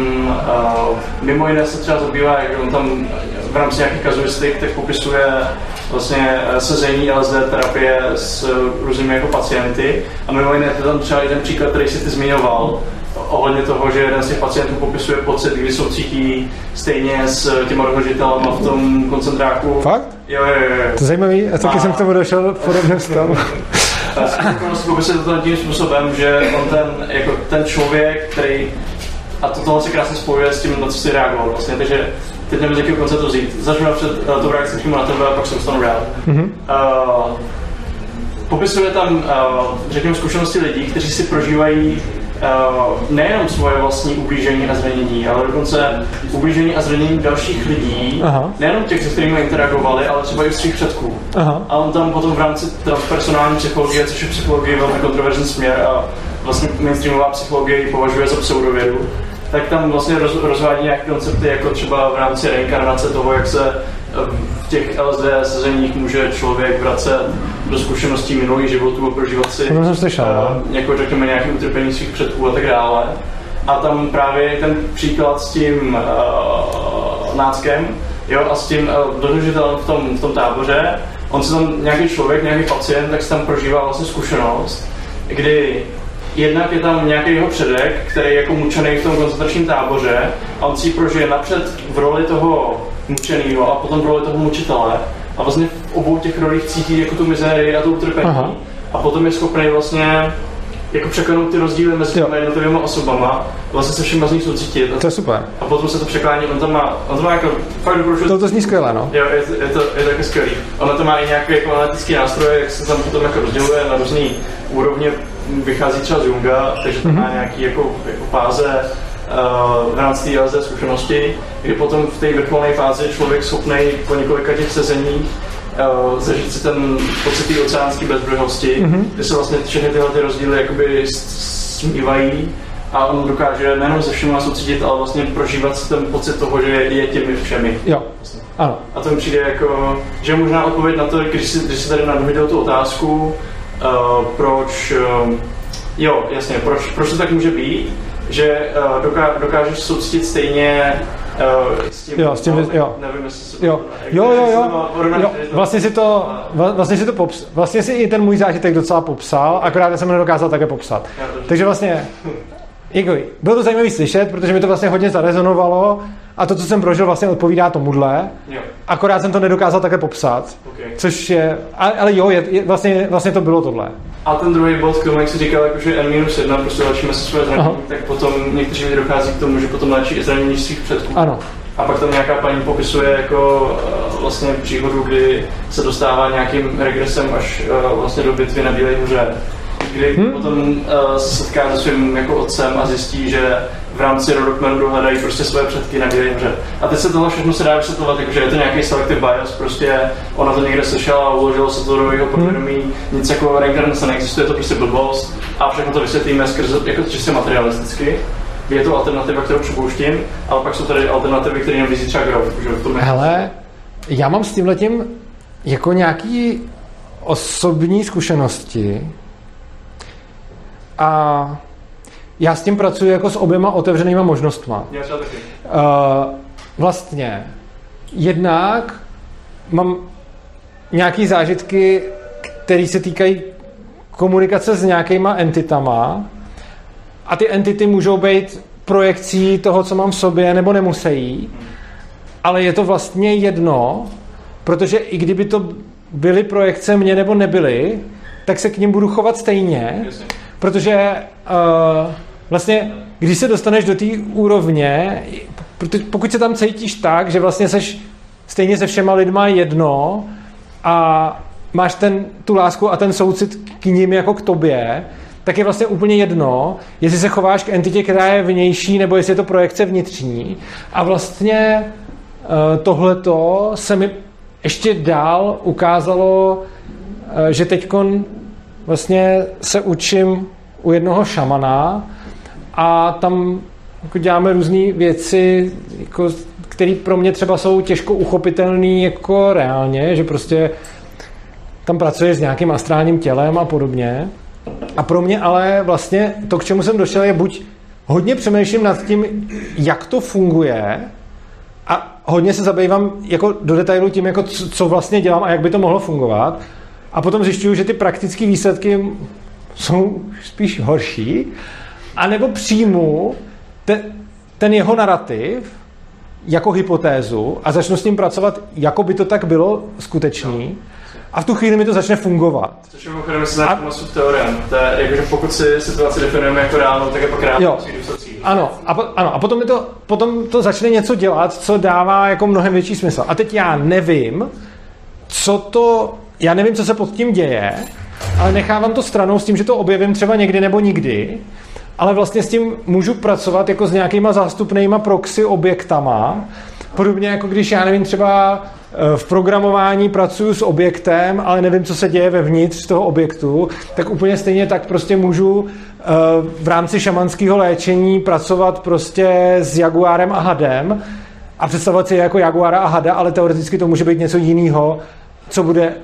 uh, mimo jiné se třeba zabývá, jak on tam v rámci nějakých kazuistik tak popisuje vlastně eh, sezení LSD terapie s různými jako pacienty. A mimo jiné je tam třeba jeden příklad, který si ty zmiňoval, ohledně toho, že jeden z těch pacientů popisuje pocit, kdy jsou cítí stejně s těma dohožitelama v tom koncentráku. Fakt? Jo, jo, jo. To je zajímavý, a taky A- jsem k tomu došel v podobném stavu. Skutečnost popisuje to tím způsobem, že on ten, jako ten člověk, který a to tohle se krásně spojuje s tím, na co si reagoval vlastně, takže teď nevím, z jakého konce to vzít. Začnu před uh, tou reakcí přímo na tebe a pak se dostanu rád. Mhm. Uh, popisuje tam, uh, řekněme, zkušenosti lidí, kteří si prožívají uh, nejenom svoje vlastní ublížení a zranění, ale dokonce ublížení a zranění dalších lidí, Aha. nejenom těch, se kterými interagovali, ale třeba i svých předků. Aha. A on tam potom v rámci transpersonální psychologie, což je psychologie velmi kontroverzní směr a vlastně mainstreamová psychologie ji považuje za pseudovědu, tak tam vlastně roz, rozvádí nějaké koncepty, jako třeba v rámci reinkarnace toho, jak se eh, v těch LSD sezeních může člověk vracet do zkušeností minulých životů a prožívat si To jsem slyšel, no. eh, jako řekněme nějaké utrpení svých předků a tak dále. A tam právě ten příklad s tím uh, náckem, jo, a s tím uh, dožitelem v tom, v tom táboře, on se tam nějaký člověk, nějaký pacient, tak se tam prožívá vlastně zkušenost, kdy jednak je tam nějaký jeho předek, který je jako mučený v tom koncentračním táboře a on si ji prožije napřed v roli toho mučeného a potom v roli toho mučitele a vlastně v obou těch rolích cítí jako tu mizérii a to utrpení Aha. a potom je schopný vlastně jako překlenout ty rozdíly mezi těmi jednotlivými osobama, vlastně se všema z nich soucítit To je super. a potom se to překlání, on tam má, on to má jako, fakt doporučuji, To, to zní skvěle, no. Jo, je, to- je, to, je to jako skvělý. Ono to má i nějaké jako analytické nástroje, jak se tam potom jako rozděluje na různé úrovně, vychází třeba z Junga, takže to má nějaký jako, jako fáze uh, v rámci té LSD zkušenosti, kdy potom v té vrcholné fázi člověk schopný po několika těch sezeních uh, zažít si ten pocit té oceánské bezbřehosti, mm-hmm. kde se vlastně všechny tyhle ty rozdíly jakoby smívají a on dokáže nejenom se všema soucítit, ale vlastně prožívat si ten pocit toho, že je těmi všemi. Jo. Ano. A to mi přijde jako, že možná odpověď na to, když si, když si tady nadhodil tu otázku, uh, proč, uh, jo, jasně, proč, proč to tak může být, že uh, doká, dokážeš soucítit stejně uh, s tím, Jo, s tím, no, jo. nevím, jestli Jo, jo, jo, jo. jo. Vlastně si to, vla- vlastně si to pops, vlastně si i ten můj zážitek docela popsal, akorát já jsem nedokázal také popsat. Takže vlastně, jako, bylo to zajímavé slyšet, protože mi to vlastně hodně zarezonovalo a to, co jsem prožil, vlastně odpovídá tomuhle. Jo, Akorát jsem to nedokázal také popsat, okay. což je, ale, ale jo, je, je, vlastně, vlastně to bylo tohle. A ten druhý bod, k tomu, jak jsi říkal, jako, že N-1, prostě léčíme se své zranění, Aha. tak potom někteří lidé dochází k tomu, že potom léčí i zranění svých předků. Ano. A pak tam nějaká paní popisuje jako uh, vlastně příhodu, kdy se dostává nějakým regresem až uh, vlastně do bitvy na Bílé hoře, kdy hmm. potom uh, se setká se svým jako otcem a zjistí, že v rámci rodokmenu dohledají prostě své předky na hoře. A teď se tohle všechno se dá vysvětlovat, že je to nějaký selective bias, prostě ona to někde slyšela a uložilo se to do jeho podvědomí, nic jako reinkarnace neexistuje, to prostě blbost a všechno to vysvětlíme skrze jako čistě materialisticky je to alternativa, kterou připouštím, ale pak jsou tady alternativy, které nabízí třeba Grove, že v tom je. Hele, já mám s tímhletím jako nějaký osobní zkušenosti a já s tím pracuji jako s oběma otevřenýma možnostma. Já taky. Uh, vlastně jednak mám nějaký zážitky, které se týkají komunikace s nějakýma entitama a ty entity můžou být projekcí toho, co mám v sobě, nebo nemusí, ale je to vlastně jedno, protože i kdyby to byly projekce mě nebo nebyly, tak se k ním budu chovat stejně, protože uh, vlastně, když se dostaneš do té úrovně, pokud se tam cítíš tak, že vlastně seš stejně se všema lidma jedno a máš ten, tu lásku a ten soucit k ním jako k tobě, tak je vlastně úplně jedno, jestli se chováš k entitě, která je vnější, nebo jestli je to projekce vnitřní. A vlastně eh, tohleto se mi ještě dál ukázalo, eh, že teď vlastně se učím u jednoho šamana a tam jako děláme různé věci, jako, které pro mě třeba jsou těžko uchopitelné jako reálně, že prostě tam pracuje s nějakým astrálním tělem a podobně. A pro mě ale vlastně to, k čemu jsem došel, je buď hodně přemýšlím nad tím, jak to funguje a hodně se zabývám jako do detailu tím, jako co, co vlastně dělám a jak by to mohlo fungovat. A potom zjišťuju, že ty praktické výsledky jsou spíš horší. A nebo přijmu ten, ten jeho narrativ jako hypotézu a začnu s tím pracovat, jako by to tak bylo skutečný. A v tu chvíli mi to začne fungovat. Což je mimochodem se na masu teorem. To je, jakože pokud si situaci definujeme jako reálnou, tak je pak reálnou ano, a, po, ano, a potom, to, potom to začne něco dělat, co dává jako mnohem větší smysl. A teď já nevím, co to, já nevím, co se pod tím děje, ale nechávám to stranou s tím, že to objevím třeba někdy nebo nikdy, ale vlastně s tím můžu pracovat jako s nějakýma zástupnýma proxy objektama, podobně jako když já nevím, třeba eh, v programování pracuji s objektem, ale nevím, co se děje vevnitř toho objektu, tak úplně stejně tak prostě můžu eh, v rámci šamanského léčení pracovat prostě s jaguárem a hadem a představovat si je jako jaguára a hada, ale teoreticky to může být něco jiného, co bude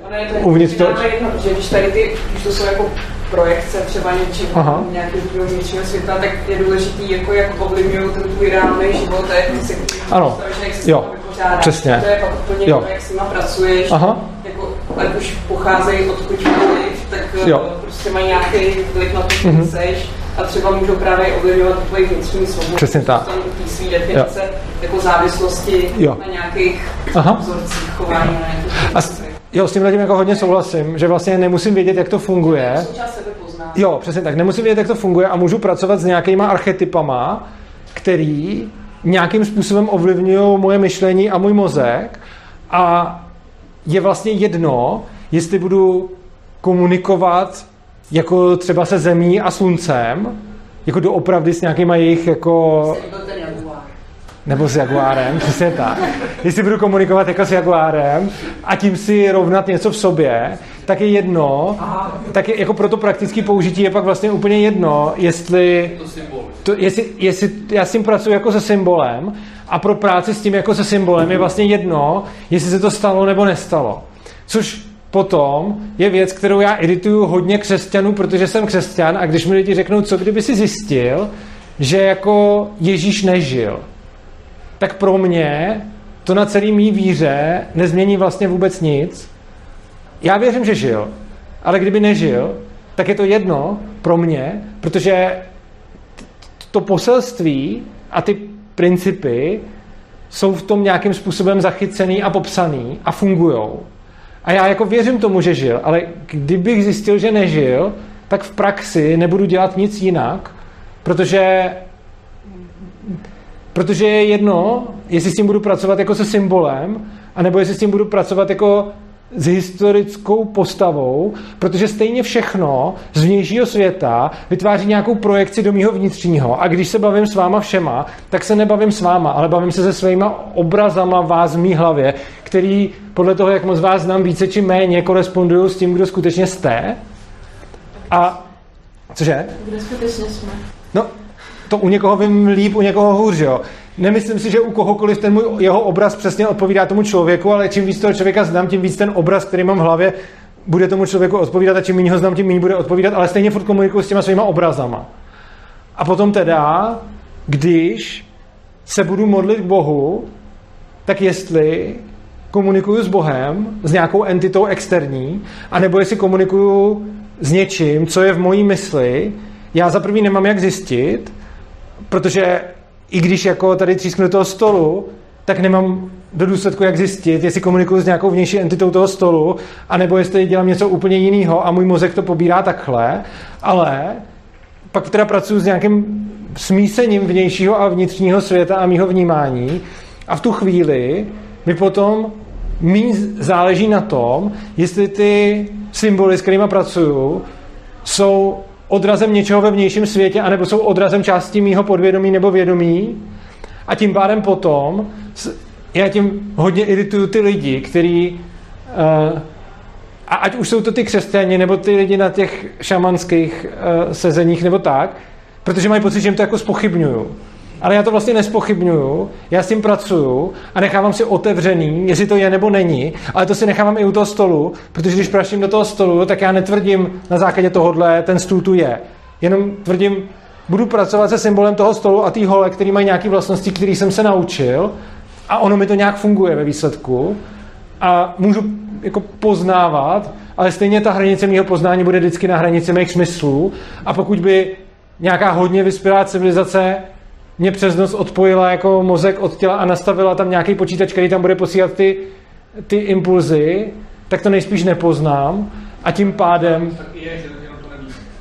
uvnitř toho. Že když tady ty, když to jsou jako projekce třeba něčeho, Aha. nějakého vnitřního světa, tak je důležitý, jako jak ovlivňují ten tvůj reálný život a jak ty se ano. jo. Přesně. To je pak úplně jo. jak s nima pracuješ, Aha. jako, ať už pocházejí od kudikoliv, tak jo. Eh, prostě mají nějaký vliv na to, mm-hmm. seš a třeba můžou právě ovlivňovat tvoji vnitřní svobodu. Přesně tak. Tam té své definice jo. jako závislosti jo. na nějakých Aha. vzorcích chování, na nějakých Jo, s tím lidem jako hodně souhlasím, že vlastně nemusím vědět, jak to funguje. Jo, přesně tak. Nemusím vědět, jak to funguje a můžu pracovat s nějakýma archetypama, který nějakým způsobem ovlivňují moje myšlení a můj mozek a je vlastně jedno, jestli budu komunikovat jako třeba se zemí a sluncem, jako doopravdy s nějakýma jejich jako nebo s Jaguárem, přesně tak. Jestli budu komunikovat jako s Jaguárem a tím si rovnat něco v sobě, tak je jedno, tak je, jako pro to praktické použití je pak vlastně úplně jedno, jestli, to, jestli, jestli já s tím pracuji jako se symbolem a pro práci s tím jako se symbolem je vlastně jedno, jestli se to stalo nebo nestalo. Což potom je věc, kterou já edituju hodně křesťanů, protože jsem křesťan a když mi lidi řeknou, co kdyby si zjistil, že jako Ježíš nežil, tak pro mě to na celý mý víře nezmění vlastně vůbec nic. Já věřím, že žil, ale kdyby nežil, tak je to jedno pro mě, protože to poselství a ty principy jsou v tom nějakým způsobem zachycený a popsaný a fungují. A já jako věřím tomu, že žil, ale kdybych zjistil, že nežil, tak v praxi nebudu dělat nic jinak, protože Protože je jedno, jestli s tím budu pracovat jako se symbolem, anebo jestli s tím budu pracovat jako s historickou postavou, protože stejně všechno z vnějšího světa vytváří nějakou projekci do mýho vnitřního. A když se bavím s váma všema, tak se nebavím s váma, ale bavím se se svýma obrazama vás v mý hlavě, který podle toho, jak moc vás znám více či méně, korespondují s tím, kdo skutečně jste. A cože? Kde skutečně jsme? No, to u někoho vím líp, u někoho hůř, jo. Nemyslím si, že u kohokoliv ten můj jeho obraz přesně odpovídá tomu člověku, ale čím víc toho člověka znám, tím víc ten obraz, který mám v hlavě, bude tomu člověku odpovídat a čím méně ho znám, tím méně bude odpovídat, ale stejně furt komunikuju s těma svýma obrazama. A potom teda, když se budu modlit k Bohu, tak jestli komunikuju s Bohem, s nějakou entitou externí, anebo jestli komunikuju s něčím, co je v mojí mysli, já za prvý nemám jak zjistit, protože i když jako tady třísknu do toho stolu, tak nemám do důsledku, jak zjistit, jestli komunikuju s nějakou vnější entitou toho stolu, anebo jestli dělám něco úplně jiného a můj mozek to pobírá takhle, ale pak teda pracuji s nějakým smísením vnějšího a vnitřního světa a mýho vnímání a v tu chvíli mi potom mý záleží na tom, jestli ty symboly, s kterými pracuju, jsou odrazem něčeho ve vnějším světě, anebo jsou odrazem části mýho podvědomí nebo vědomí. A tím pádem potom já tím hodně irituju ty lidi, který uh, a ať už jsou to ty křesťani, nebo ty lidi na těch šamanských uh, sezeních, nebo tak, protože mají pocit, že jim to jako spochybňuju ale já to vlastně nespochybnuju, já s tím pracuju a nechávám si otevřený, jestli to je nebo není, ale to si nechávám i u toho stolu, protože když praším do toho stolu, tak já netvrdím na základě tohohle, ten stůl tu je. Jenom tvrdím, budu pracovat se symbolem toho stolu a té hole, který mají nějaké vlastnosti, které jsem se naučil a ono mi to nějak funguje ve výsledku a můžu jako poznávat, ale stejně ta hranice mého poznání bude vždycky na hranici mých smyslů a pokud by nějaká hodně vyspělá civilizace mě přes noc odpojila jako mozek od těla a nastavila tam nějaký počítač, který tam bude posílat ty, ty impulzy, tak to nejspíš nepoznám a tím pádem...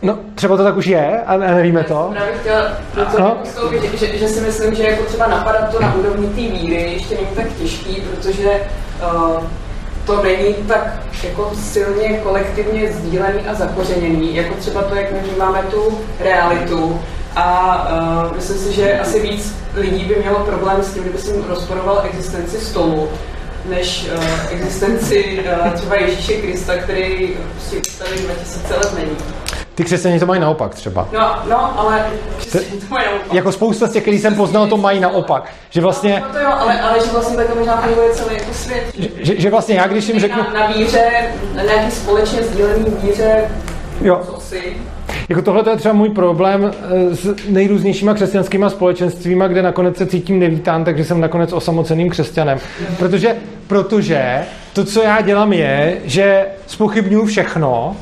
No, třeba to tak už je, a nevíme to. Já bych chtěla No. vstoupit, že, že, že, si myslím, že jako třeba napadat to na úrovni té víry ještě není tak těžký, protože uh, to není tak jako silně kolektivně sdílený a zakořeněný, jako třeba to, jak my vnímáme tu realitu. A uh, myslím si, že asi víc lidí by mělo problém s tím, kdyby si rozporoval existenci stolu, než uh, existenci uh, třeba Ježíše Krista, který prostě už tady 2000 let není. Ty křesťané to mají naopak třeba. No, no, ale přesně to mají naopak. Jako spousta z těch, který jsem poznal, to mají naopak. Že vlastně, No to jo, ale, ale že vlastně takhle možná funguje celý jako svět. že, že vlastně já, když jim řeknu, Na, na víře, na nějaký společně sdílený víře, jo, co si. Jako tohle to je třeba můj problém eh, s nejrůznějšíma křesťanskýma společenstvíma, kde nakonec se cítím nevítán, takže jsem nakonec osamoceným křesťanem. Protože, protože to, co já dělám, je, že spochybnuju všechno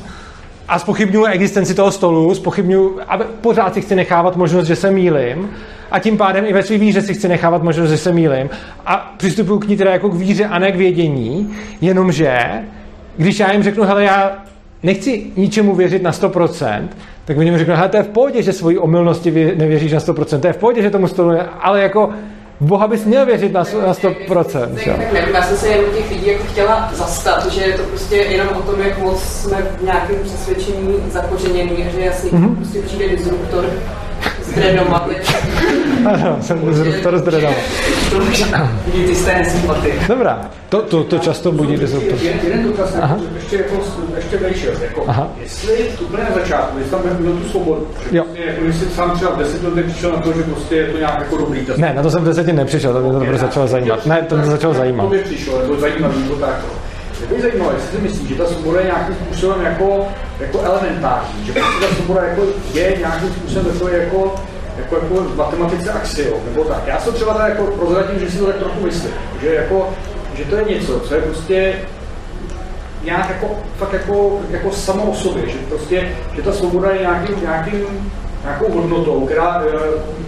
a spochybnuju existenci toho stolu, spochybnuju, a pořád si chci nechávat možnost, že se mýlim a tím pádem i ve své víře si chci nechávat možnost, že se mýlim a přistupuju k ní teda jako k víře a ne k vědění, jenomže když já jim řeknu, hele, já nechci ničemu věřit na 100%, tak mi řeknou, hele, to je v pohodě, že svoji omylnosti vě- nevěříš na 100%, to je v pohodě, že tomu stolu ne, ale jako v Boha bys měl věřit na, na 100%. Tak, jo. tak nevím, já jsem se jenom těch lidí jako chtěla zastat, že je to prostě jenom o tom, jak moc jsme v nějakém přesvědčení zakořeněný že jasně mm-hmm. prostě přijde disruptor drenoma. Ano, jsem Dredama. Vidí ty sympatie. Dobrá, to, to, to často budí disruptor. Jen, jeden dotaz, jako, ještě, jako, ještě vejší, jako, Aha. jestli úplně na začátku, jestli tam měl tu svobodu, Jo. prostě, jako, jestli sám třeba v deset letech přišel na to, že prostě je to nějak jako dobrý. Ne, na to jsem v desetě nepřišel, to mě to teprve začalo zajímat. Ne, to mě začalo zajímat. To mě přišlo, nebo zajímavý, to tak. Mě by zajímalo, jestli si myslíš, že ta svoboda je nějakým způsobem jako, jako elementární, že prostě ta svoboda jako je nějakým způsobem takový jako, jako, jako v matematice axiom, nebo tak. Já se třeba tak jako prozradím, že si to tak trochu myslím, že, jako, že to je něco, co je prostě nějak jako, fakt jako, jako samo o sobě, že prostě, že ta svoboda je nějakým, nějakým nějakou hodnotou, která, eh,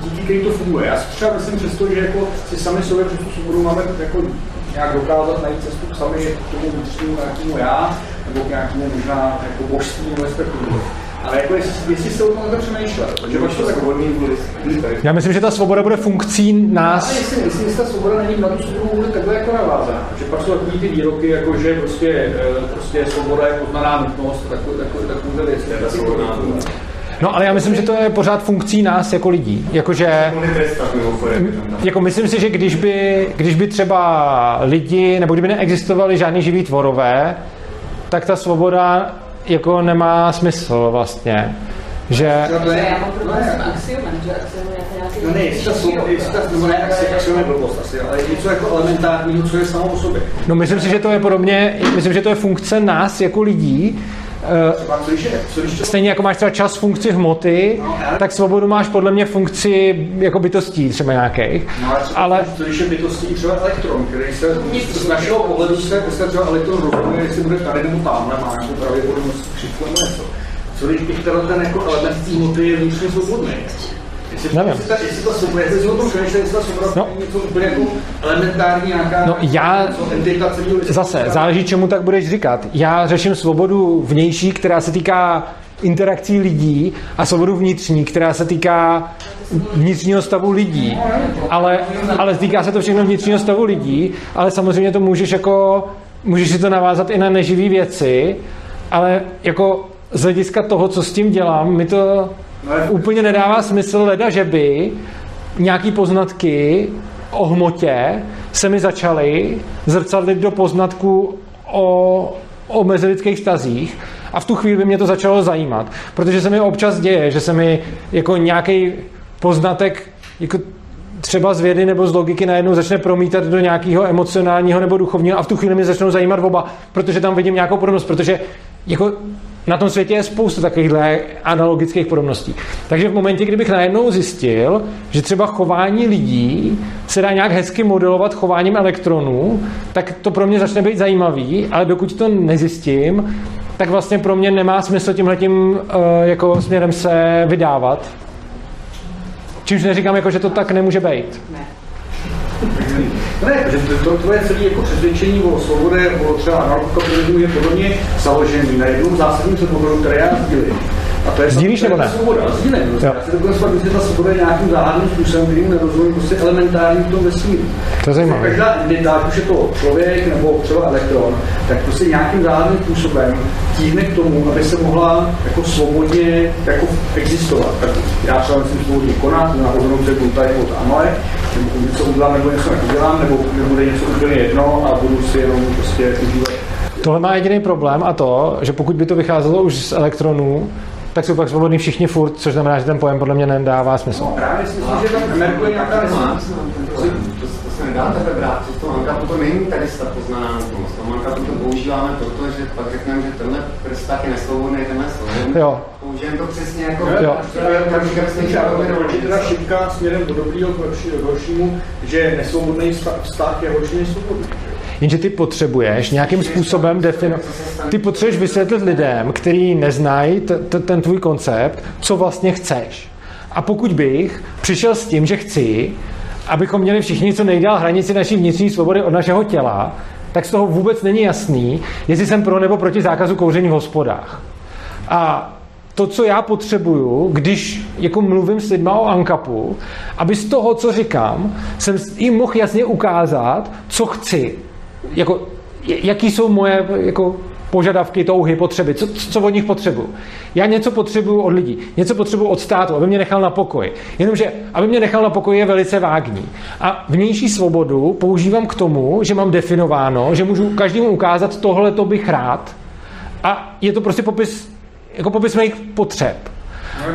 díky který to funguje. Já si třeba myslím přesto, že jako si sami sobě přes tu svobodu máme jako nějak dokázat najít cestu sami k tomu vnitřnímu nějakému já, nebo k nějakému možná jako božstvímu respektu. Ale jako jestli, jestli jste o tom takhle přemýšlel, protože máš to tak volný vůli. Já myslím, že ta svoboda bude funkcí ale nás. jestli, jestli, jestli ta svoboda není na tu svobodu vůli takhle jako navázaná, že pak jsou takový ty výroky, jako že prostě, eh, prostě svoboda je poznaná nutnost, takové, takové, takové věci. No ale já myslím, že to je pořád funkcí nás jako lidí. Jakože, mimochodem. jako myslím si, že když by, když by třeba lidi, nebo kdyby neexistovali žádný živí tvorové, tak ta svoboda jako nemá smysl vlastně. Že, no, problém s axiomem, že axiom je nějaký... No ne, jestli ta svoboda, axiom je blbost asi, ale něco jako elementárního, co je samo o sobě. no myslím si, že to je podobně, myslím, že to je funkce nás jako lidí, Eh, Stejně jako máš třeba čas funkci hmoty, tak svobodu máš podle mě funkci jako bytostí třeba nějakých. No, ale, co když je bytostí třeba elektron, který se z našeho pohledu se, se třeba elektron rozhoduje, jestli bude tady nebo tam, má nějakou pravděpodobnost křivku něco. Co když bych teda ten jako element té hmoty je vnitřně svobodný? Nevím. Jestli ta, jestli ta svoboda, jestli si o tom přemýšlel, jestli ta svoboda No. něco úplně jako elementární nějaká No, já- entita zase, záleží, čemu tak budeš říkat. Já řeším svobodu vnější, která se týká interakcí lidí a svobodu vnitřní, která se týká vnitřního stavu lidí. Ale, ale týká se to všechno vnitřního stavu lidí, ale samozřejmě to můžeš jako, můžeš si to navázat i na neživý věci, ale jako z hlediska toho, co s tím dělám, mi to úplně nedává smysl leda, že by nějaký poznatky o hmotě se mi začaly zrcadlit do poznatku o, o mezilidských vztazích a v tu chvíli by mě to začalo zajímat, protože se mi občas děje, že se mi jako nějaký poznatek jako třeba z vědy nebo z logiky najednou začne promítat do nějakého emocionálního nebo duchovního a v tu chvíli mě začnou zajímat oba, protože tam vidím nějakou podobnost, protože jako na tom světě je spousta takovýchhle analogických podobností. Takže v momentě, kdybych najednou zjistil, že třeba chování lidí se dá nějak hezky modelovat chováním elektronů, tak to pro mě začne být zajímavý, ale dokud to nezjistím, tak vlastně pro mě nemá smysl tímhletím uh, jako směrem se vydávat. Čímž neříkám, jako, že to tak nemůže být. No ne, že to, to tvoje celé jako přesvědčení o svobodě, o třeba anarchokapitalismu je podle mě založený na jednom zásadním předpokladu, který já sdílím. A to je Sdílíš nebo ne? Svoboda, sdílím. Prostě. Jo. Já si dokonce fakt myslím, že ta svoboda je nějakým záhadným způsobem, který nerozumím, prostě elementární v tom vesmíru. To je zajímavé. Každá entita, ať už je to člověk nebo třeba elektron, tak prostě nějakým záhadným způsobem tíhne k tomu, aby se mohla jako svobodně jako existovat. Tak já třeba myslím svobodně konat, na rozhodnout se budu tady nebo tamhle, nebo něco udělám, nebo něco neudělám, nebo nebude něco úplně jedno a budu si jenom prostě užívat Tohle má jediný problém a to, že pokud by to vycházelo už z elektronů, tak jsou pak svobodní všichni furt, což znamená, že ten pojem podle mě nedává smysl. Právě si myslím, že tam nějaká. To, to, to se nedá takhle brát, to manka to není tady ta poznaná nutnost. To manka to používáme proto, že pak řekneme, že tenhle prsták je nesvobodný, tenhle svobodný. Jo. Použijeme to přesně jako... Jo. teda šipka směrem do dobrýho k horší- k horšímu, že nesvobodný vztah- vztah je horší než svobodný. Jenže ty potřebuješ nějakým způsobem definovat. Ty potřebuješ vysvětlit lidem, kteří neznají t- t- ten tvůj koncept, co vlastně chceš. A pokud bych přišel s tím, že chci, abychom měli všichni co nejdál hranici naší vnitřní svobody od našeho těla, tak z toho vůbec není jasný, jestli jsem pro nebo proti zákazu kouření v hospodách. A to, co já potřebuju, když jako mluvím s lidma o ANKAPu, aby z toho, co říkám, jsem jim mohl jasně ukázat, co chci. Jako, jaký jsou moje jako, požadavky, touhy, potřeby, co, co od nich potřebuju. Já něco potřebuju od lidí, něco potřebuju od státu, aby mě nechal na pokoji. Jenomže, aby mě nechal na pokoji, je velice vágní. A vnější svobodu používám k tomu, že mám definováno, že můžu každému ukázat, tohle to bych rád. A je to prostě popis, jako popis mých potřeb.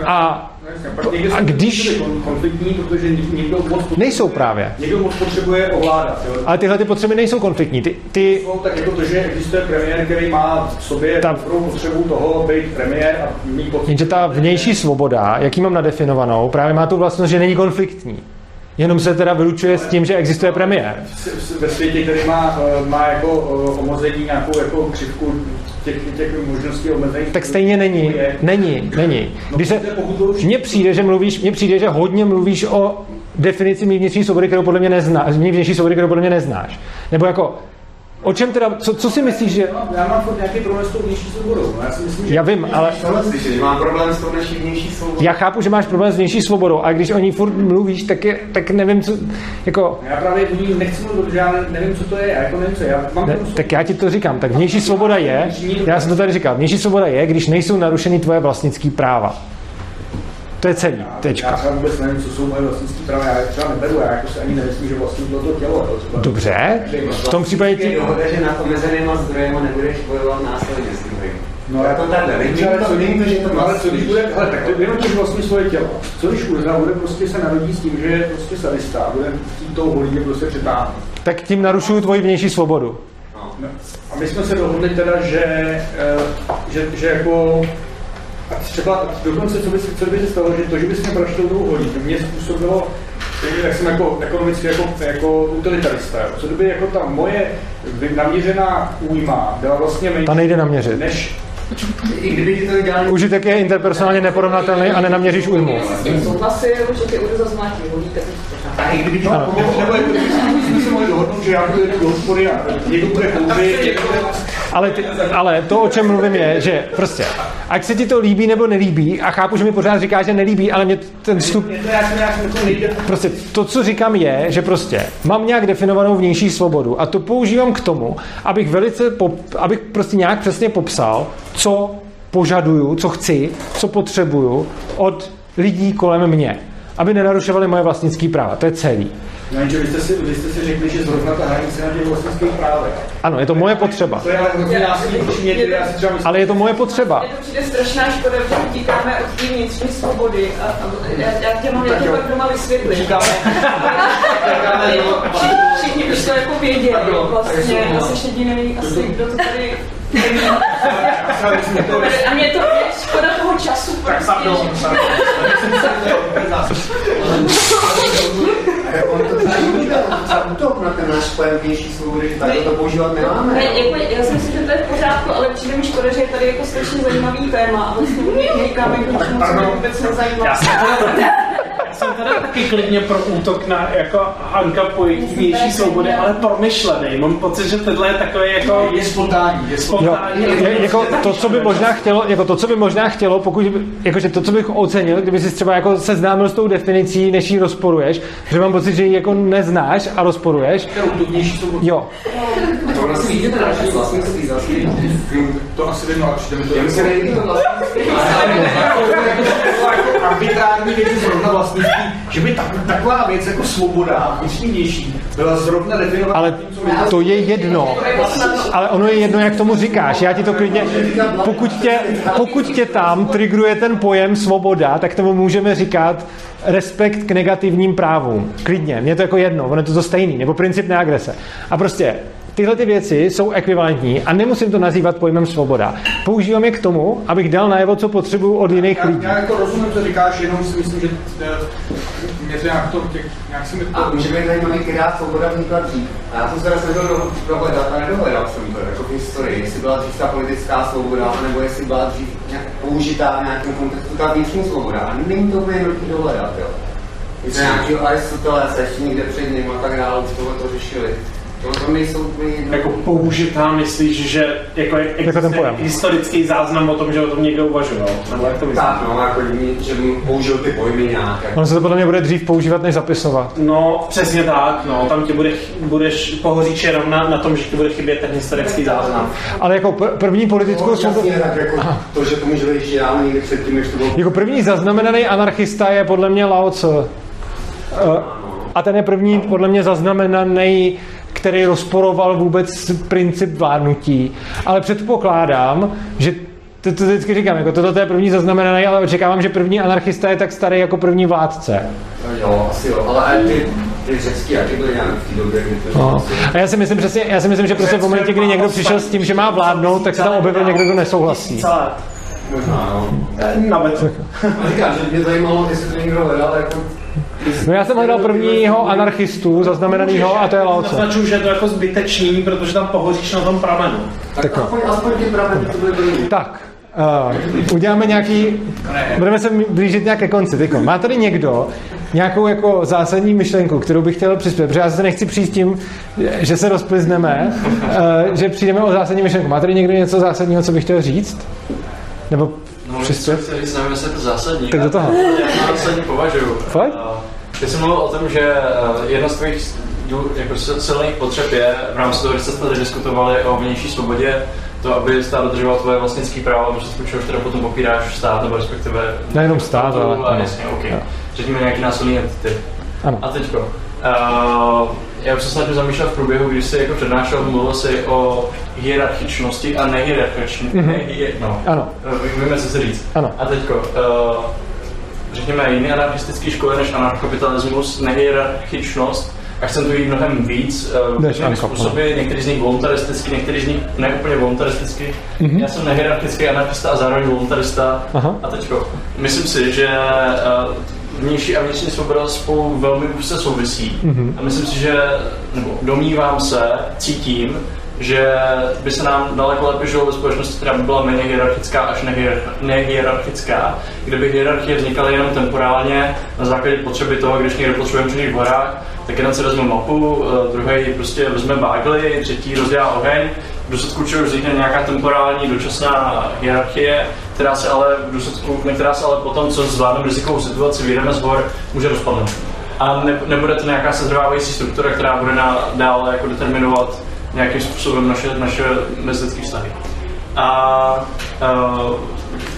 A, a když... konfliktní, protože někdo moc potřebuje, Nejsou právě. někdo moc potřebuje ovládat. Jo. Ale tyhle ty potřeby nejsou konfliktní. Ty, ty, tak jako to, že existuje premiér, který má v sobě Ta- potřebu toho být premiér a mít pocit. jenže ta vnější svoboda, jaký mám nadefinovanou, právě má tu vlastnost, že není konfliktní. Jenom se teda vylučuje s tím, že existuje premiér. ve světě, který má, eh, má jako eh, omození nějakou jako křivku těch, těch možností omezení. Tak stejně není. Není, není. Když se, mně přijde, že mluvíš, mně přijde, že hodně mluvíš o definici mý vnitřní svobody, kterou podle mě neznáš, mý vnější svobody, kterou podle mě neznáš. Nebo jako, o čem teda, co, co si myslíš, že... Já mám furt nějaký problém s tou vnější svobodou. no. Já si myslím, že Já vím, ale že mám problém s tou naší vnější svobodou. já chápu, že máš problém s vnější svobodou, a když o ní furt mluvíš, tak, je, tak nevím, co, jako, já právě v ní nechci mluvit, protože já nevím, co to je. Já jako nevím, co. Já mám ne, tomu tak já ti to říkám, tak vnější svoboda je, já jsem to tady říkal, vnější svoboda je, když nejsou narušeny tvoje vlastnické práva. To je celý, Já tečka. třeba vůbec nevím, co jsou moje vlastnické práva, já je třeba neberu, já jako se ani nemyslím, že vlastní bylo to tělo. jo, třeba. Dobře, v tom případě Je ti... dohoda, že nad omezenýma zdrojema nebudeš bojovat následně s druhým. No, jako takhle, není ale to, co, není to, že to no, ale co když bude, hele, tak to jenom když vlastní svoje tělo. Co když Urza bude prostě se narodí s tím, že je prostě sadista, bude chtít toho holíně prostě přetáhnout. Tak tím narušuju tvoji vnější svobodu. No. A my jsme se dohodli teda, že, eh, že, že jako třeba dokonce, co by, se- co by se stalo, že to, že bys mě prošel tou holí, by mě způsobilo, jak jsem jako ekonomicky jako, jako utilitarista, co kdyby jako ta moje naměřená újma byla vlastně menší, Ta nejde naměřit. než I kdyby ti to ideálně Užitek je interpersonálně neporovnatelný a nenaměříš újmu. Souhlasil, že Udo zazmátí tak to. A i kdyby to No, pomohlo, nebo jako jsme se mohli dohodnout, že já budu jít do hospody a někdo bude kouřit, někdo bude... Ale, ty, ale to, o čem mluvím, je, že prostě, ať se ti to líbí nebo nelíbí, a chápu, že mi pořád říká, že nelíbí, ale mě ten vstup Prostě to, co říkám, je, že prostě mám nějak definovanou vnější svobodu a to používám k tomu, abych velice, pop, abych prostě nějak přesně popsal, co požaduju, co chci, co potřebuju od lidí kolem mě, aby nenarušovali moje vlastnické práva. To je celý. Jenže vy jste, si, vy jste si řekli, že zrovna ta hranice na těch vlastnických právech. Ano, je to moje potřeba. To je ale hrozně násilný příměr, který já si třeba myslím. Ale je to moje potřeba. Mně to přijde strašná škoda, že utíkáme od té vnitřní svobody. A, a já, já tě mám, tě pak doma vysvětlit. Říkáme, Všichni- už to jako věděli vlastně. A jsi jediný asi, kdo to tady že to A mě to je škoda toho času prostě. že- Ale on to to útok na ten náš pojem vnější svobody, že tady to používat nemáme. Ne, jako, já si myslím, že to je v pořádku, ale přijde mi škoda, že je tady jako strašně zajímavý téma a vlastně my říkáme co mě vůbec nezajímá. Já jsem teda taky klidně pro útok na jako Hanka pojetí svobody, ale promyšlený. Mám pocit, že tohle je takový jako... Je spontánní, je spontánní. Jo, je, jako to, co by možná chtělo, jako to, co by možná chtělo, pokud, by- jakože to, co bych ocenil, kdyby si třeba jako seznámil s tou definicí, než ji rozporuješ, že mám pocit, že ji jako neznáš a rozporuješ. Jo, To vlastně vidíte naše vlastnictví zase. To asi vím, ale přijde mi to Já myslím, že je to vlastnictví. Arbitrární věci zrovna vlastnictví, že by tak, taková věc jako svoboda, vnitřnější, byla zrovna definovaná ale to je jedno. Ale ono je jedno, jak tomu říkáš. Já ti to klidně, pokud tě, pokud tě tam trigruje ten pojem svoboda, tak tomu můžeme říkat respekt k negativním právům. Klidně, mně to jako jedno, ono je to to stejný, nebo princip neagrese. A prostě tyhle ty věci jsou ekvivalentní a nemusím to nazývat pojmem svoboda. Používám je k tomu, abych dal najevo, co potřebuju od jiných Já, lidí. já jako rozumím, co říkáš, jenom si myslím, že eh, mě to nějak, to, těch, nějak si mi to... A může být zajímavý, která svoboda vznikla dřív. A já jsem se teda snažil do- dohledat a nedohledal jsem to jako v historii, jestli byla dřív ta politická svoboda, nebo jestli byla dřív nějak použitá v nějakém kontextu ta vnitřní svoboda. A není to úplně jednoduché dohledat, jo. Nějakého Aristotele se ještě někde před ním a tak dále, už tohle to řešili. To, to úplně. Jako použitá, myslíš, že jako, je- Jako ten pojem. historický záznam o tom, že o tom někdo uvažoval? Nebo jak to myslíš? Tak, no, jako, že mu použil ty pojmy nějak. Jako. On se to podle mě bude dřív používat, než zapisovat. No, přesně tak, no, tam ti bude, budeš pohoříš jenom na, na tom, že ti bude chybět ten historický záznam. Ale jako pr- první politickou No, jasně, tak jako to, že to může být ještě dávno někdy předtím, než to bylo Jako první zaznamenaný anarchista je podle mě Lao Tzu. Eh, A ten je první podle mě zaznamenaný, který rozporoval vůbec princip vládnutí. Ale předpokládám, že to, to vždycky říkám, jako toto je první zaznamenaný, ale očekávám, že první anarchista je tak starý jako první vládce. Jo, asi jo, ale ty, ty řecký jaký byly nějak v té době, kdy to No. A já si myslím přesně, já si myslím, že prostě v momentě, kdy někdo přišel s tím, že má vládnout, tak se tam objevil někdo, kdo nesouhlasí. Možná, no. Na metru. A říkám, že mě zajímalo, jestli to někdo hledal, jako... No já jsem hledal prvního anarchistu zaznamenanýho a to je Lao Tzu. Naznačuju, že je to jako zbytečný, protože tam pohoříš na tom pramenu. Tak aspoň, aspoň ty pravdy, to byly. Tak, uh, uděláme nějaký, budeme se blížit nějak ke konci. Tyko. Má tady někdo nějakou jako zásadní myšlenku, kterou bych chtěl přispět, protože já se nechci přijít tím, že se rozplizneme, uh, že přijdeme o zásadní myšlenku. Má tady někdo něco zásadního, co bych chtěl říct? Nebo No, přispět? nevím, jestli je to zásadní. Tak do toho. Já to zásadní považuju. Fakt? Ty jsi mluvil o tom, že eh, jedna z tvých jako sil- silných potřeb je, v rámci toho, když jste tady diskutovali o vnější svobodě, to, aby stát dodržoval tvoje vlastnické práva, protože čehož teda potom popíráš stát, nebo respektive... Nejenom stát, ale- jasně, OK. Řekněme nějaký násilný entity. Ano. A teďko. Uh, já už se snad zamýšlel v průběhu, když jsi jako přednášel, mluvil jsi o hierarchičnosti a nehierarchičnosti. Mhm. Mm-hmm. No. Ano. Eh, Víme, co se říct. Ano. A teďko, uh, řekněme, jiné anarchistické školy než anarchokapitalismus, nehierarchičnost, akcentují mnohem víc uh, Než různými anarcho- způsoby, některý z nich voluntaristicky, některý z nich ne úplně voluntaristicky. Mhm. Já jsem nehierarchický anarchista a zároveň voluntarista. Aha. A teďko, myslím si, že uh, vnější a vnitřní svoboda spolu velmi úzce souvisí. Mhm. A myslím si, že, nebo domnívám se, cítím, že by se nám daleko lépe žilo ve společnosti, která by byla méně hierarchická až nehier- nehierarchická, kde by hierarchie vznikaly jenom temporálně na základě potřeby toho, když někdo potřebujeme přijít v horách, tak jeden si vezme mapu, eh, druhý prostě vezme bágly, třetí rozdělá oheň, v důsledku čeho vznikne nějaká temporální dočasná hierarchie, která se ale v důsledku, která se ale potom, co zvládneme rizikovou situaci, vyjdeme z hor, může rozpadnout. A ne, nebude to nějaká setrvávající struktura, která bude na, dále jako determinovat nějakým způsobem naše, naše mezilidské vztahy. A uh,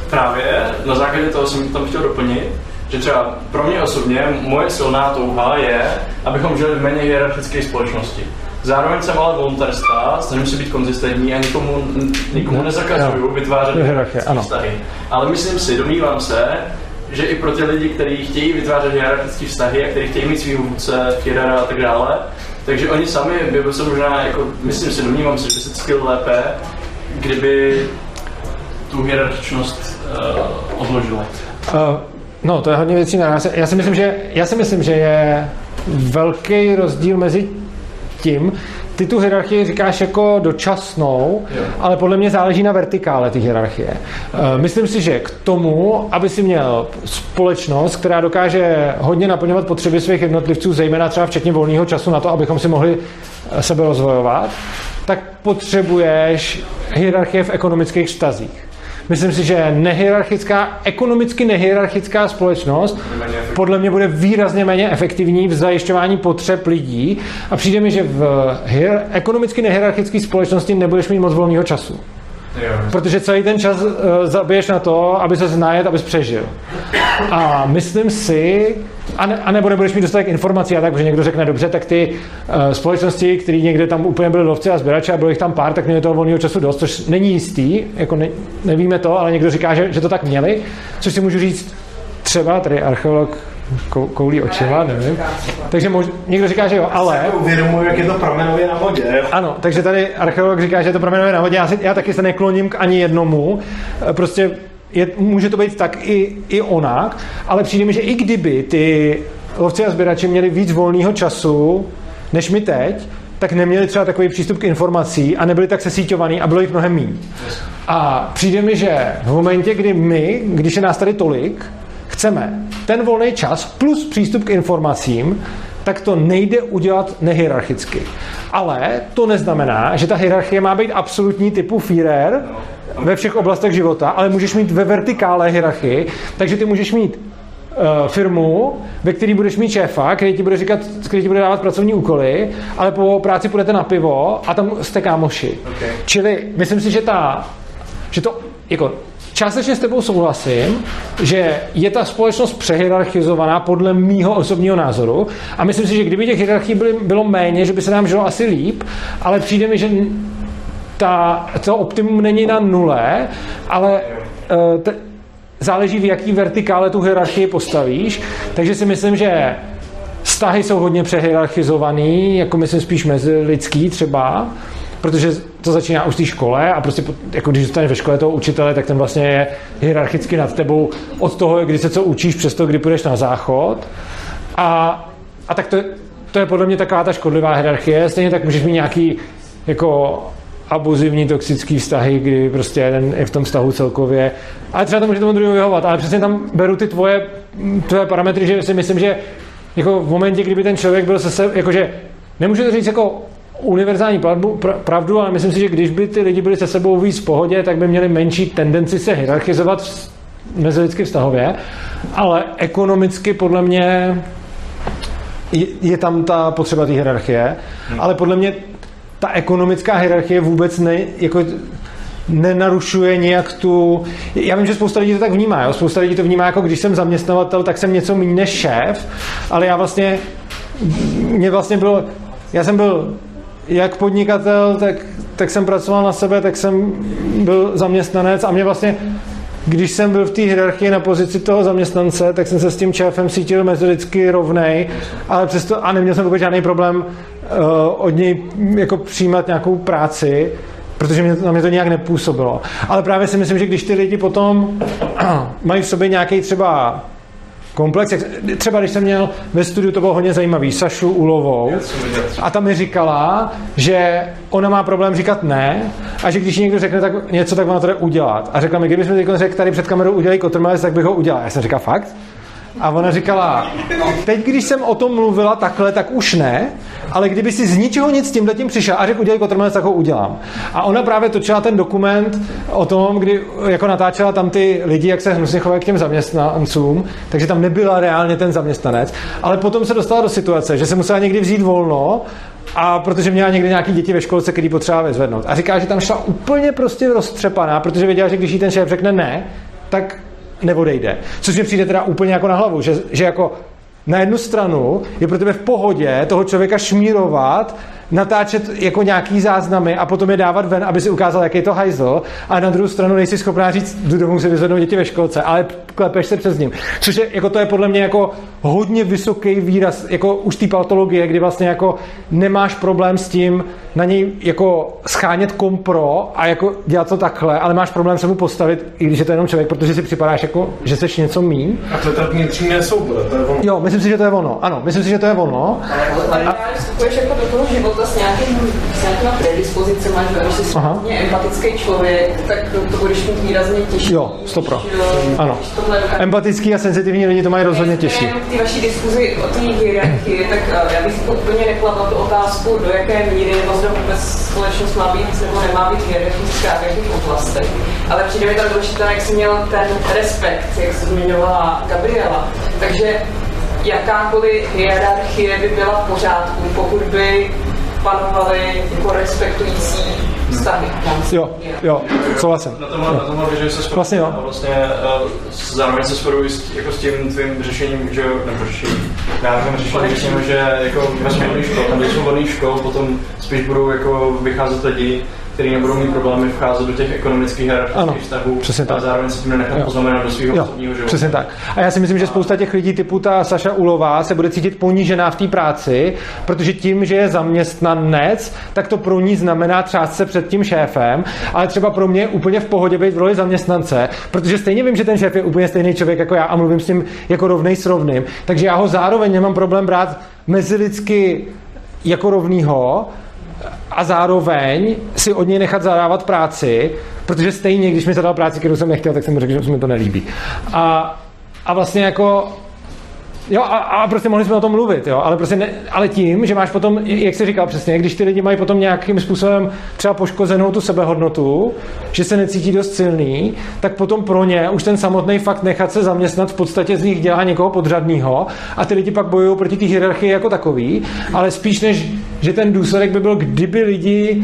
právě na základě toho jsem tam chtěl doplnit, že třeba pro mě osobně moje silná touha je, abychom žili v méně hierarchické společnosti. Zároveň jsem ale voluntarista, snažím se být konzistentní a nikomu, nikomu nezakazuju Jo. vytvářet Hierarchie, ano. vztahy. Ale myslím si, domnívám se, že i pro ty lidi, kteří chtějí vytvářet hierarchické vztahy a kteří chtějí mít svého vůdce, Führera a tak dále, takže oni sami by se možná, jako, myslím si, domnívám se, že by se cítili lépe, kdyby tu hierarchičnost uh, odložili. Uh, no, to je hodně věcí naraz. Já si myslím, že, já si myslím, že je velký rozdíl mezi tím, ty tu hierarchii říkáš jako dočasnou, jo. ale podle mě záleží na vertikále ty hierarchie. Eh, myslím si, že k tomu, aby si měl společnost, která dokáže hodně naplňovat potřeby svých jednotlivců, zejména třeba včetně volného času na to, abychom si mohli eh, sebe rozvojovat, tak potřebuješ hierarchie v ekonomických vztazích. Myslím si, že nehierarchická, ekonomicky nehierarchická společnost podle mě bude výrazně méně efektivní v zajišťování potřeb lidí a přijde mi, že v hier, ekonomicky nehierarchické společnosti nebudeš mít moc volného času. Protože celý ten čas uh, zabiješ na to, aby se znajet, abys přežil. A myslím si, a, ne, a nebo nebudeš mít dostatek informací a tak, protože někdo řekne, dobře, tak ty uh, společnosti, které někde tam úplně byly lovci a sběrači a bylo jich tam pár, tak měli toho volného času dost, což není jistý, jako ne, nevíme to, ale někdo říká, že, že to tak měli, což si můžu říct třeba, tady archeolog koulí očima, nevím. Takže mož, někdo říká, že jo, ale... Uvědomuji, jak je to pramenově na vodě. Jo? Ano, takže tady archeolog říká, že je to pramenově na vodě. Já, si, já taky se nekloním k ani jednomu. Prostě je, může to být tak i, i onak, ale přijde mi, že i kdyby ty lovci a sběrači měli víc volného času, než my teď, tak neměli třeba takový přístup k informací a nebyli tak sesíťovaný a bylo jich mnohem méně. A přijde mi, že v momentě, kdy my, když je nás tady tolik, chceme ten volný čas plus přístup k informacím, tak to nejde udělat nehierarchicky. Ale to neznamená, že ta hierarchie má být absolutní typu Führer ve všech oblastech života, ale můžeš mít ve vertikále hierarchii, takže ty můžeš mít uh, firmu, ve které budeš mít šéfa, který ti bude říkat, který ti bude dávat pracovní úkoly, ale po práci půjdete na pivo a tam jste kámoši. Okay. Čili myslím si, že ta, že to jako částečně s tebou souhlasím, že je ta společnost přehierarchizovaná podle mýho osobního názoru a myslím si, že kdyby těch hierarchií byly, bylo méně, že by se nám žilo asi líp, ale přijde mi, že ta, to optimum není na nule, ale uh, t- záleží v jaký vertikále tu hierarchii postavíš, takže si myslím, že vztahy jsou hodně přehierarchizovaný, jako myslím spíš mezi lidský třeba, protože to začíná už v té škole a prostě jako když zůstaneš ve škole toho učitele, tak ten vlastně je hierarchicky nad tebou od toho, kdy se co učíš, přes to, kdy půjdeš na záchod. A, a tak to, to je podle mě taková ta škodlivá hierarchie. Stejně tak můžeš mít nějaký jako abuzivní, toxický vztahy, kdy prostě jeden je v tom vztahu celkově. Ale třeba to může tomu druhému vyhovat. Ale přesně tam beru ty tvoje, tvoje parametry, že si myslím, že jako v momentě, kdyby ten člověk byl se, jakože nemůžu to říct jako univerzální pravdu, pravdu, ale myslím si, že když by ty lidi byli se sebou víc v pohodě, tak by měli menší tendenci se hierarchizovat mezilidsky vztahově, ale ekonomicky podle mě je, je tam ta potřeba té hierarchie, hmm. ale podle mě ta ekonomická hierarchie vůbec ne, jako nenarušuje nějak tu... Já vím, že spousta lidí to tak vnímá. Jo? Spousta lidí to vnímá jako když jsem zaměstnavatel, tak jsem něco méně než šéf, ale já vlastně... Mě vlastně bylo... Já jsem byl jak podnikatel, tak, tak jsem pracoval na sebe, tak jsem byl zaměstnanec a mě vlastně když jsem byl v té hierarchii na pozici toho zaměstnance, tak jsem se s tím šéfem cítil metodicky rovnej, ale přesto, a neměl jsem vůbec žádný problém uh, od něj jako přijímat nějakou práci, protože mě, na mě to nějak nepůsobilo. Ale právě si myslím, že když ty lidi potom mají v sobě nějaký třeba komplex. Třeba když jsem měl ve studiu, to bylo hodně zajímavý, Sašu Ulovou a ta mi říkala, že ona má problém říkat ne a že když někdo řekne tak něco, tak ona to jde udělat. A řekla mi, kdybychom teď řekl tady před kamerou udělej kotrmelec, tak bych ho udělal. Já jsem říkal, fakt? A ona říkala, teď když jsem o tom mluvila takhle, tak už ne, ale kdyby si z ničeho nic s tímhle tím přišel a řekl, udělej kotrmelec, tak ho udělám. A ona právě točila ten dokument o tom, kdy jako natáčela tam ty lidi, jak se hnusně chovají k těm zaměstnancům, takže tam nebyla reálně ten zaměstnanec, ale potom se dostala do situace, že se musela někdy vzít volno a protože měla někdy nějaký děti ve školce, který potřeba vyzvednout. A říká, že tam šla úplně prostě roztřepaná, protože věděla, že když jí ten šéf řekne ne, tak neodejde. Což mi přijde teda úplně jako na hlavu, že, že jako na jednu stranu je pro tebe v pohodě toho člověka šmírovat, natáčet jako nějaký záznamy a potom je dávat ven, aby si ukázal, jaký je to hajzl. A na druhou stranu nejsi schopná říct, jdu domů si vyzvednout děti ve školce, ale klepeš se přes ním. Což je, jako to je podle mě jako hodně vysoký výraz, jako už té patologie, kdy vlastně jako nemáš problém s tím na něj jako schánět kompro a jako dělat to takhle, ale máš problém se mu postavit, i když je to jenom člověk, protože si připadáš jako, že jsi něco mín. A to je ta vnitřní nesouboda, to je ono. Jo, myslím si, že to je ono. Ano, myslím si, že to je ono. Ale, ale, ale a... jako do toho života, to s, nějakým, s nějakýma predispozicemi, že když jsi hodně empatický člověk, tak to, budeš mít výrazně těžší. Jo, stopro. Eh, Ano. Empatický a senzitivní lidi to mají rozhodně těžší. V té vaší diskuzi o té hierarchii, tak eh, já bych si to úplně nekladla tu otázku, do jaké míry zda vůbec společnost má být nebo nemá být hierarchická v jakých oblastech. Ale přijde mi tam důležité, jak jsi měl ten respekt, jak se zmiňovala Gabriela. Takže jakákoliv hierarchie by byla v pořádku, pokud by panovaly jako respektující vztahy. Jo, jo, souhlasím. Na tomhle, na tomhle že se shoduju. Vlastně jo. Vlastně uh, zároveň se shoduju s, jako s tím tvým řešením, že jo, nebo řešením, návrhem řešení, řekněme, že jako ve svobodných škol, tam do svobodných škol potom spíš budou jako vycházet lidi, kteří nebudou mít problémy vcházet do těch ekonomických hierarchických vztahů přesně a tak. zároveň se tím nenechat poznamenat do svého osobního života. přesně tak. A já si myslím, že spousta těch lidí typu ta Saša Ulová se bude cítit ponížená v té práci, protože tím, že je zaměstnanec, tak to pro ní znamená třást se před tím šéfem, ale třeba pro mě je úplně v pohodě být v roli zaměstnance, protože stejně vím, že ten šéf je úplně stejný člověk jako já a mluvím s ním jako rovnej s rovným, takže já ho zároveň nemám problém brát mezilidsky jako rovnýho, a zároveň si od něj nechat zadávat práci, protože stejně, když mi zadal práci, kterou jsem nechtěl, tak jsem mu řekl, že se mi to nelíbí. A, a vlastně jako Jo, a, a prostě mohli jsme o tom mluvit, jo, ale prostě ne, ale tím, že máš potom, jak jsi říkal přesně, když ty lidi mají potom nějakým způsobem třeba poškozenou tu sebehodnotu, že se necítí dost silný, tak potom pro ně už ten samotný fakt nechat se zaměstnat v podstatě z nich dělá někoho podřadného a ty lidi pak bojují proti té hierarchii jako takový, ale spíš než, že ten důsledek by byl, kdyby lidi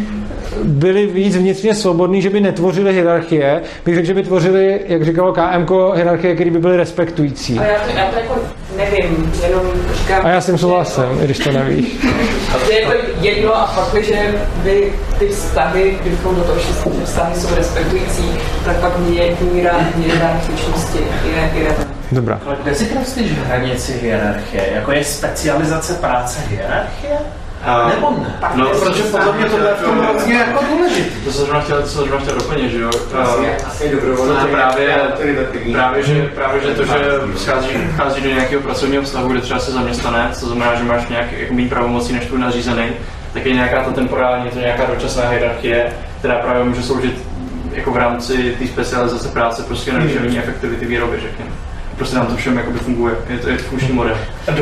byli víc vnitřně svobodní, že by netvořili hierarchie, bych řekl, že by tvořili, jak říkalo KMK, hierarchie, které by byly respektující. A já to, já to jako nevím, jenom říkám... A já s tím souhlasím, i když to nevíš. že je to jedno a fakt, že by ty vztahy, kdybychom do toho šli, že vztahy jsou respektující, tak pak mě míra hierarchičnosti je irrelevantní. Dobrá. Ale kde si prostýš hranici hierarchie? Jako je specializace práce hierarchie? A- Nebo ne? No, protože podle mě tohle je v tom hrozně jako důležitý. To jsem zrovna chtěl, to jsem zrovna chtěl doplnit, že jo. Asi, A- asi dobrovolná to právě, právě, že, právě, že to, že schází, vchází do nějakého pracovního vztahu, kde třeba se zaměstnanec, to znamená, že máš nějak jako méně pravomocí než tvůj nadřízený, tak je nějaká ta temporální, je to nějaká dočasná hierarchie, která právě může sloužit jako v rámci té specializace práce prostě na navýšení efektivity výroby, řekněme. Prostě nám to všem jakoby funguje, je to, je to funkční model.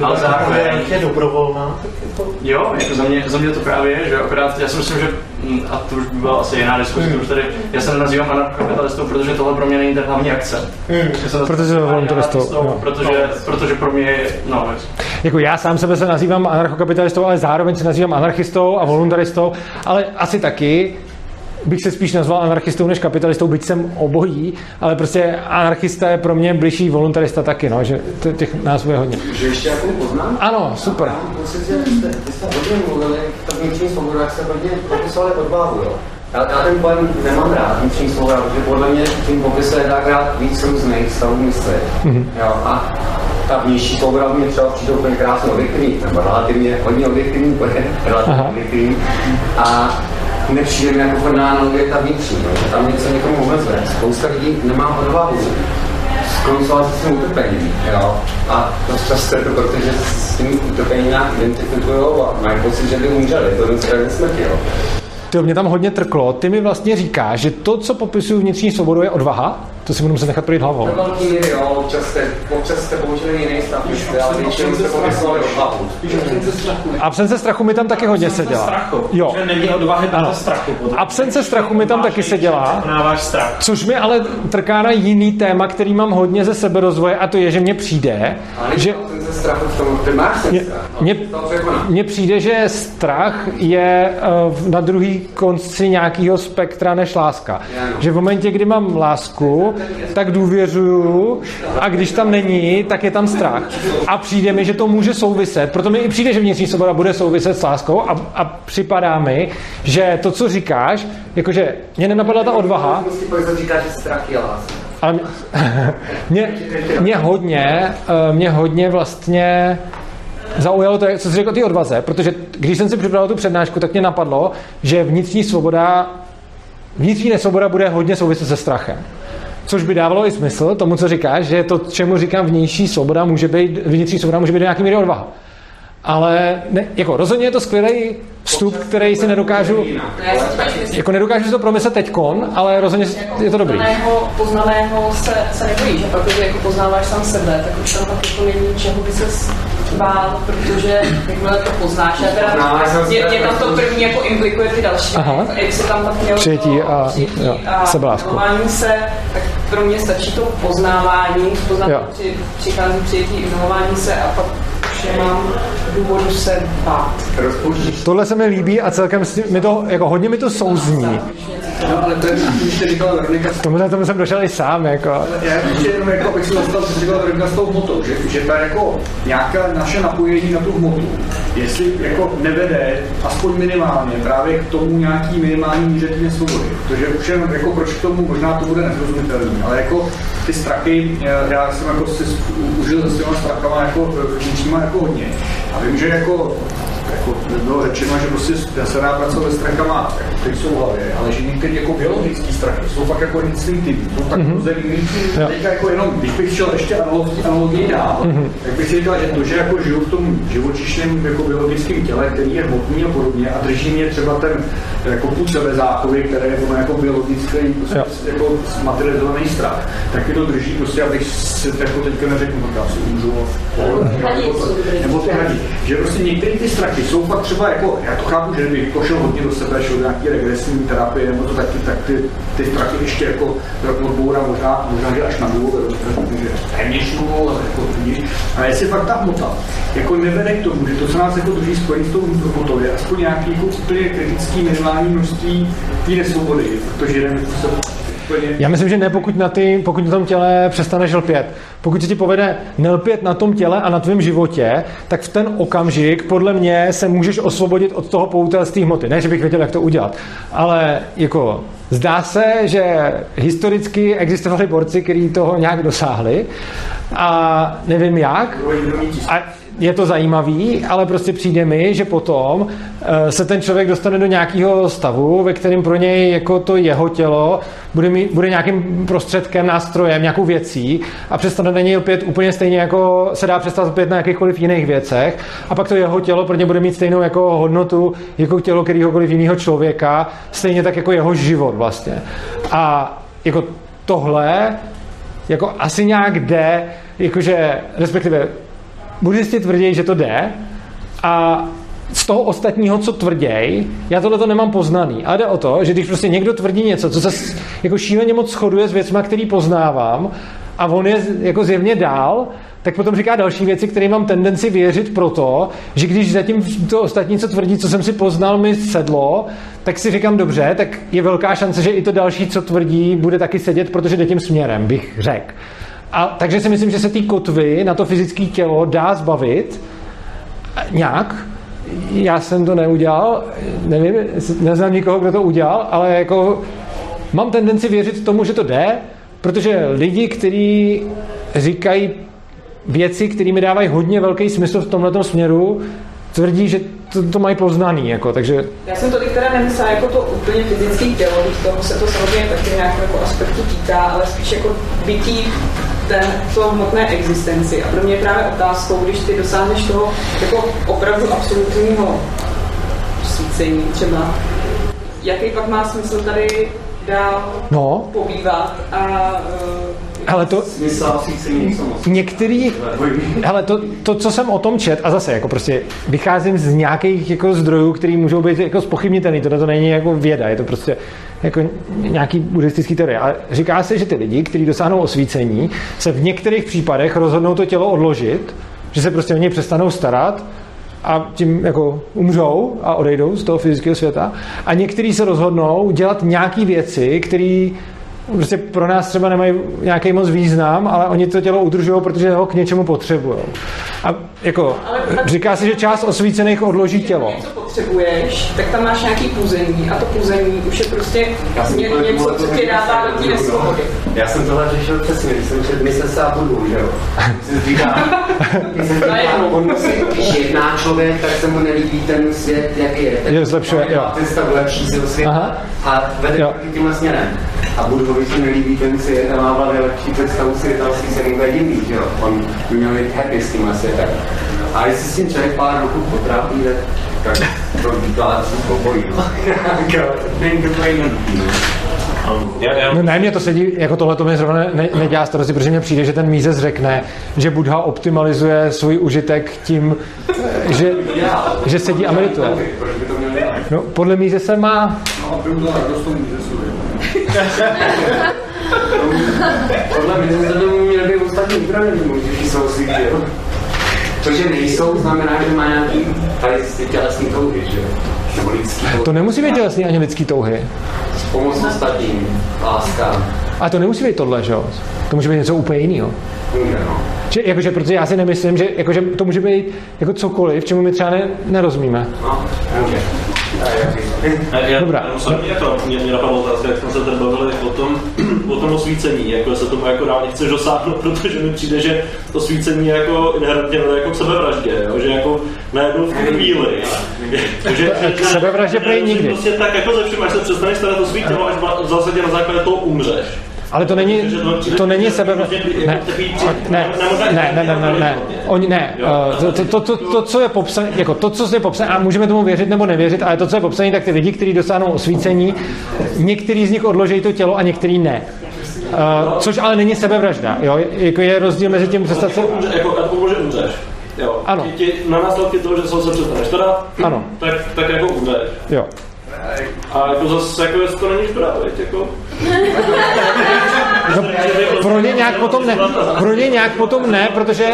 Ale zároveň, je dobrovolná, tak jako... Jo, jako za mě, za mě to právě je, že akorát já si myslím, že, mm, a to už by byla asi jiná diskuse, to už tady, já se nenazývám anarchokapitalistou, protože tohle pro mě není ten hlavní akcent. Já se Protože nazývám voluntaristou. Protože, protože pro mě je, no, Jako já sám sebe se nazývám anarchokapitalistou, ale zároveň se nazývám anarchistou a voluntaristou, ale asi taky bych se spíš nazval anarchistou než kapitalistou, byť jsem obojí, ale prostě anarchista je pro mě blížší voluntarista taky, no, že těch názvů je hodně. Že ještě jako poznám? Ano, super. Pocit, že jste, jste hodně mluvili, ta vnitřní svoboda, jak jste hodně popisovali odvahu, jo. Já, já ten pojem nemám rád, vnitřní svoboda, protože podle mě tím popisuje dvakrát víc různých stavů mysli. Mm-hmm. Jo, a ta vnější svoboda mě třeba přijde úplně krásně objektivní, nebo relativně hodně objektivní, relativně objektivní. A nepřijde mi jako vhodná analogie ta vnitřní, že tam něco někomu omezuje. Spousta lidí nemá odvahu skoncovat se tím utrpením, jo. A dost často je to protože s tím utrpením nějak identifikují a mají pocit, že by umřeli, to je smrti, jo. Ty mě tam hodně trklo. Ty mi vlastně říkáš, že to, co popisuju vnitřní svobodu, je odvaha. To si budu muset nechat projít hlavou. Do velký míry, jo, občas jste, občas jste použili jiný stav, mysli, ale většinou jste popisovali odvahu. Absence strachu mi tam taky hodně seděla. Strachu. Jo. Že není odvahy Ano. bez strachu. Absence strachu mi tam taky seděla. Překonáváš strach. Což mi ale trká na jiný téma, který mám hodně ze seberozvoje a to je, že mně přijde, že se no, mně přijde, že strach je eh, na druhý konci nějakého spektra než láska. Že v momentě, kdy mám lásku, tak důvěřuju a když tam není, tak je tam strach. A přijde mi, že to může souviset, proto mi i přijde, že vnitřní svoboda bude souviset s láskou a, a připadá mi, že to, co říkáš, jakože mě nenapadla ta odvaha, říká, že strach je láska. mě, mě, mě hodně, eh, mě hodně vlastně zaujalo to, co jsi řekl o té odvaze, protože když jsem si připravil tu přednášku, tak mě napadlo, že vnitřní svoboda, vnitřní nesvoboda bude hodně souviset se strachem. Což by dávalo i smysl tomu, co říkáš, že to, čemu říkám vnější svoboda, může být, vnitřní svoboda může být do nějaký míry odvaha. ale ne, jako rozhodně je to skvělý vstup, který si nedokážu, jako nedokážu si to promyslet teďkon, ale rozhodně je to dobrý. Poznaného, poznaného se, se nebojíš, a protože jako poznáváš sám sebe, tak už tam pak jako není čeho by se bál, protože jakmile to poznáš, a teda je, je tam to první jako implikuje ty další, Aha. jak se tam pak mělo Přijetí to, a- přijetí jo, a se, tak pro mě stačí to poznávání, poznávání při, přichází přijetí i milování se a pak nemám důvodu se bát. Tohle se mi líbí a celkem mi to, jako hodně mi to souzní. No, ale to je, už jste říkala Veronika, Tomuhle tomu jsem došel i sám, jako. já ještě jenom jako, abych si dostal, co říkala Veronika s tou hmotou, že, že ta jako nějaká naše napojení na tu hmotu, jestli jako nevede aspoň minimálně právě k tomu nějaký minimální míře té svobody. Protože už jenom jako proč k tomu, možná to bude nezrozumitelný, ale jako ty strachy, já, já jsem jako si užil se těma strachama jako vnitřníma jako hodně. A vím, že jako jako bylo řečeno, že prostě se dá pracovat se strachama, jako, které jsou v hlavě, ale že některé jako biologické strachy jsou fakt jako instinktivní, jsou tak mm-hmm. Jo. Teďka jako jenom, když bych šel ještě analogii, analogii dál, mm-hmm. tak bych si říkal, že to, že jako žiju v tom živočišném jako biologickém těle, který je hmotný a podobně a drží mě třeba ten jako půd sebezáchovy, které je ono jako biologický prostě, jako materializovaný strach, tak mi to drží prostě, abych si jako teďka neřekl, no já si umřu, nebo ty hadí. Že prostě některé ty strachy jsou fakt třeba jako, já to chápu, že bych pošel hodně do sebe, šel do nějaké regresní terapie, nebo to taky, tak ty, ty strachy ještě jako trochu odboura, možná, možná, že až na důvod, že téměř nulu, ale jako tudíž. Ale jestli fakt ta hmota jako nevede k tomu, že to, co nás jako drží spojený s tou hmotou, je aspoň nějaký jako úplně kritický minimální množství té nesvobody, protože jdeme se úplně Já myslím, že ne, pokud na, ty, pokud na tom těle přestaneš lpět. Pokud se ti povede nelpět na tom těle a na tvém životě, tak v ten okamžik podle mě se můžeš osvobodit od toho poutelství hmoty. Ne, že bych věděl, jak to udělat, ale jako zdá se, že historicky existovali borci, kteří toho nějak dosáhli a nevím jak. A je to zajímavý, ale prostě přijde mi, že potom eh, se ten člověk dostane do nějakého stavu, ve kterém pro něj jako to jeho tělo bude, mít, bude nějakým prostředkem, nástrojem, nějakou věcí a přestane na něj lpět úplně stejně jako se dá přestat lpět na jakýchkoliv jiných věcech a pak to jeho tělo pro ně bude mít stejnou jako hodnotu jako tělo kterýhokoliv jiného člověka, stejně tak jako jeho život vlastně. A jako tohle jako asi nějak jde, jakože respektive buddhisti tvrdí, že to jde a z toho ostatního, co tvrděj, já tohle to nemám poznaný. Ale jde o to, že když prostě někdo tvrdí něco, co se jako šíleně moc shoduje s věcmi, který poznávám, a on je jako zjevně dál, tak potom říká další věci, které mám tendenci věřit proto, že když zatím to ostatní, co tvrdí, co jsem si poznal, mi sedlo, tak si říkám dobře, tak je velká šance, že i to další, co tvrdí, bude taky sedět, protože jde tím směrem, bych řekl. A takže si myslím, že se ty kotvy na to fyzické tělo dá zbavit nějak. Já jsem to neudělal, nevím, neznám nikoho, kdo to udělal, ale jako mám tendenci věřit tomu, že to jde, protože lidi, kteří říkají věci, které mi dávají hodně velký smysl v tomhle směru, tvrdí, že to, to mají poznaný, jako, takže Já jsem to teď teda nemyslela jako to úplně fyzické tělo, když tomu se to samozřejmě taky nějakého jako aspektu týká, ale spíš jako bytí té to hmotné existenci. A pro mě je právě otázkou, když ty dosáhneš toho jako opravdu absolutního svícení třeba, jaký pak má smysl tady dál no, pobývat a eh, ale to, některý, hele, to, to, co jsem o tom čet, a zase jako prostě vycházím z nějakých jako zdrojů, které můžou být jako spochybnitelný, to, to není jako věda, je to prostě jako nějaký buddhistický teorie. Ale říká se, že ty lidi, kteří dosáhnou osvícení, se v některých případech rozhodnou to tělo odložit, že se prostě o něj přestanou starat a tím jako umřou a odejdou z toho fyzického světa. A někteří se rozhodnou dělat nějaké věci, které prostě pro nás třeba nemají nějaký moc význam, ale oni to tělo udržují, protože ho k něčemu potřebují. A jako, říká se, že část osvícených odloží tělo. Potřebuješ, tak tam máš nějaký půzení a to půzení už je prostě Já jsem ně, tohle něco, co tě dává do té nesvobody. Já jsem tohle řešil přesně, když jsem mise se a budu, že jo. Jsem si říkal, když jsem říkal, on musí, když jedná člověk, tak se mu nelíbí ten svět, jaký je. Tak Je zlepšuje, jo. Ten stav lepší z světa Aha. a vede Jo. proti tímhle směrem. A Budhovi se nelíbí ten svět a má v hlavě lepší představu světa, si se jim divný, že jo. On by měl být happy s tímhle světem. A jestli si člověk pár roků potrápí, tak to. Není to jednoduchý. No ne, mě to sedí, jako tohle to mi zrovna ne, nedělá starosti, protože mně přijde, že ten Mízes řekne, že Buddha optimalizuje svůj užitek tím, eh, že, že sedí a medituje. No, podle Mízese má... No, Podle mě se to měly být ostatní upravení, když jsou si jo. To, že nejsou, znamená, že má nějaký tady tělesný touhy, že jo? Nebo lidský touhy. To nemusí být tělesný ani lidský touhy. Pomoc ostatním, láska. A to nemusí být tohle, že jo? To může být něco úplně jiného. No. Že, jakože, protože já si nemyslím, že jakože, to může být jako cokoliv, čemu my třeba ne, nerozumíme. No, může. Já, Dobrá. Já musím, jako, mě, mě napadlo otázka, jak jsme se tady bavili o tom, o tom osvícení, jako se tomu jako reálně chceš dosáhnout, protože mi přijde, že to osvícení je jako inherentně vede jako k sebevraždě, jo? že jako najednou v tu chvíli. že, K sebevraždě prej nikdy. Prostě tak jako ze všem, až se přestaneš starat o svý tělo, až v zásadě na základě toho umřeš. Ale to není, to není sebe... Ne, ne, ne, ne, ne, ne, ne. Oni, ne. eh, To, to, to, to, co je popsané, jako to, co je popsané, a můžeme tomu věřit nebo nevěřit, ale to, co je popsané, tak ty lidi, kteří dosáhnou osvícení, některý z nich odloží to tělo a některý ne. Uh, což ale není sebevražda, jo? Jako je rozdíl mezi tím přestat se... Jako, jako že umřeš. Jo. Ano. Ti, na následky toho, že se se přestaneš teda, Ano. tak, tak jako umřeš. Jo. A jako zase, jako jestli to není škoda, veď, jako... No, pro ně nějak potom ne. Pro ně nějak potom ne, protože...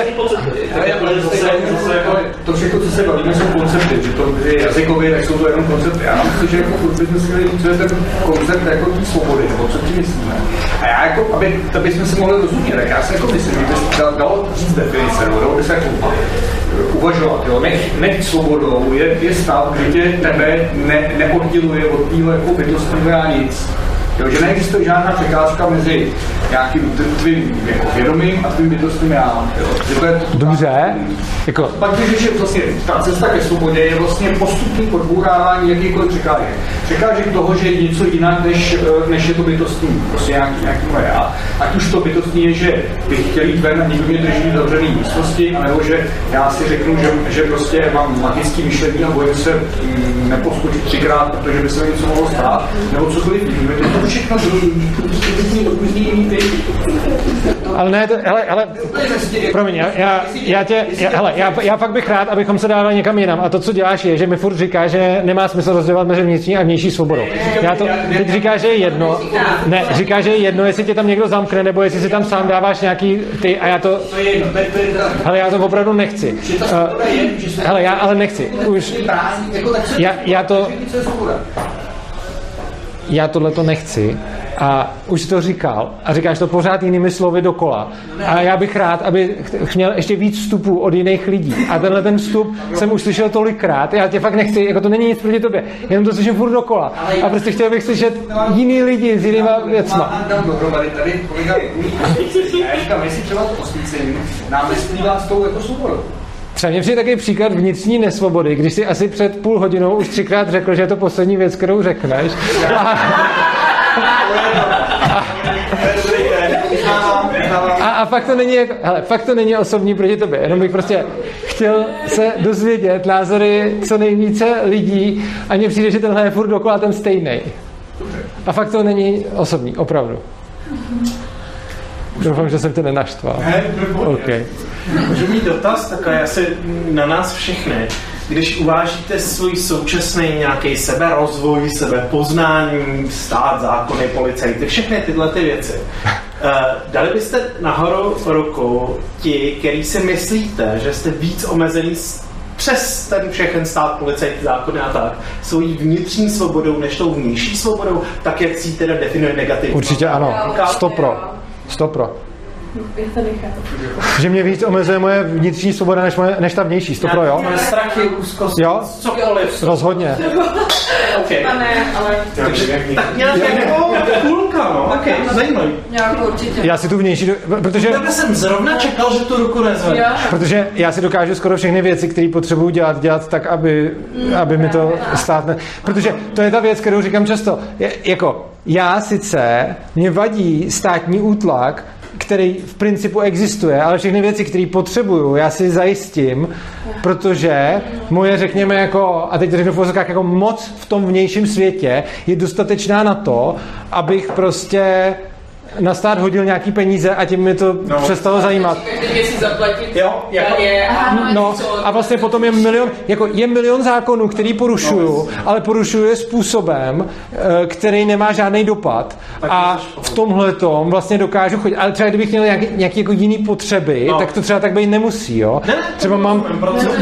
To všechno, co se bavíme, jsou koncepty, že to je jazykově, tak jsou to jenom koncepty. Já myslím, že jako furt bychom si měli co je ten koncept jako té svobody, nebo co tím myslíme. A já jako, aby, aby jsme si mohli rozumět, tak já si jako myslím, že by se dalo říct definice, nebo dalo by se jako uvažovat, jo. Nech, nech svobodou je, je stav, kdy tě tebe ne, neodděluje od tvýho jako bytostného nic. Jo, že neexistuje žádná překážka mezi nějakým tvým jako vědomím a tvým bytostným já. Jo. Že to je to, Dobře, jako... pak když že vlastně ta cesta ke svobodě je vlastně postupný odbourávání jakýkoliv překážek. Překážek toho, že je něco jinak, než, eh, než je to bytostní, prostě nějaký, nějaký moje já. Ať už to bytostní je, že bych chtěl jít ven a někdo mě drží v zavřené místnosti, anebo že já si řeknu, že, že prostě mám magické myšlení a bojím se mm, neposkočit třikrát, protože by se mi něco mohlo stát, nebo cokoliv jiného. Všechno různý, ty. Ale ne, to, hele, hele, promiň, já, já, já tě, já, hele, já, já fakt bych rád, abychom se dávali někam jinam. A to, co děláš, je, že mi furt říká, že nemá smysl rozdělovat mezi vnitřní a vnější svobodou. Já to, teď říká, že je jedno, ne, říká, že je jedno, jestli tě tam někdo zamkne, nebo jestli si tam sám dáváš nějaký ty, a já to, hele, já to opravdu nechci. Uh, hele, já ale nechci. Už, jako já, já to. Já tohle to nechci a už jsi to říkal a říkáš to pořád jinými slovy dokola. A já bych rád, aby měl ještě víc vstupů od jiných lidí. A tenhle ten vstup jsem už slyšel tolikrát. Já tě fakt nechci, jako to není nic proti tobě. Jenom to slyším furt dokola. A prostě chtěl bych slyšet jiný lidi s jinýma věcma. Já říkám, jestli třeba to osvícení nám nesplývá s tou jako svobodou. Třeba mě přijde takový příklad vnitřní nesvobody, když si asi před půl hodinou už třikrát řekl, že je to poslední věc, kterou řekneš. A, a, a fakt to není, jako, hele, fakt to není osobní proti tobě, jenom bych prostě chtěl se dozvědět názory co nejvíce lidí a mně přijde, že tenhle je furt dokola ten stejný. A fakt to není osobní, opravdu. Doufám, že jsem tě nenaštval. Okay. Můžu mít dotaz takový asi na nás všechny. Když uvážíte svůj současný nějaký seberozvoj, sebepoznání, stát, zákony, policajty, všechny tyhle ty věci, eh, dali byste nahoru ruku ti, který si myslíte, že jste víc omezený s- přes ten všechen stát, policajt, zákony a tak, svojí vnitřní svobodou než tou vnější svobodou, tak jak si ji teda definuje negativně. Určitě ano. Stopro. Stopro. Já to nechápu. Že mě víc omezuje moje vnitřní svoboda než, moje, než ta vnější. Stopro, jo? Strachy, úzkost, Jo? cokoliv. Rozhodně. Okay. A ne, ale Tak nějak jako půlka, no, ok, zajímavý. nějak určitě. Já si tu vnější, protože, Já jsem zrovna čekal, že tu ruku nezvedne. Jo. protože já si dokážu skoro všechny věci, které potřebuju dělat, dělat tak, aby, aby mi to stát ne... Protože to je ta věc, kterou říkám často. Je, jako, já sice, mě vadí státní útlak, který v principu existuje, ale všechny věci, které potřebuju, já si zajistím, protože moje, řekněme, jako, a teď řeknu v jako moc v tom vnějším světě je dostatečná na to, abych prostě na stát hodil nějaký peníze a tím mi to no. přestalo zajímat. zaplatit jo, jako, no, a vlastně potom je milion, jako je milion zákonů, který porušuju, no, ale porušuju je způsobem, eh, který nemá žádný dopad. A v tomhle tom vlastně dokážu chodit. Ale třeba kdybych měl nějaký, nějaký jako jiný potřeby, no. tak to třeba tak být nemusí, jo? Třeba mám,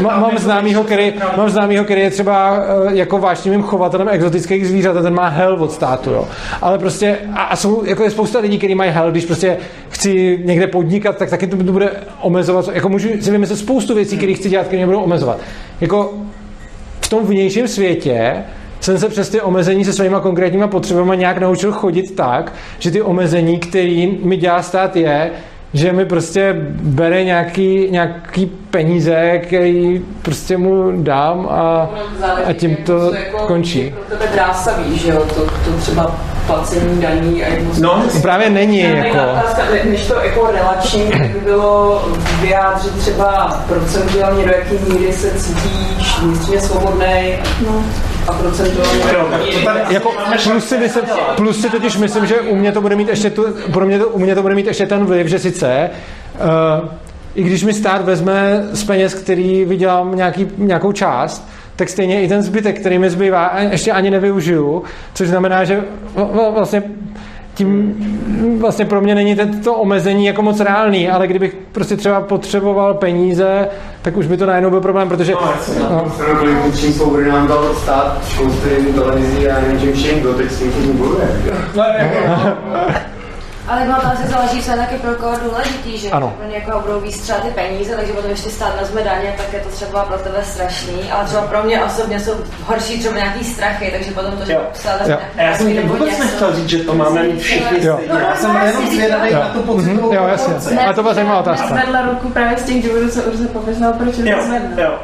mám známýho, který, mám známýho, který je třeba eh, jako vášnivým chovatelem exotických zvířat a ten má hell od státu, jo? Ale prostě, a, a jsou, jako je spousta lidí, který mají hell, když prostě chci někde podnikat, tak taky to bude omezovat. Jako můžu si vymyslet spoustu věcí, které chci dělat, které mě budou omezovat. Jako v tom vnějším světě jsem se přes ty omezení se svýma konkrétníma potřebami nějak naučil chodit tak, že ty omezení, který mi dělá stát je, že mi prostě bere nějaký, nějaký peníze, který prostě mu dám a, a tím to jako končí. Pro tebe drásavý, že jo, to, to třeba placení daní a jak No, právě není ne, jako... Otázka, než to jako relační, by bylo vyjádřit třeba procentuálně, do jaký míry se cítíš vnitřně svobodný, no a procentuálně. Jako plus si, myslím, plus si totiž myslím, že u mě to bude mít ještě tu, pro mě to, u mě to bude mít ještě ten vliv, že sice uh, i když mi stát vezme z peněz, který vydělám nějaký, nějakou část, tak stejně i ten zbytek, který mi zbývá, ještě ani nevyužiju, což znamená, že vlastně tím vlastně pro mě není to omezení jako moc reálný, ale kdybych prostě třeba potřeboval peníze, tak už by to najednou byl problém, protože... No, jasně, no. na no. čím svobody nám dal stát, školství, televizí a nevím čím všem, kdo teď s tím bojuje. No, ale no, tam se záleží, je taky pro koho důležitý, že ano. pro někoho budou víc třeba ty peníze, takže potom ještě stát vezme daně, tak je to třeba pro tebe strašný, ale třeba pro mě osobně jsou horší třeba nějaký strachy, takže potom to, že stát vezme Já jsem tě vůbec nechtěl říct, že to máme mít všichni jo. No, já jsem jenom zvědavý na tu pocitovou Jo, jasně. A to byla zajímavá otázka. Zvedla ruku právě z těch důvodů, co už se pověřil, proč je to zvedla.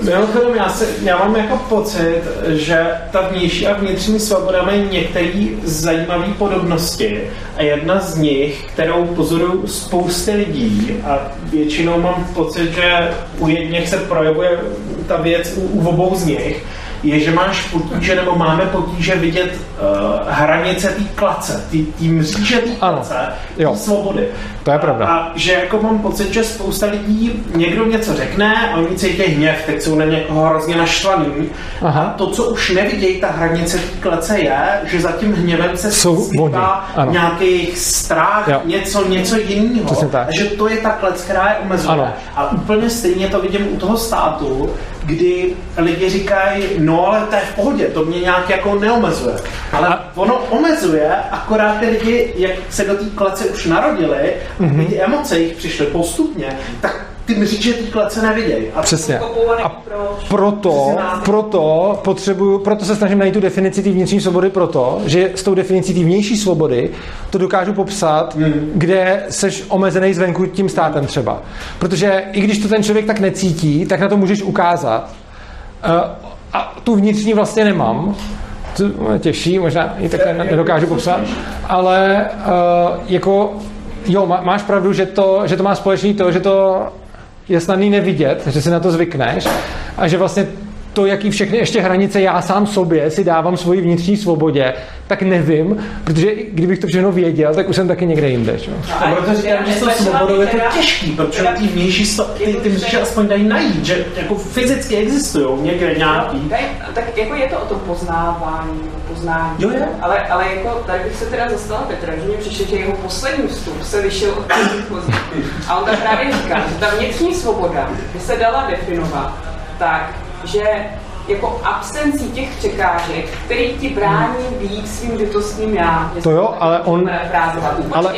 Mimochodem, já, se, já mám jako pocit, že ta vnější a vnitřní svoboda mají některé zajímavé podobnosti a jedna z nich, kterou pozoruju spousty lidí a většinou mám pocit, že u jedněch se projevuje ta věc u, u obou z nich, je, že máš potíže, nebo máme potíže vidět uh, hranice té klace, té mříže té klace, té svobody. To je pravda. A, že jako mám pocit, že spousta lidí někdo něco řekne a oni cítí hněv, teď jsou na někoho hrozně naštvaný. Aha. A to, co už nevidějí, ta hranice té klece je, že za tím hněvem se skrývá nějaký strach, jo. něco, něco jiného. A že to je ta klec, která je omezuje. A úplně stejně to vidím u toho státu, kdy lidi říkají, no ale to je v pohodě, to mě nějak jako neomezuje. Ale a... ono omezuje, akorát ty lidi, jak se do té klece už narodili, mm-hmm. ty emoce jich přišly postupně, tak ty mříže ty klece nevidějí. A Přesně. A proto, proto potřebuju, proto se snažím najít tu definici té vnitřní svobody proto, že s tou definicí té vnější svobody to dokážu popsat, mm. kde seš omezený zvenku tím státem třeba. Protože i když to ten člověk tak necítí, tak na to můžeš ukázat. Uh, a tu vnitřní vlastně nemám, to mě těší, možná ji takhle nedokážu popsat, ale uh, jako jo, má, máš pravdu, že to, že to má společný to, že to je snadný nevidět, že si na to zvykneš a že vlastně to, jaký všechny ještě hranice já sám sobě si dávám svoji vnitřní svobodě, tak nevím, protože kdybych to všechno věděl, tak už jsem taky někde jinde. Čo? No, protože říkám, že to svobodou je to těžký, protože ty vnější ty, ty myslíš, aspoň dají najít, že jako fyzicky existují někde nějaký. Tak jako je to o tom poznávání, poznání. Jo, je. Ale, ale jako tady bych se teda zastala Petra, že mě přišlo, že jeho poslední vstup se lišil od těch A on tam právě říká, že ta vnitřní svoboda by se dala definovat tak, že jako absencí těch překážek, který ti brání být svým bytostným já. To jo, ale on... Ale...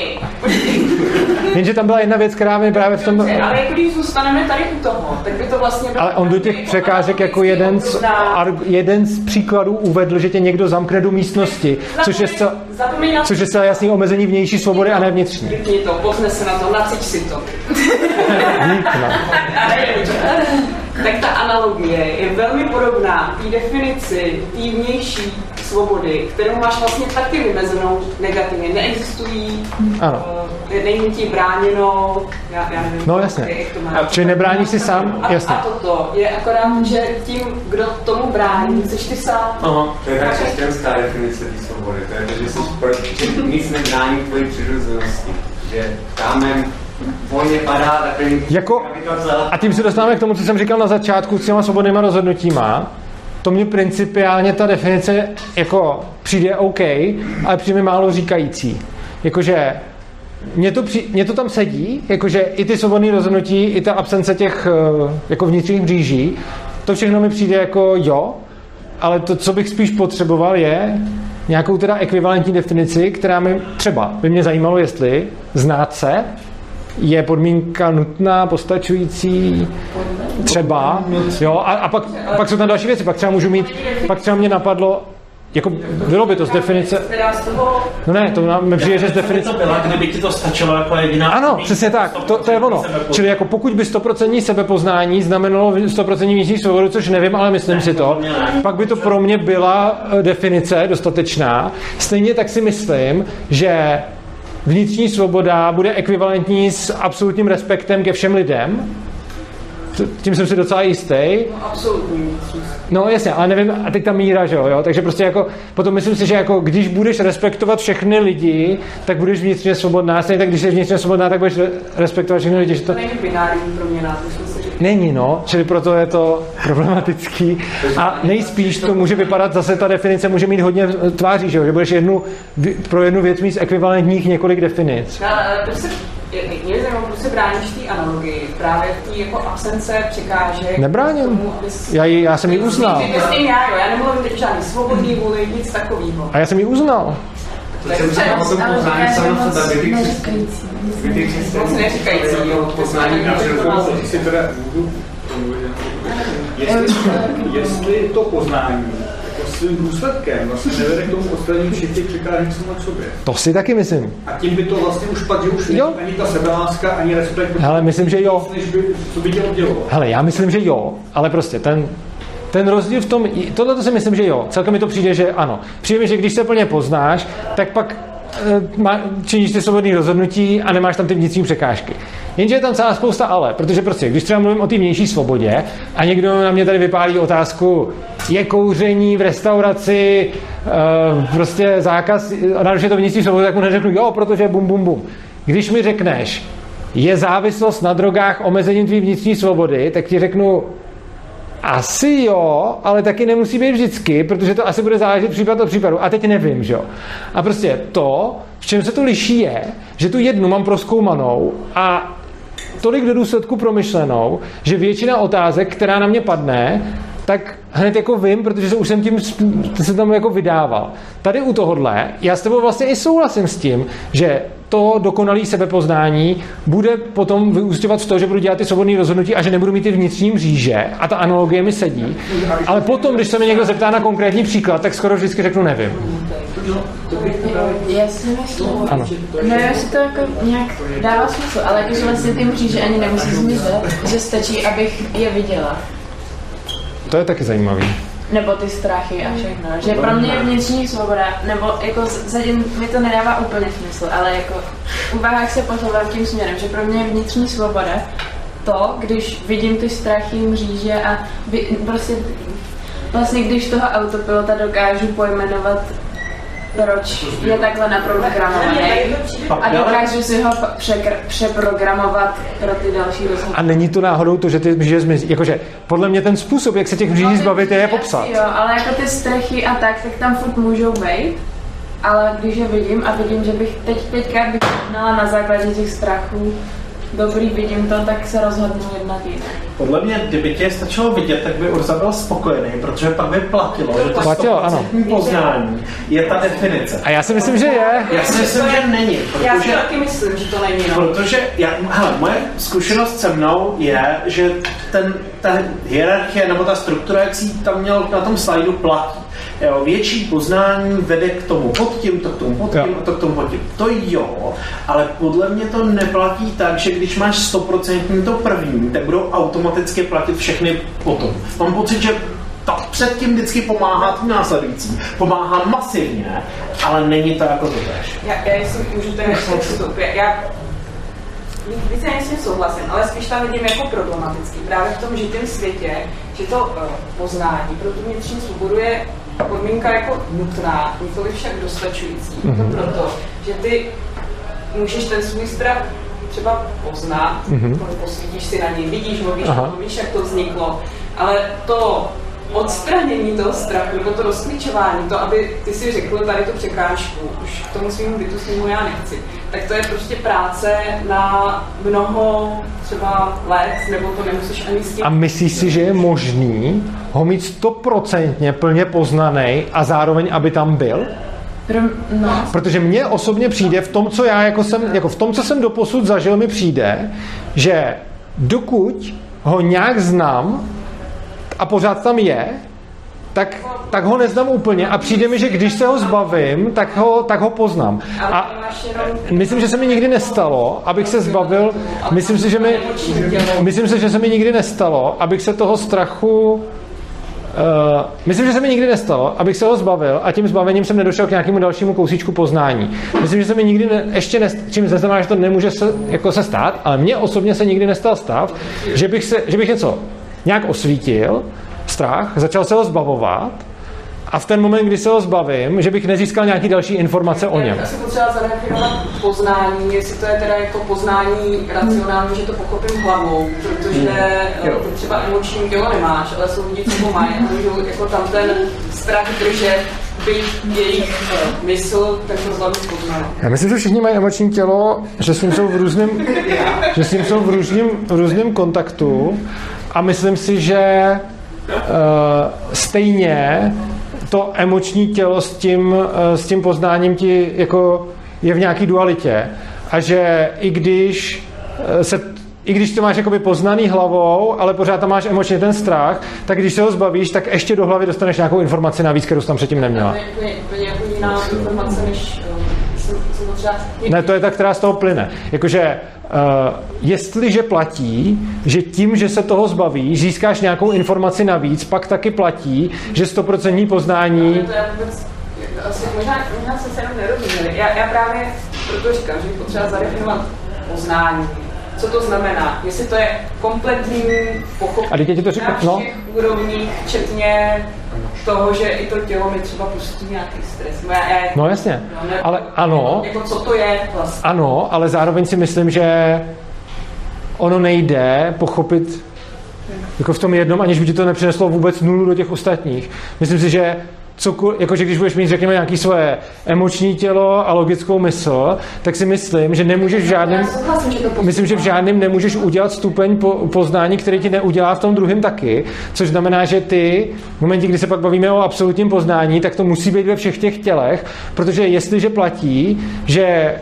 Jenže tam byla jedna věc, která mi právě v tom... Ale jako když zůstaneme tady u toho, tak by to vlastně bylo... Ale on do těch překážek jako jeden z, jeden z příkladů uvedl, že tě někdo zamkne do místnosti, což je zcela, což je zcela jasný omezení vnější svobody a ne vnitřní. Vypni to, pozne se na to, nacič si to. Dík, no. tak ta analogie je velmi podobná té definici té vnější svobody, kterou máš vlastně taky vymezenou negativně. Neexistují, ano. Uh, není ti bráněno, já, já nevím, no jasně. Jak to má. Čili nebráníš si sám, a, jasně. A toto je akorát, že tím, kdo tomu brání, jsi ty sám. Aha. To je ta křesťanská definice té svobody, to je to, že, jsi proti, že nic nebrání tvoji přirozenosti, že kámen volně padá takový jako, A tím se dostáváme k tomu, co jsem říkal na začátku s těma svobodnýma rozhodnutíma, to mě principiálně ta definice jako přijde OK, ale přijde málo říkající. Jakože mě to, při, mě to tam sedí, jakože i ty svobodné rozhodnutí, i ta absence těch eh, jako vnitřních bříží, to všechno mi přijde jako jo, ale to, co bych spíš potřeboval, je nějakou teda ekvivalentní definici, která mi třeba by mě zajímalo, jestli znát se je podmínka nutná, postačující, třeba, jo, a, a pak, pak jsou tam další věci, pak třeba můžu mít, pak třeba mě napadlo, jako bylo by to z definice... No ne, to nám přijde, že z definice... To byla, kdyby ti to stačilo jako jediná... Ano, přesně tak, to, to je ono. Čili jako pokud by 100% sebepoznání znamenalo 100% vnitřní svobodu, což nevím, ale myslím si to, pak by to pro mě byla eh, definice dostatečná. Stejně tak si myslím, že vnitřní svoboda bude ekvivalentní s absolutním respektem ke všem lidem, tím jsem si docela jistý. No, absolutní. No jasně, ale nevím, a teď ta míra, že jo, takže prostě jako, potom myslím si, že jako, když budeš respektovat všechny lidi, tak budeš vnitřně svobodná, stejně tak když jsi vnitřně svobodná, tak budeš respektovat všechny lidi. Že to... to není binární to jsem si Není, no, čili proto je to problematický. A nejspíš to může vypadat, zase ta definice může mít hodně tváří, že, jo? že budeš jednu, pro jednu věc mít z ekvivalentních několik definic. No, ale prostě mě zajímalo, proč se bráníš té analogii, právě v té jako absence překážek. Nebráním. Tomu, abys... já, já jsem ji uznal. Ty, ty, já, jo, já nemluvím teď žádný svobodný vůli, nic takového. A já jsem ji uznal. To jsem se o tom poznání samo sebe, vytýčit Moc neříkající, jo, poznání na Si teda můžu jestli, jestli to poznání jako svým důsledkem vlastně nevede k tomu odstranění všech těch překážek samo k sobě. To si taky myslím. A tím by to vlastně už pak, že už není ani ta sebeláska, ani respekt. Hele, myslím, že jo. Než by, co by tě oddělovalo. Hele, já myslím, že jo, ale prostě ten, ten rozdíl v tom, tohle to si myslím, že jo. Celkem mi to přijde, že ano. Přijde mi, že když se plně poznáš, tak pak e, má, činíš ty svobodné rozhodnutí a nemáš tam ty vnitřní překážky. Jenže je tam celá spousta ale, protože prostě, když třeba mluvím o té vnější svobodě a někdo na mě tady vypálí otázku, je kouření v restauraci, e, prostě zákaz, narušuje to vnitřní svobodu, tak mu neřeknu, jo, protože bum, bum, bum. Když mi řekneš, je závislost na drogách omezením tvý vnitřní svobody, tak ti řeknu, asi jo, ale taky nemusí být vždycky, protože to asi bude záležet případ od případu. A teď nevím, že jo. A prostě to, v čem se to liší, je, že tu jednu mám proskoumanou a tolik do důsledku promyšlenou, že většina otázek, která na mě padne, tak hned jako vím, protože už jsem tím se tam jako vydával. Tady u tohohle, já s tebou vlastně i souhlasím s tím, že to dokonalé sebepoznání bude potom vyústěvat v to, že budu dělat ty svobodné rozhodnutí a že nebudu mít ty vnitřní mříže a ta analogie mi sedí. Ale potom, když se mi někdo zeptá na konkrétní příklad, tak skoro vždycky řeknu nevím. Já si myslím, ano. no jestli to jako nějak dává smysl, ale jakože vlastně ty mříže ani nemusí zmizet, že stačí, abych je viděla. To je taky zajímavý. Nebo ty strachy a všechno. Že pro mě je vnitřní svoboda, nebo jako zatím mi to nedává úplně smysl, ale jako v úvahách se posouvám tím směrem, že pro mě je vnitřní svoboda to, když vidím ty strachy, mříže a vy, prostě vlastně když toho autopilota dokážu pojmenovat proč je takhle naprogramovaný a dokážu si ho překr- přeprogramovat pro ty další rozhodnutí. A není to náhodou to, že ty mříže zmizí? Jakože podle mě ten způsob, jak se těch mříží no, zbavit, je popsat. Jo, ale jako ty strechy a tak, tak tam furt můžou být. Ale když je vidím a vidím, že bych teď, teďka bych na základě těch strachů dobrý, vidím to, tak se rozhodnu jednat jinak. Podle mě, kdyby tě stačilo vidět, tak by Urza byl spokojený, protože pak by platilo, že to platilo, ano. poznání je ta definice. A já si myslím, že je. Já si myslím, že není. Protože, já si taky myslím, že to není. No. Protože, já, hele, moje zkušenost se mnou je, že ten, ta hierarchie nebo ta struktura, jak jsi tam měl na tom slajdu, platí. Jo, větší poznání vede k tomu pod tím, to k tomu pod tím, jo. to k tomu pod tím. To jo, ale podle mě to neplatí tak, že když máš 100% to první, tak budou automaticky platit všechny potom. Mám pocit, že tak předtím vždycky pomáhá tím následující. Pomáhá masivně, ale není to jako to tež. Já, já jsem, můžu ten vstup. Já, já více s tím souhlasím, ale spíš tam vidím jako problematický. Právě v tom žitém světě, že to uh, poznání pro tu vnitřní svobodu je podmínka jako nutná, nikoli však dostačující. Mm-hmm. To proto, že ty můžeš ten svůj strach třeba poznat, mm-hmm. posvítíš si na něj, vidíš ho, víš, víš, jak to vzniklo, ale to odstranění toho strachu, nebo to rozklíčování, to, aby ty si řekl tady tu překážku, už k tomu svým bytostnímu já nechci, tak to je prostě práce na mnoho třeba let, nebo to nemusíš ani s tím... A myslíš si, že je možný ho mít stoprocentně plně poznaný a zároveň, aby tam byl? No. Protože mně osobně přijde v tom, co já jako jsem, jako v tom, co jsem doposud zažil, mi přijde, že dokud ho nějak znám, a pořád tam je, tak, tak ho neznám úplně a přijde mi, že když se ho zbavím, tak ho, tak ho poznám. A myslím, že se mi nikdy nestalo, abych se zbavil, myslím si, že mi, myslím si, že se mi nikdy nestalo, abych se toho strachu Uh, myslím, že se mi nikdy nestalo, abych se ho zbavil a tím zbavením jsem nedošel k nějakému dalšímu kousíčku poznání. Myslím, že se mi nikdy ne, ještě ne, čím neznamená, že to nemůže se, jako se stát, ale mně osobně se nikdy nestal stav, že bych, se, že bych něco nějak osvítil, strach, začal se ho zbavovat a v ten moment, kdy se ho zbavím, že bych nezískal nějaký další informace o něm. Já si potřeba zareagovat poznání, jestli to je teda jako poznání racionální, že to pochopím hlavou, protože hmm. ty třeba emoční tělo nemáš, ale jsou lidi, co ho mají a můžou jako tam ten strach držet jejich mysl, tak to zvládnu. Já myslím, že všichni mají emoční tělo, že s ním jsou v různém, že s ním jsou v různém, v různém kontaktu a myslím si, že uh, stejně to emoční tělo s tím, uh, s tím poznáním ti jako je v nějaký dualitě. A že i když uh, se i když to máš jakoby poznaný hlavou, ale pořád tam máš emočně ten strach, tak když se ho zbavíš, tak ještě do hlavy dostaneš nějakou informaci navíc, kterou jsi tam předtím neměla. Ne, to je ta, která z toho plyne. Jakože jestliže platí, že tím, že se toho zbaví, získáš nějakou informaci navíc, pak taky platí, že 100% poznání... to je vůbec, asi, možná, možná se jenom nerozuměli. Já, já právě proto říkám, že je potřeba zadefinovat poznání. Co to znamená? Jestli to je kompletní pochopení A to řekne, na všech no? úrovních, včetně toho, že i to tělo mi třeba pustí nějaký stres. No, já, já, no jasně, no, ne, ale ano. Jako co to je vlastně? Ano, ale zároveň si myslím, že ono nejde pochopit jako v tom jednom, aniž by ti to nepřineslo vůbec nulu do těch ostatních. Myslím si, že cokoliv, jakože když budeš mít, řekněme, nějaké svoje emoční tělo a logickou mysl, tak si myslím, že nemůžeš v žádném, myslím, že v žádném nemůžeš udělat stupeň po, poznání, který ti neudělá v tom druhém taky, což znamená, že ty, v momentě, kdy se pak bavíme o absolutním poznání, tak to musí být ve všech těch tělech, protože jestliže platí, že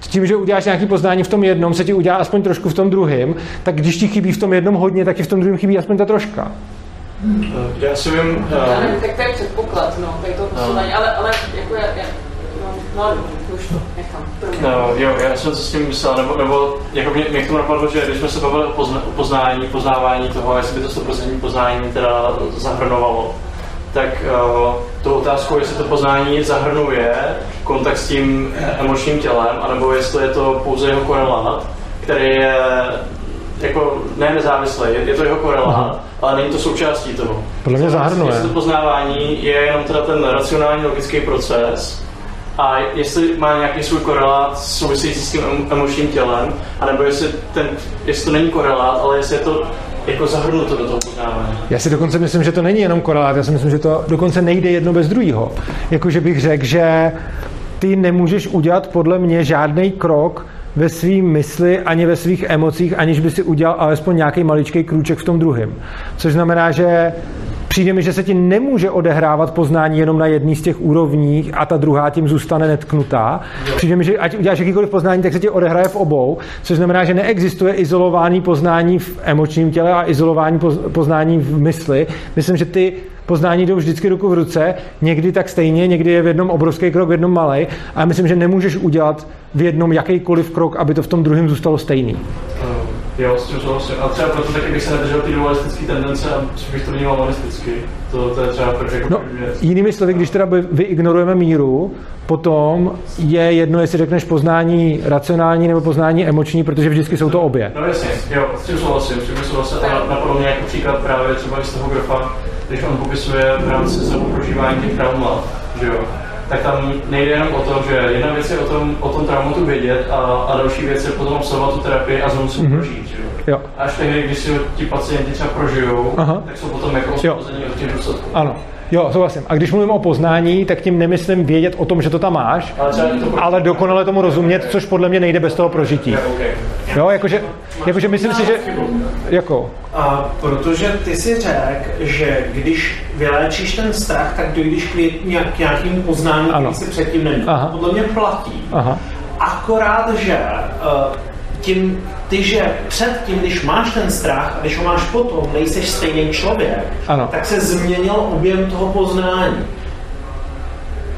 tím, že uděláš nějaký poznání v tom jednom, se ti udělá aspoň trošku v tom druhém, tak když ti chybí v tom jednom hodně, tak ti v tom druhém chybí aspoň ta troška. Já si vím... Já nevím, tak to je předpoklad, no, tady to posouvání, ale, ale jako já, já no, no, už to nechám. No, jo, já jsem se s tím myslel, nebo, nebo jako mě, mě k tomu napadlo, že když jsme se bavili o pozna, poznání, poznávání toho, jestli by to 100% poznání teda zahrnovalo, tak uh, tu otázku, jestli to poznání zahrnuje kontakt s tím emočním tělem, anebo jestli je to pouze jeho korelát, který je jako ne nezávislý, je, je to jeho korelát, ale není to součástí toho. Podle mě zahrnuje. Jestli to poznávání je jenom teda ten racionální logický proces, a jestli má nějaký svůj korelát související s tím emočním tělem, anebo jestli, ten, jestli to není korelát, ale jestli je to jako zahrnuto do toho poznávání. Já si dokonce myslím, že to není jenom korelát, já si myslím, že to dokonce nejde jedno bez druhého. Jakože bych řekl, že ty nemůžeš udělat podle mě žádný krok, ve svým mysli, ani ve svých emocích, aniž by si udělal alespoň nějaký maličký krůček v tom druhém. Což znamená, že přijde mi, že se ti nemůže odehrávat poznání jenom na jedné z těch úrovní a ta druhá tím zůstane netknutá. Přijde mi, že ať uděláš jakýkoliv poznání, tak se ti odehraje v obou, což znamená, že neexistuje izolovaný poznání v emočním těle a izolování poznání v mysli. Myslím, že ty poznání jdou vždycky ruku v ruce, někdy tak stejně, někdy je v jednom obrovský krok, v jednom malý. A myslím, že nemůžeš udělat v jednom jakýkoliv krok, aby to v tom druhém zůstalo stejný. Jo, s tím souhlasím. A třeba proto taky bych se nedržel ty dualistické tendence a bych to vnímal monisticky. To, to je třeba proč jako no, Jinými slovy, když teda vyignorujeme míru, potom je jedno, jestli řekneš poznání racionální nebo poznání emoční, protože vždycky jsou to obě. No jasně, jo, s tím souhlasím, s tím souhlasím. A napadlo mě jako příklad právě třeba z toho grafa, když on popisuje v rámci prožívání těch traumat, že jo, tak tam nejde jenom o to, že jedna věc je o tom, o tom traumatu vědět a, a další věc je potom absolvovat tu terapii a znovu si mm-hmm. prožít. Že? Jo. Až tehdy, když si ti pacienti třeba prožijou, Aha. tak jsou potom jako osvobození od těch důsledků. Ano. Jo, souhlasím. A když mluvím o poznání, tak tím nemyslím vědět o tom, že to tam máš, ale, ale dokonale tomu rozumět, což podle mě nejde bez toho prožití. Jo, jakože, jakože myslím si, že... Jako? A protože ty si řekl, že když vyléčíš ten strach, tak dojdeš k, nějak, k nějakým poznání, který si předtím neměl. Podle mě platí. Aha. Akorát, že uh, tím, ty, že předtím, když máš ten strach a když ho máš potom, nejseš stejný člověk, ano. tak se změnil objem toho poznání.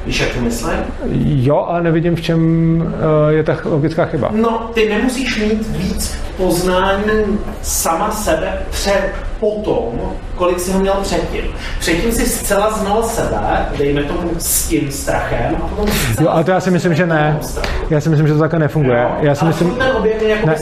Víš, jak to myslím? Jo, ale nevidím, v čem uh, je ta logická chyba. No, ty nemusíš mít víc poznání sama sebe před potom, kolik jsi ho měl předtím. Předtím si zcela znal sebe, dejme tomu s tím strachem, a potom Jo, ale to já si myslím, že ne. Já si myslím, že to takhle nefunguje. No, já si myslím, ten objem je jako ne,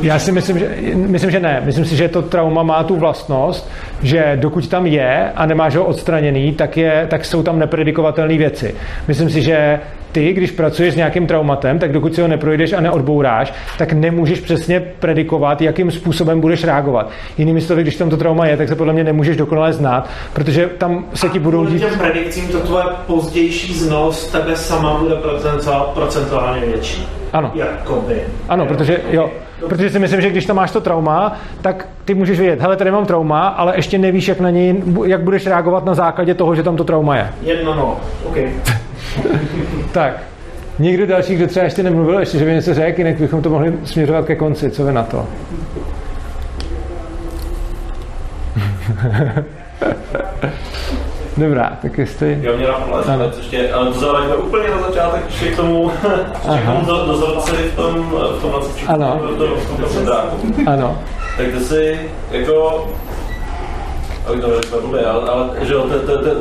já si myslím, že, myslím, že ne. Myslím si, že to trauma má tu vlastnost, že dokud tam je a nemáš ho odstraněný, tak, je, tak jsou tam nepredikovatelné věci. Myslím si, že ty, když pracuješ s nějakým traumatem, tak dokud si ho neprojdeš a neodbouráš, tak nemůžeš přesně predikovat, jakým způsobem budeš reagovat. Jinými slovy, když tam to trauma je, tak se podle mě nemůžeš dokonale znát, protože tam se ti budou dít... těm predikcím to tvoje pozdější znalost tebe sama bude procentuálně větší. Ano. Jakoby. Ano, protože jo, Protože si myslím, že když tam máš to trauma, tak ty můžeš vědět, hele, tady mám trauma, ale ještě nevíš, jak na něj, jak budeš reagovat na základě toho, že tam to trauma je. Jedno no, OK. tak, někdo další, kdo třeba ještě nemluvil, ještě, že by něco řekl, jinak bychom to mohli směřovat ke konci. Co vy na to? Dobrá, tak jestli... Jo, mě napadlo, ještě, ale to zavrátíme úplně na začátek, ještě k tomu, ještě k tomu dozorci v tom, v tom, v tom, ano. v tom, v tom, v tom Ano. Tak ty si jako abych to řekl blbě, ale, ale že jo,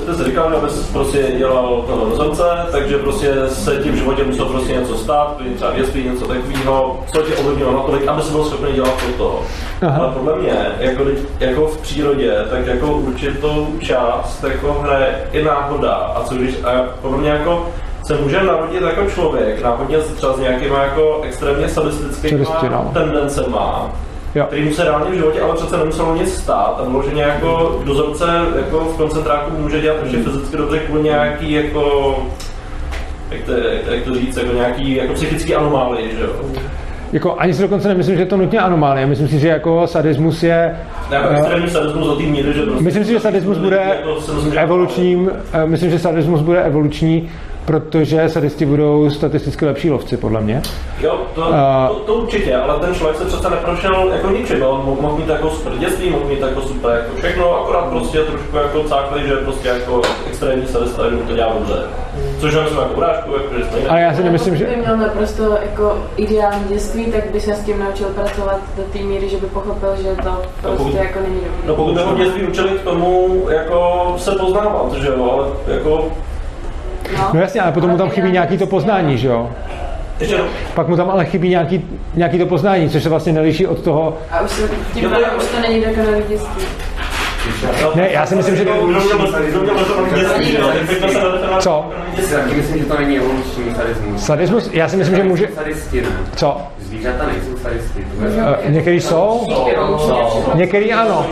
ty jsi říkal, aby prostě dělal toho rozhodce, takže prostě se tím životě musel prostě něco stát, třeba věství, něco takového, co tě ovlivnilo natolik, aby si byl schopný dělat to toho. Aha. Ale podle mě, jako, jako v přírodě, tak jako určitou část jako hraje i náhoda. A co když, a podle mě jako se může narodit jako člověk, náhodně třeba s nějakýma jako extrémně sadistickými no. tendencema, jo. který mu se reálně v životě ale přece nemuselo nic stát a vloženě jako dozorce jako v koncentráku může dělat ještě fyzicky dobře kvůli nějaký jako jak to, jak to říct, jako nějaký jako psychický anomálii, že jo? Jako, ani si dokonce nemyslím, že je to nutně anomálie. Myslím si, že jako sadismus je... Ne, jako uh, sadismus do té míry, že prostě... Myslím si, že sadismus bude jako, evolučním... Uh, myslím, že sadismus bude evoluční protože sadisti budou statisticky lepší lovci, podle mě. Jo, to, uh, to, to, určitě, ale ten člověk se přece neprošel jako ničím, on mohl, mohl mít jako super dětství, mohl mít jako super jako všechno, akorát prostě trošku jako cákli, že prostě jako extrémní sadista, že to dělá dobře. Což je myslím jako urážku, jako, že jsme Ale já si nemyslím, že... Kdyby měl naprosto jako ideální dětství, tak by se s tím naučil pracovat do té míry, že by pochopil, že to prostě no, pokud, jako není dobré. No pokud by ho dětství učili k tomu, jako se poznávat, že jo, ale jako No, no jasně, ale potom mu tam chybí nějaký to poznání, že jo? Pak mu tam ale chybí nějaký, nějaký to poznání, což se vlastně neliší od toho... A už, se, tím no, už to není dokonalý dětství. Ne, já si myslím, že... Co? Myslím, že to není evoluční sadismus. Sadismus? Já si myslím, že může... Co? Zvířata nejsou sadisti. Některý jsou? Některý ano.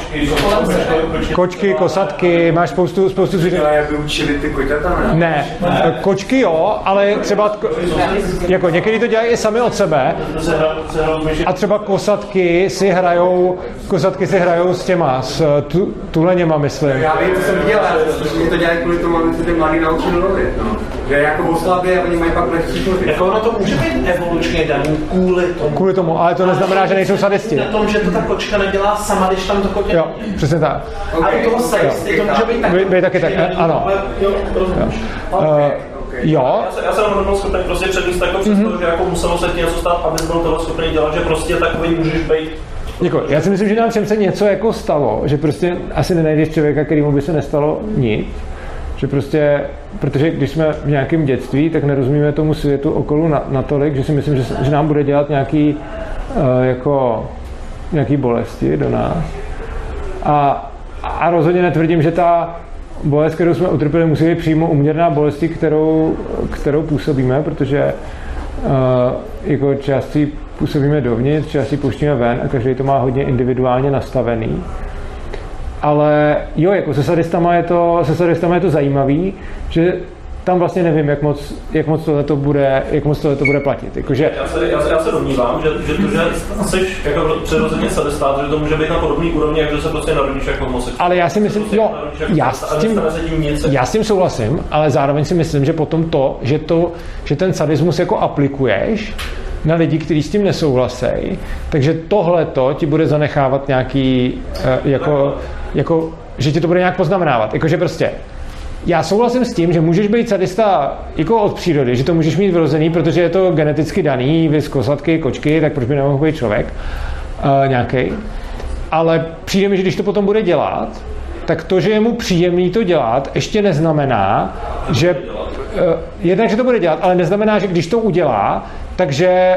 Kočky, kosatky, máš spoustu, spoustu zvířat. Ale by učili ty koťata, ne? Ne, kočky jo, ale třeba, jako některý to dělají i sami od sebe. A třeba kosatky si hrajou, kosatky si hrajou s těma, s tu, tuleněma, myslím. Já vím, co jsem viděl, že to dělají kvůli tomu, aby se ty mladí naučili lovit. No. Že jako oslavy a oni mají pak lehčí kozy. Jako ono to může být evolučně daný kvůli tomu. Kvůli tomu, ale to neznamená, že nejsou sadisti. Na tom, že to ta kočka nedělá sama, když tam to kotě Jo, přesně tak. A u toho sadisty to může být Vy, vy taky tak, eh, ano. Jo, rozumíš. Uh, jo, Já, se, já jsem rovnou schopný prostě předvíst takovou představu, Mhm. že jako muselo se ti něco stát, abys byl toho schopný dělat, že prostě takový můžeš být Děkuji. Já si myslím, že nám všem se něco jako stalo, že prostě asi nenajdeš člověka, kterýmu by se nestalo nic. Že prostě, protože když jsme v nějakém dětství, tak nerozumíme tomu světu okolo na, natolik, že si myslím, že, že nám bude dělat nějaký, uh, jako, nějaký bolesti do nás. A, a rozhodně netvrdím, že ta bolest, kterou jsme utrpěli, musí být přímo uměrná bolesti, kterou, kterou působíme, protože uh, jako části působíme dovnitř, části pouštíme ven a každý to má hodně individuálně nastavený. Ale jo, jako se sadistama je to, se sadistama je to zajímavý, že tam vlastně nevím, jak moc, jak moc tohleto bude, jak moc tohleto bude platit. Jakože, Já se, já, se, já se domnívám, že, že to, že jsi jako přirozeně sadistát, že to může být na podobný úrovni, jak že se prostě narodíš jako homosexuál. ale já si myslím, jo, já s tím, já s tím souhlasím, ale zároveň si myslím, že potom to, že, to, že ten sadismus jako aplikuješ na lidi, kteří s tím nesouhlasejí, takže tohle to ti bude zanechávat nějaký, eh, jako, jako, že ti to bude nějak poznamenávat. Jakože prostě já souhlasím s tím, že můžeš být sadista jako od přírody, že to můžeš mít vyrozený, protože je to geneticky daný, vys kosatky, kočky, tak proč by nemohl být člověk uh, nějaký. Ale přijde mi, že když to potom bude dělat, tak to, že je mu příjemný to dělat, ještě neznamená, že uh, jednak, že to bude dělat, ale neznamená, že když to udělá, takže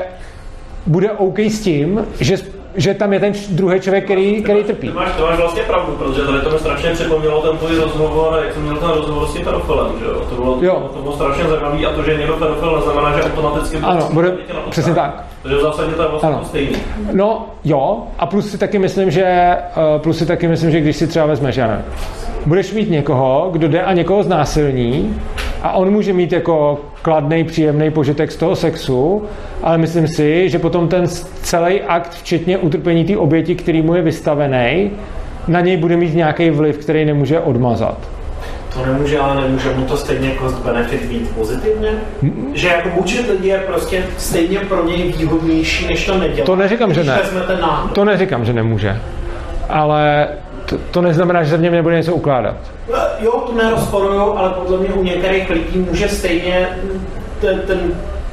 bude OK s tím, že, že tam je ten druhý člověk, který, který trpí. Ty máš, ty máš vlastně pravdu, protože tady to mi strašně připomnělo ten tvůj rozhovor, jak jsem měl ten rozhovor s tím pedofilem, že jo? To bylo, Jo. to bylo strašně zajímavé a to, že někdo pedofil, neznamená, že automaticky Ano, bude, přesně tak. Takže v zásadě to je vlastně Ano. to stejný. No jo, a plus si taky myslím, že eh, plus si taky myslím, že když si třeba vezmeš, já nevím, budeš mít někoho, kdo jde a někoho znásilní a on může mít jako kladný, příjemný požitek z toho sexu, ale myslím si, že potom ten celý akt, včetně utrpení té oběti, který mu je vystavený, na něj bude mít nějaký vliv, který nemůže odmazat. To nemůže, ale nemůže mu to stejně cost benefit být pozitivně? Že jako mučit lidi je prostě stejně pro něj výhodnější, než to nedělat. To neříkám, že ne. To neříkám, že nemůže. Ale to, to neznamená, že se v něm nebude něco ukládat. Jo, to nerozporuju, ale podle mě u některých lidí může stejně ten, ten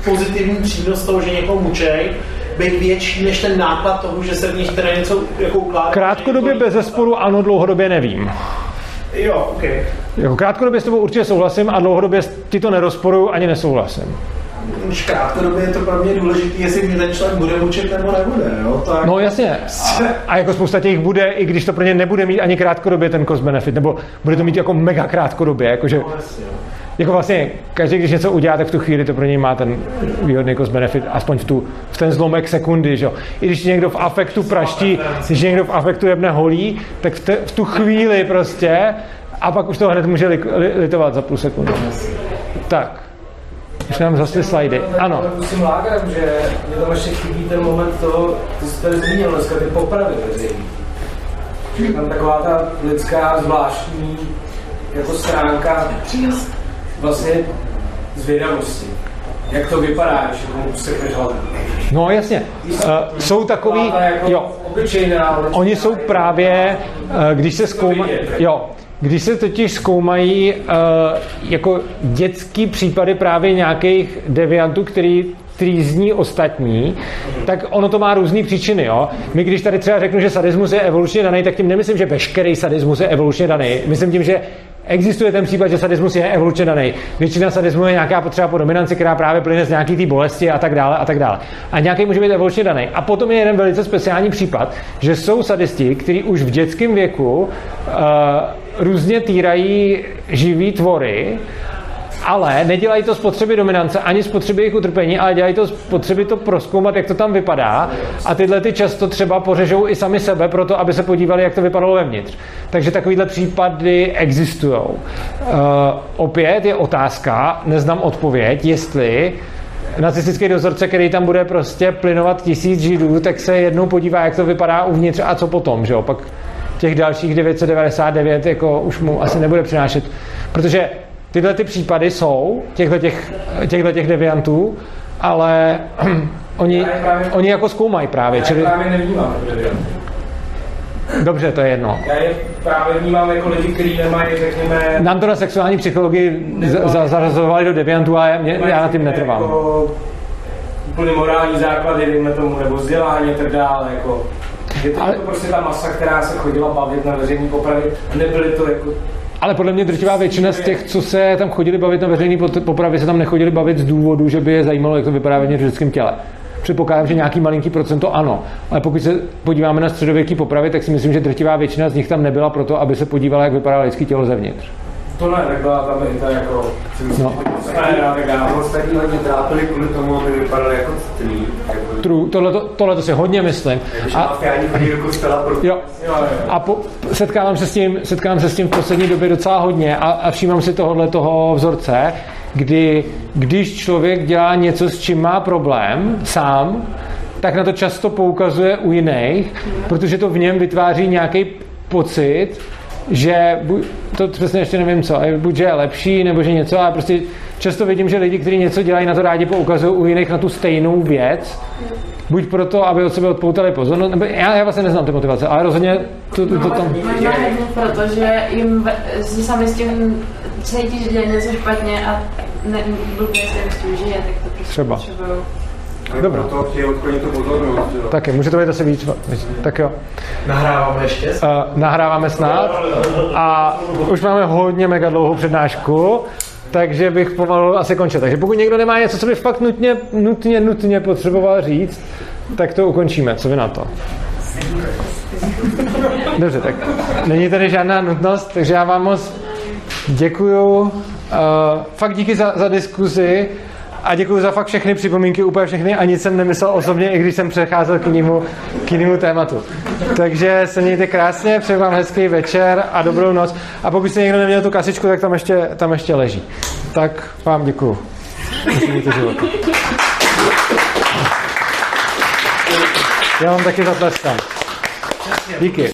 pozitivní přínos toho, že někoho mučej, být větší než ten náklad toho, že se v nich teda něco jako ukládá. Krátkodobě bez zesporu ano, dlouhodobě nevím. Jo, ok. Jako krátkodobě s tebou určitě souhlasím a dlouhodobě ti to nerozporuju ani nesouhlasím. Už krátkodobě je to pro mě důležité, jestli mě ten člověk bude mučit nebo nebude, jo? Tak... No jasně. A, a jako spousta těch bude, i když to pro ně nebude mít ani krátkodobě ten cost benefit, nebo bude to mít jako mega krátkodobě, jakože, No, jasně, jako vlastně každý, když něco udělá, tak v tu chvíli to pro něj má ten výhodný cost benefit, aspoň v, tu, v ten zlomek sekundy, že jo. I když někdo v afektu praští, když někdo v afektu jebne holí, tak v, te, v tu chvíli prostě, a pak už to hned může li, li, litovat za půl sekundy. Tak. Už nám zase slajdy. Ano. S tím lágrem, že mě tam ještě chybí ten moment toho, ty jsi tady zmínil dneska, ty popravy veřejný. Je tam taková ta lidská zvláštní jako stránka vlastně zvědavosti. Jak to vypadá, když někomu usekneš hlavu. No jasně. Uh, jsou takový, jako jo, Oni jsou právě, eh, když se zkoumají, jo, když se totiž zkoumají uh, jako dětský případy právě nějakých deviantů, který který zní ostatní, tak ono to má různé příčiny. Jo? My když tady třeba řeknu, že sadismus je evolučně daný, tak tím nemyslím, že veškerý sadismus je evolučně daný. Myslím tím, že existuje ten případ, že sadismus je evolučně daný. Většina sadismu je nějaká potřeba po dominanci, která právě plyne z nějaký té bolesti a tak dále a tak dále. A nějaký může být evolučně daný. A potom je jeden velice speciální případ, že jsou sadisti, kteří už v dětském věku uh, různě týrají živý tvory, ale nedělají to z potřeby dominance ani z potřeby jejich utrpení, ale dělají to z potřeby to proskoumat, jak to tam vypadá. A tyhle ty často třeba pořežou i sami sebe proto, aby se podívali, jak to vypadalo vevnitř. Takže takovýhle případy existují. Uh, opět je otázka, neznám odpověď, jestli nacistický dozorce, který tam bude prostě plynovat tisíc židů, tak se jednou podívá, jak to vypadá uvnitř a co potom, že jo? Pak těch dalších 999 jako už mu asi nebude přinášet. Protože tyhle ty případy jsou, těchto těch, těchto těch deviantů, ale oni, právě, oni jako zkoumají právě. Já čili... právě nevnímám. Dobře, to je jedno. Já je právě vnímám jako lidi, kteří nemají, řekněme... Nám to na sexuální psychologii za, zařazovali do deviantů a já, já na tím netrvám. Jako úplně morální základy, dejme tomu, nebo vzdělání a tak dále. Jako, je to, Ale... to prostě ta masa, která se chodila bavit na veřejný popravy, nebyly to jako ale podle mě drtivá většina z těch, co se tam chodili bavit na veřejný popravy, se tam nechodili bavit z důvodu, že by je zajímalo, jak to vypadá ve lidském těle. Předpokládám, že nějaký malinký procento ano, ale pokud se podíváme na středověký popravy, tak si myslím, že drtivá většina z nich tam nebyla proto, aby se podívala, jak vypadá lidské tělo zevnitř. To ne, tak byla tam i ta jako... No. Ostatní hodně trápili kvůli tomu, aby vypadali jako citlí. True, tohle, to si hodně myslím. A, jo. a po, setkávám, se s tím, setkávám se s tím v poslední době docela hodně a, a všímám si tohohle toho vzorce, kdy když člověk dělá něco, s čím má problém sám, tak na to často poukazuje u jiných, protože to v něm vytváří nějaký pocit, že to přesně ještě nevím co, buď že je lepší, nebo že něco, ale prostě často vidím, že lidi, kteří něco dělají, na to rádi poukazují u jiných na tu stejnou věc, buď proto, aby od sebe odpoutali pozornost, nebo já, já vlastně neznám ty motivace, ale rozhodně to, to, to tam... Možná protože jim si sami s tím cítí, že dělají něco špatně a ne, blbě se jim žije, tak to prostě Třeba. potřebují. Dobrá. To chtějí odklonit tu pozornost. Taky, může to být asi víc. Tak jo. Nahráváme ještě? Uh, nahráváme snad. A už máme hodně mega dlouhou přednášku, takže bych pomalu asi končil. Takže pokud někdo nemá něco, co by fakt nutně, nutně, nutně potřeboval říct, tak to ukončíme. Co vy na to? Dobře, tak není tady žádná nutnost, takže já vám moc děkuju. Uh, fakt díky za, za diskuzi a děkuji za fakt všechny připomínky, úplně všechny a nic jsem nemyslel osobně, i když jsem přecházel k jinému, k jinému tématu. Takže se mějte krásně, přeju vám hezký večer a dobrou noc. A pokud jste někdo neměl tu kasičku, tak tam ještě, tam ještě leží. Tak vám děkuji. Já vám taky zatleskám. Díky.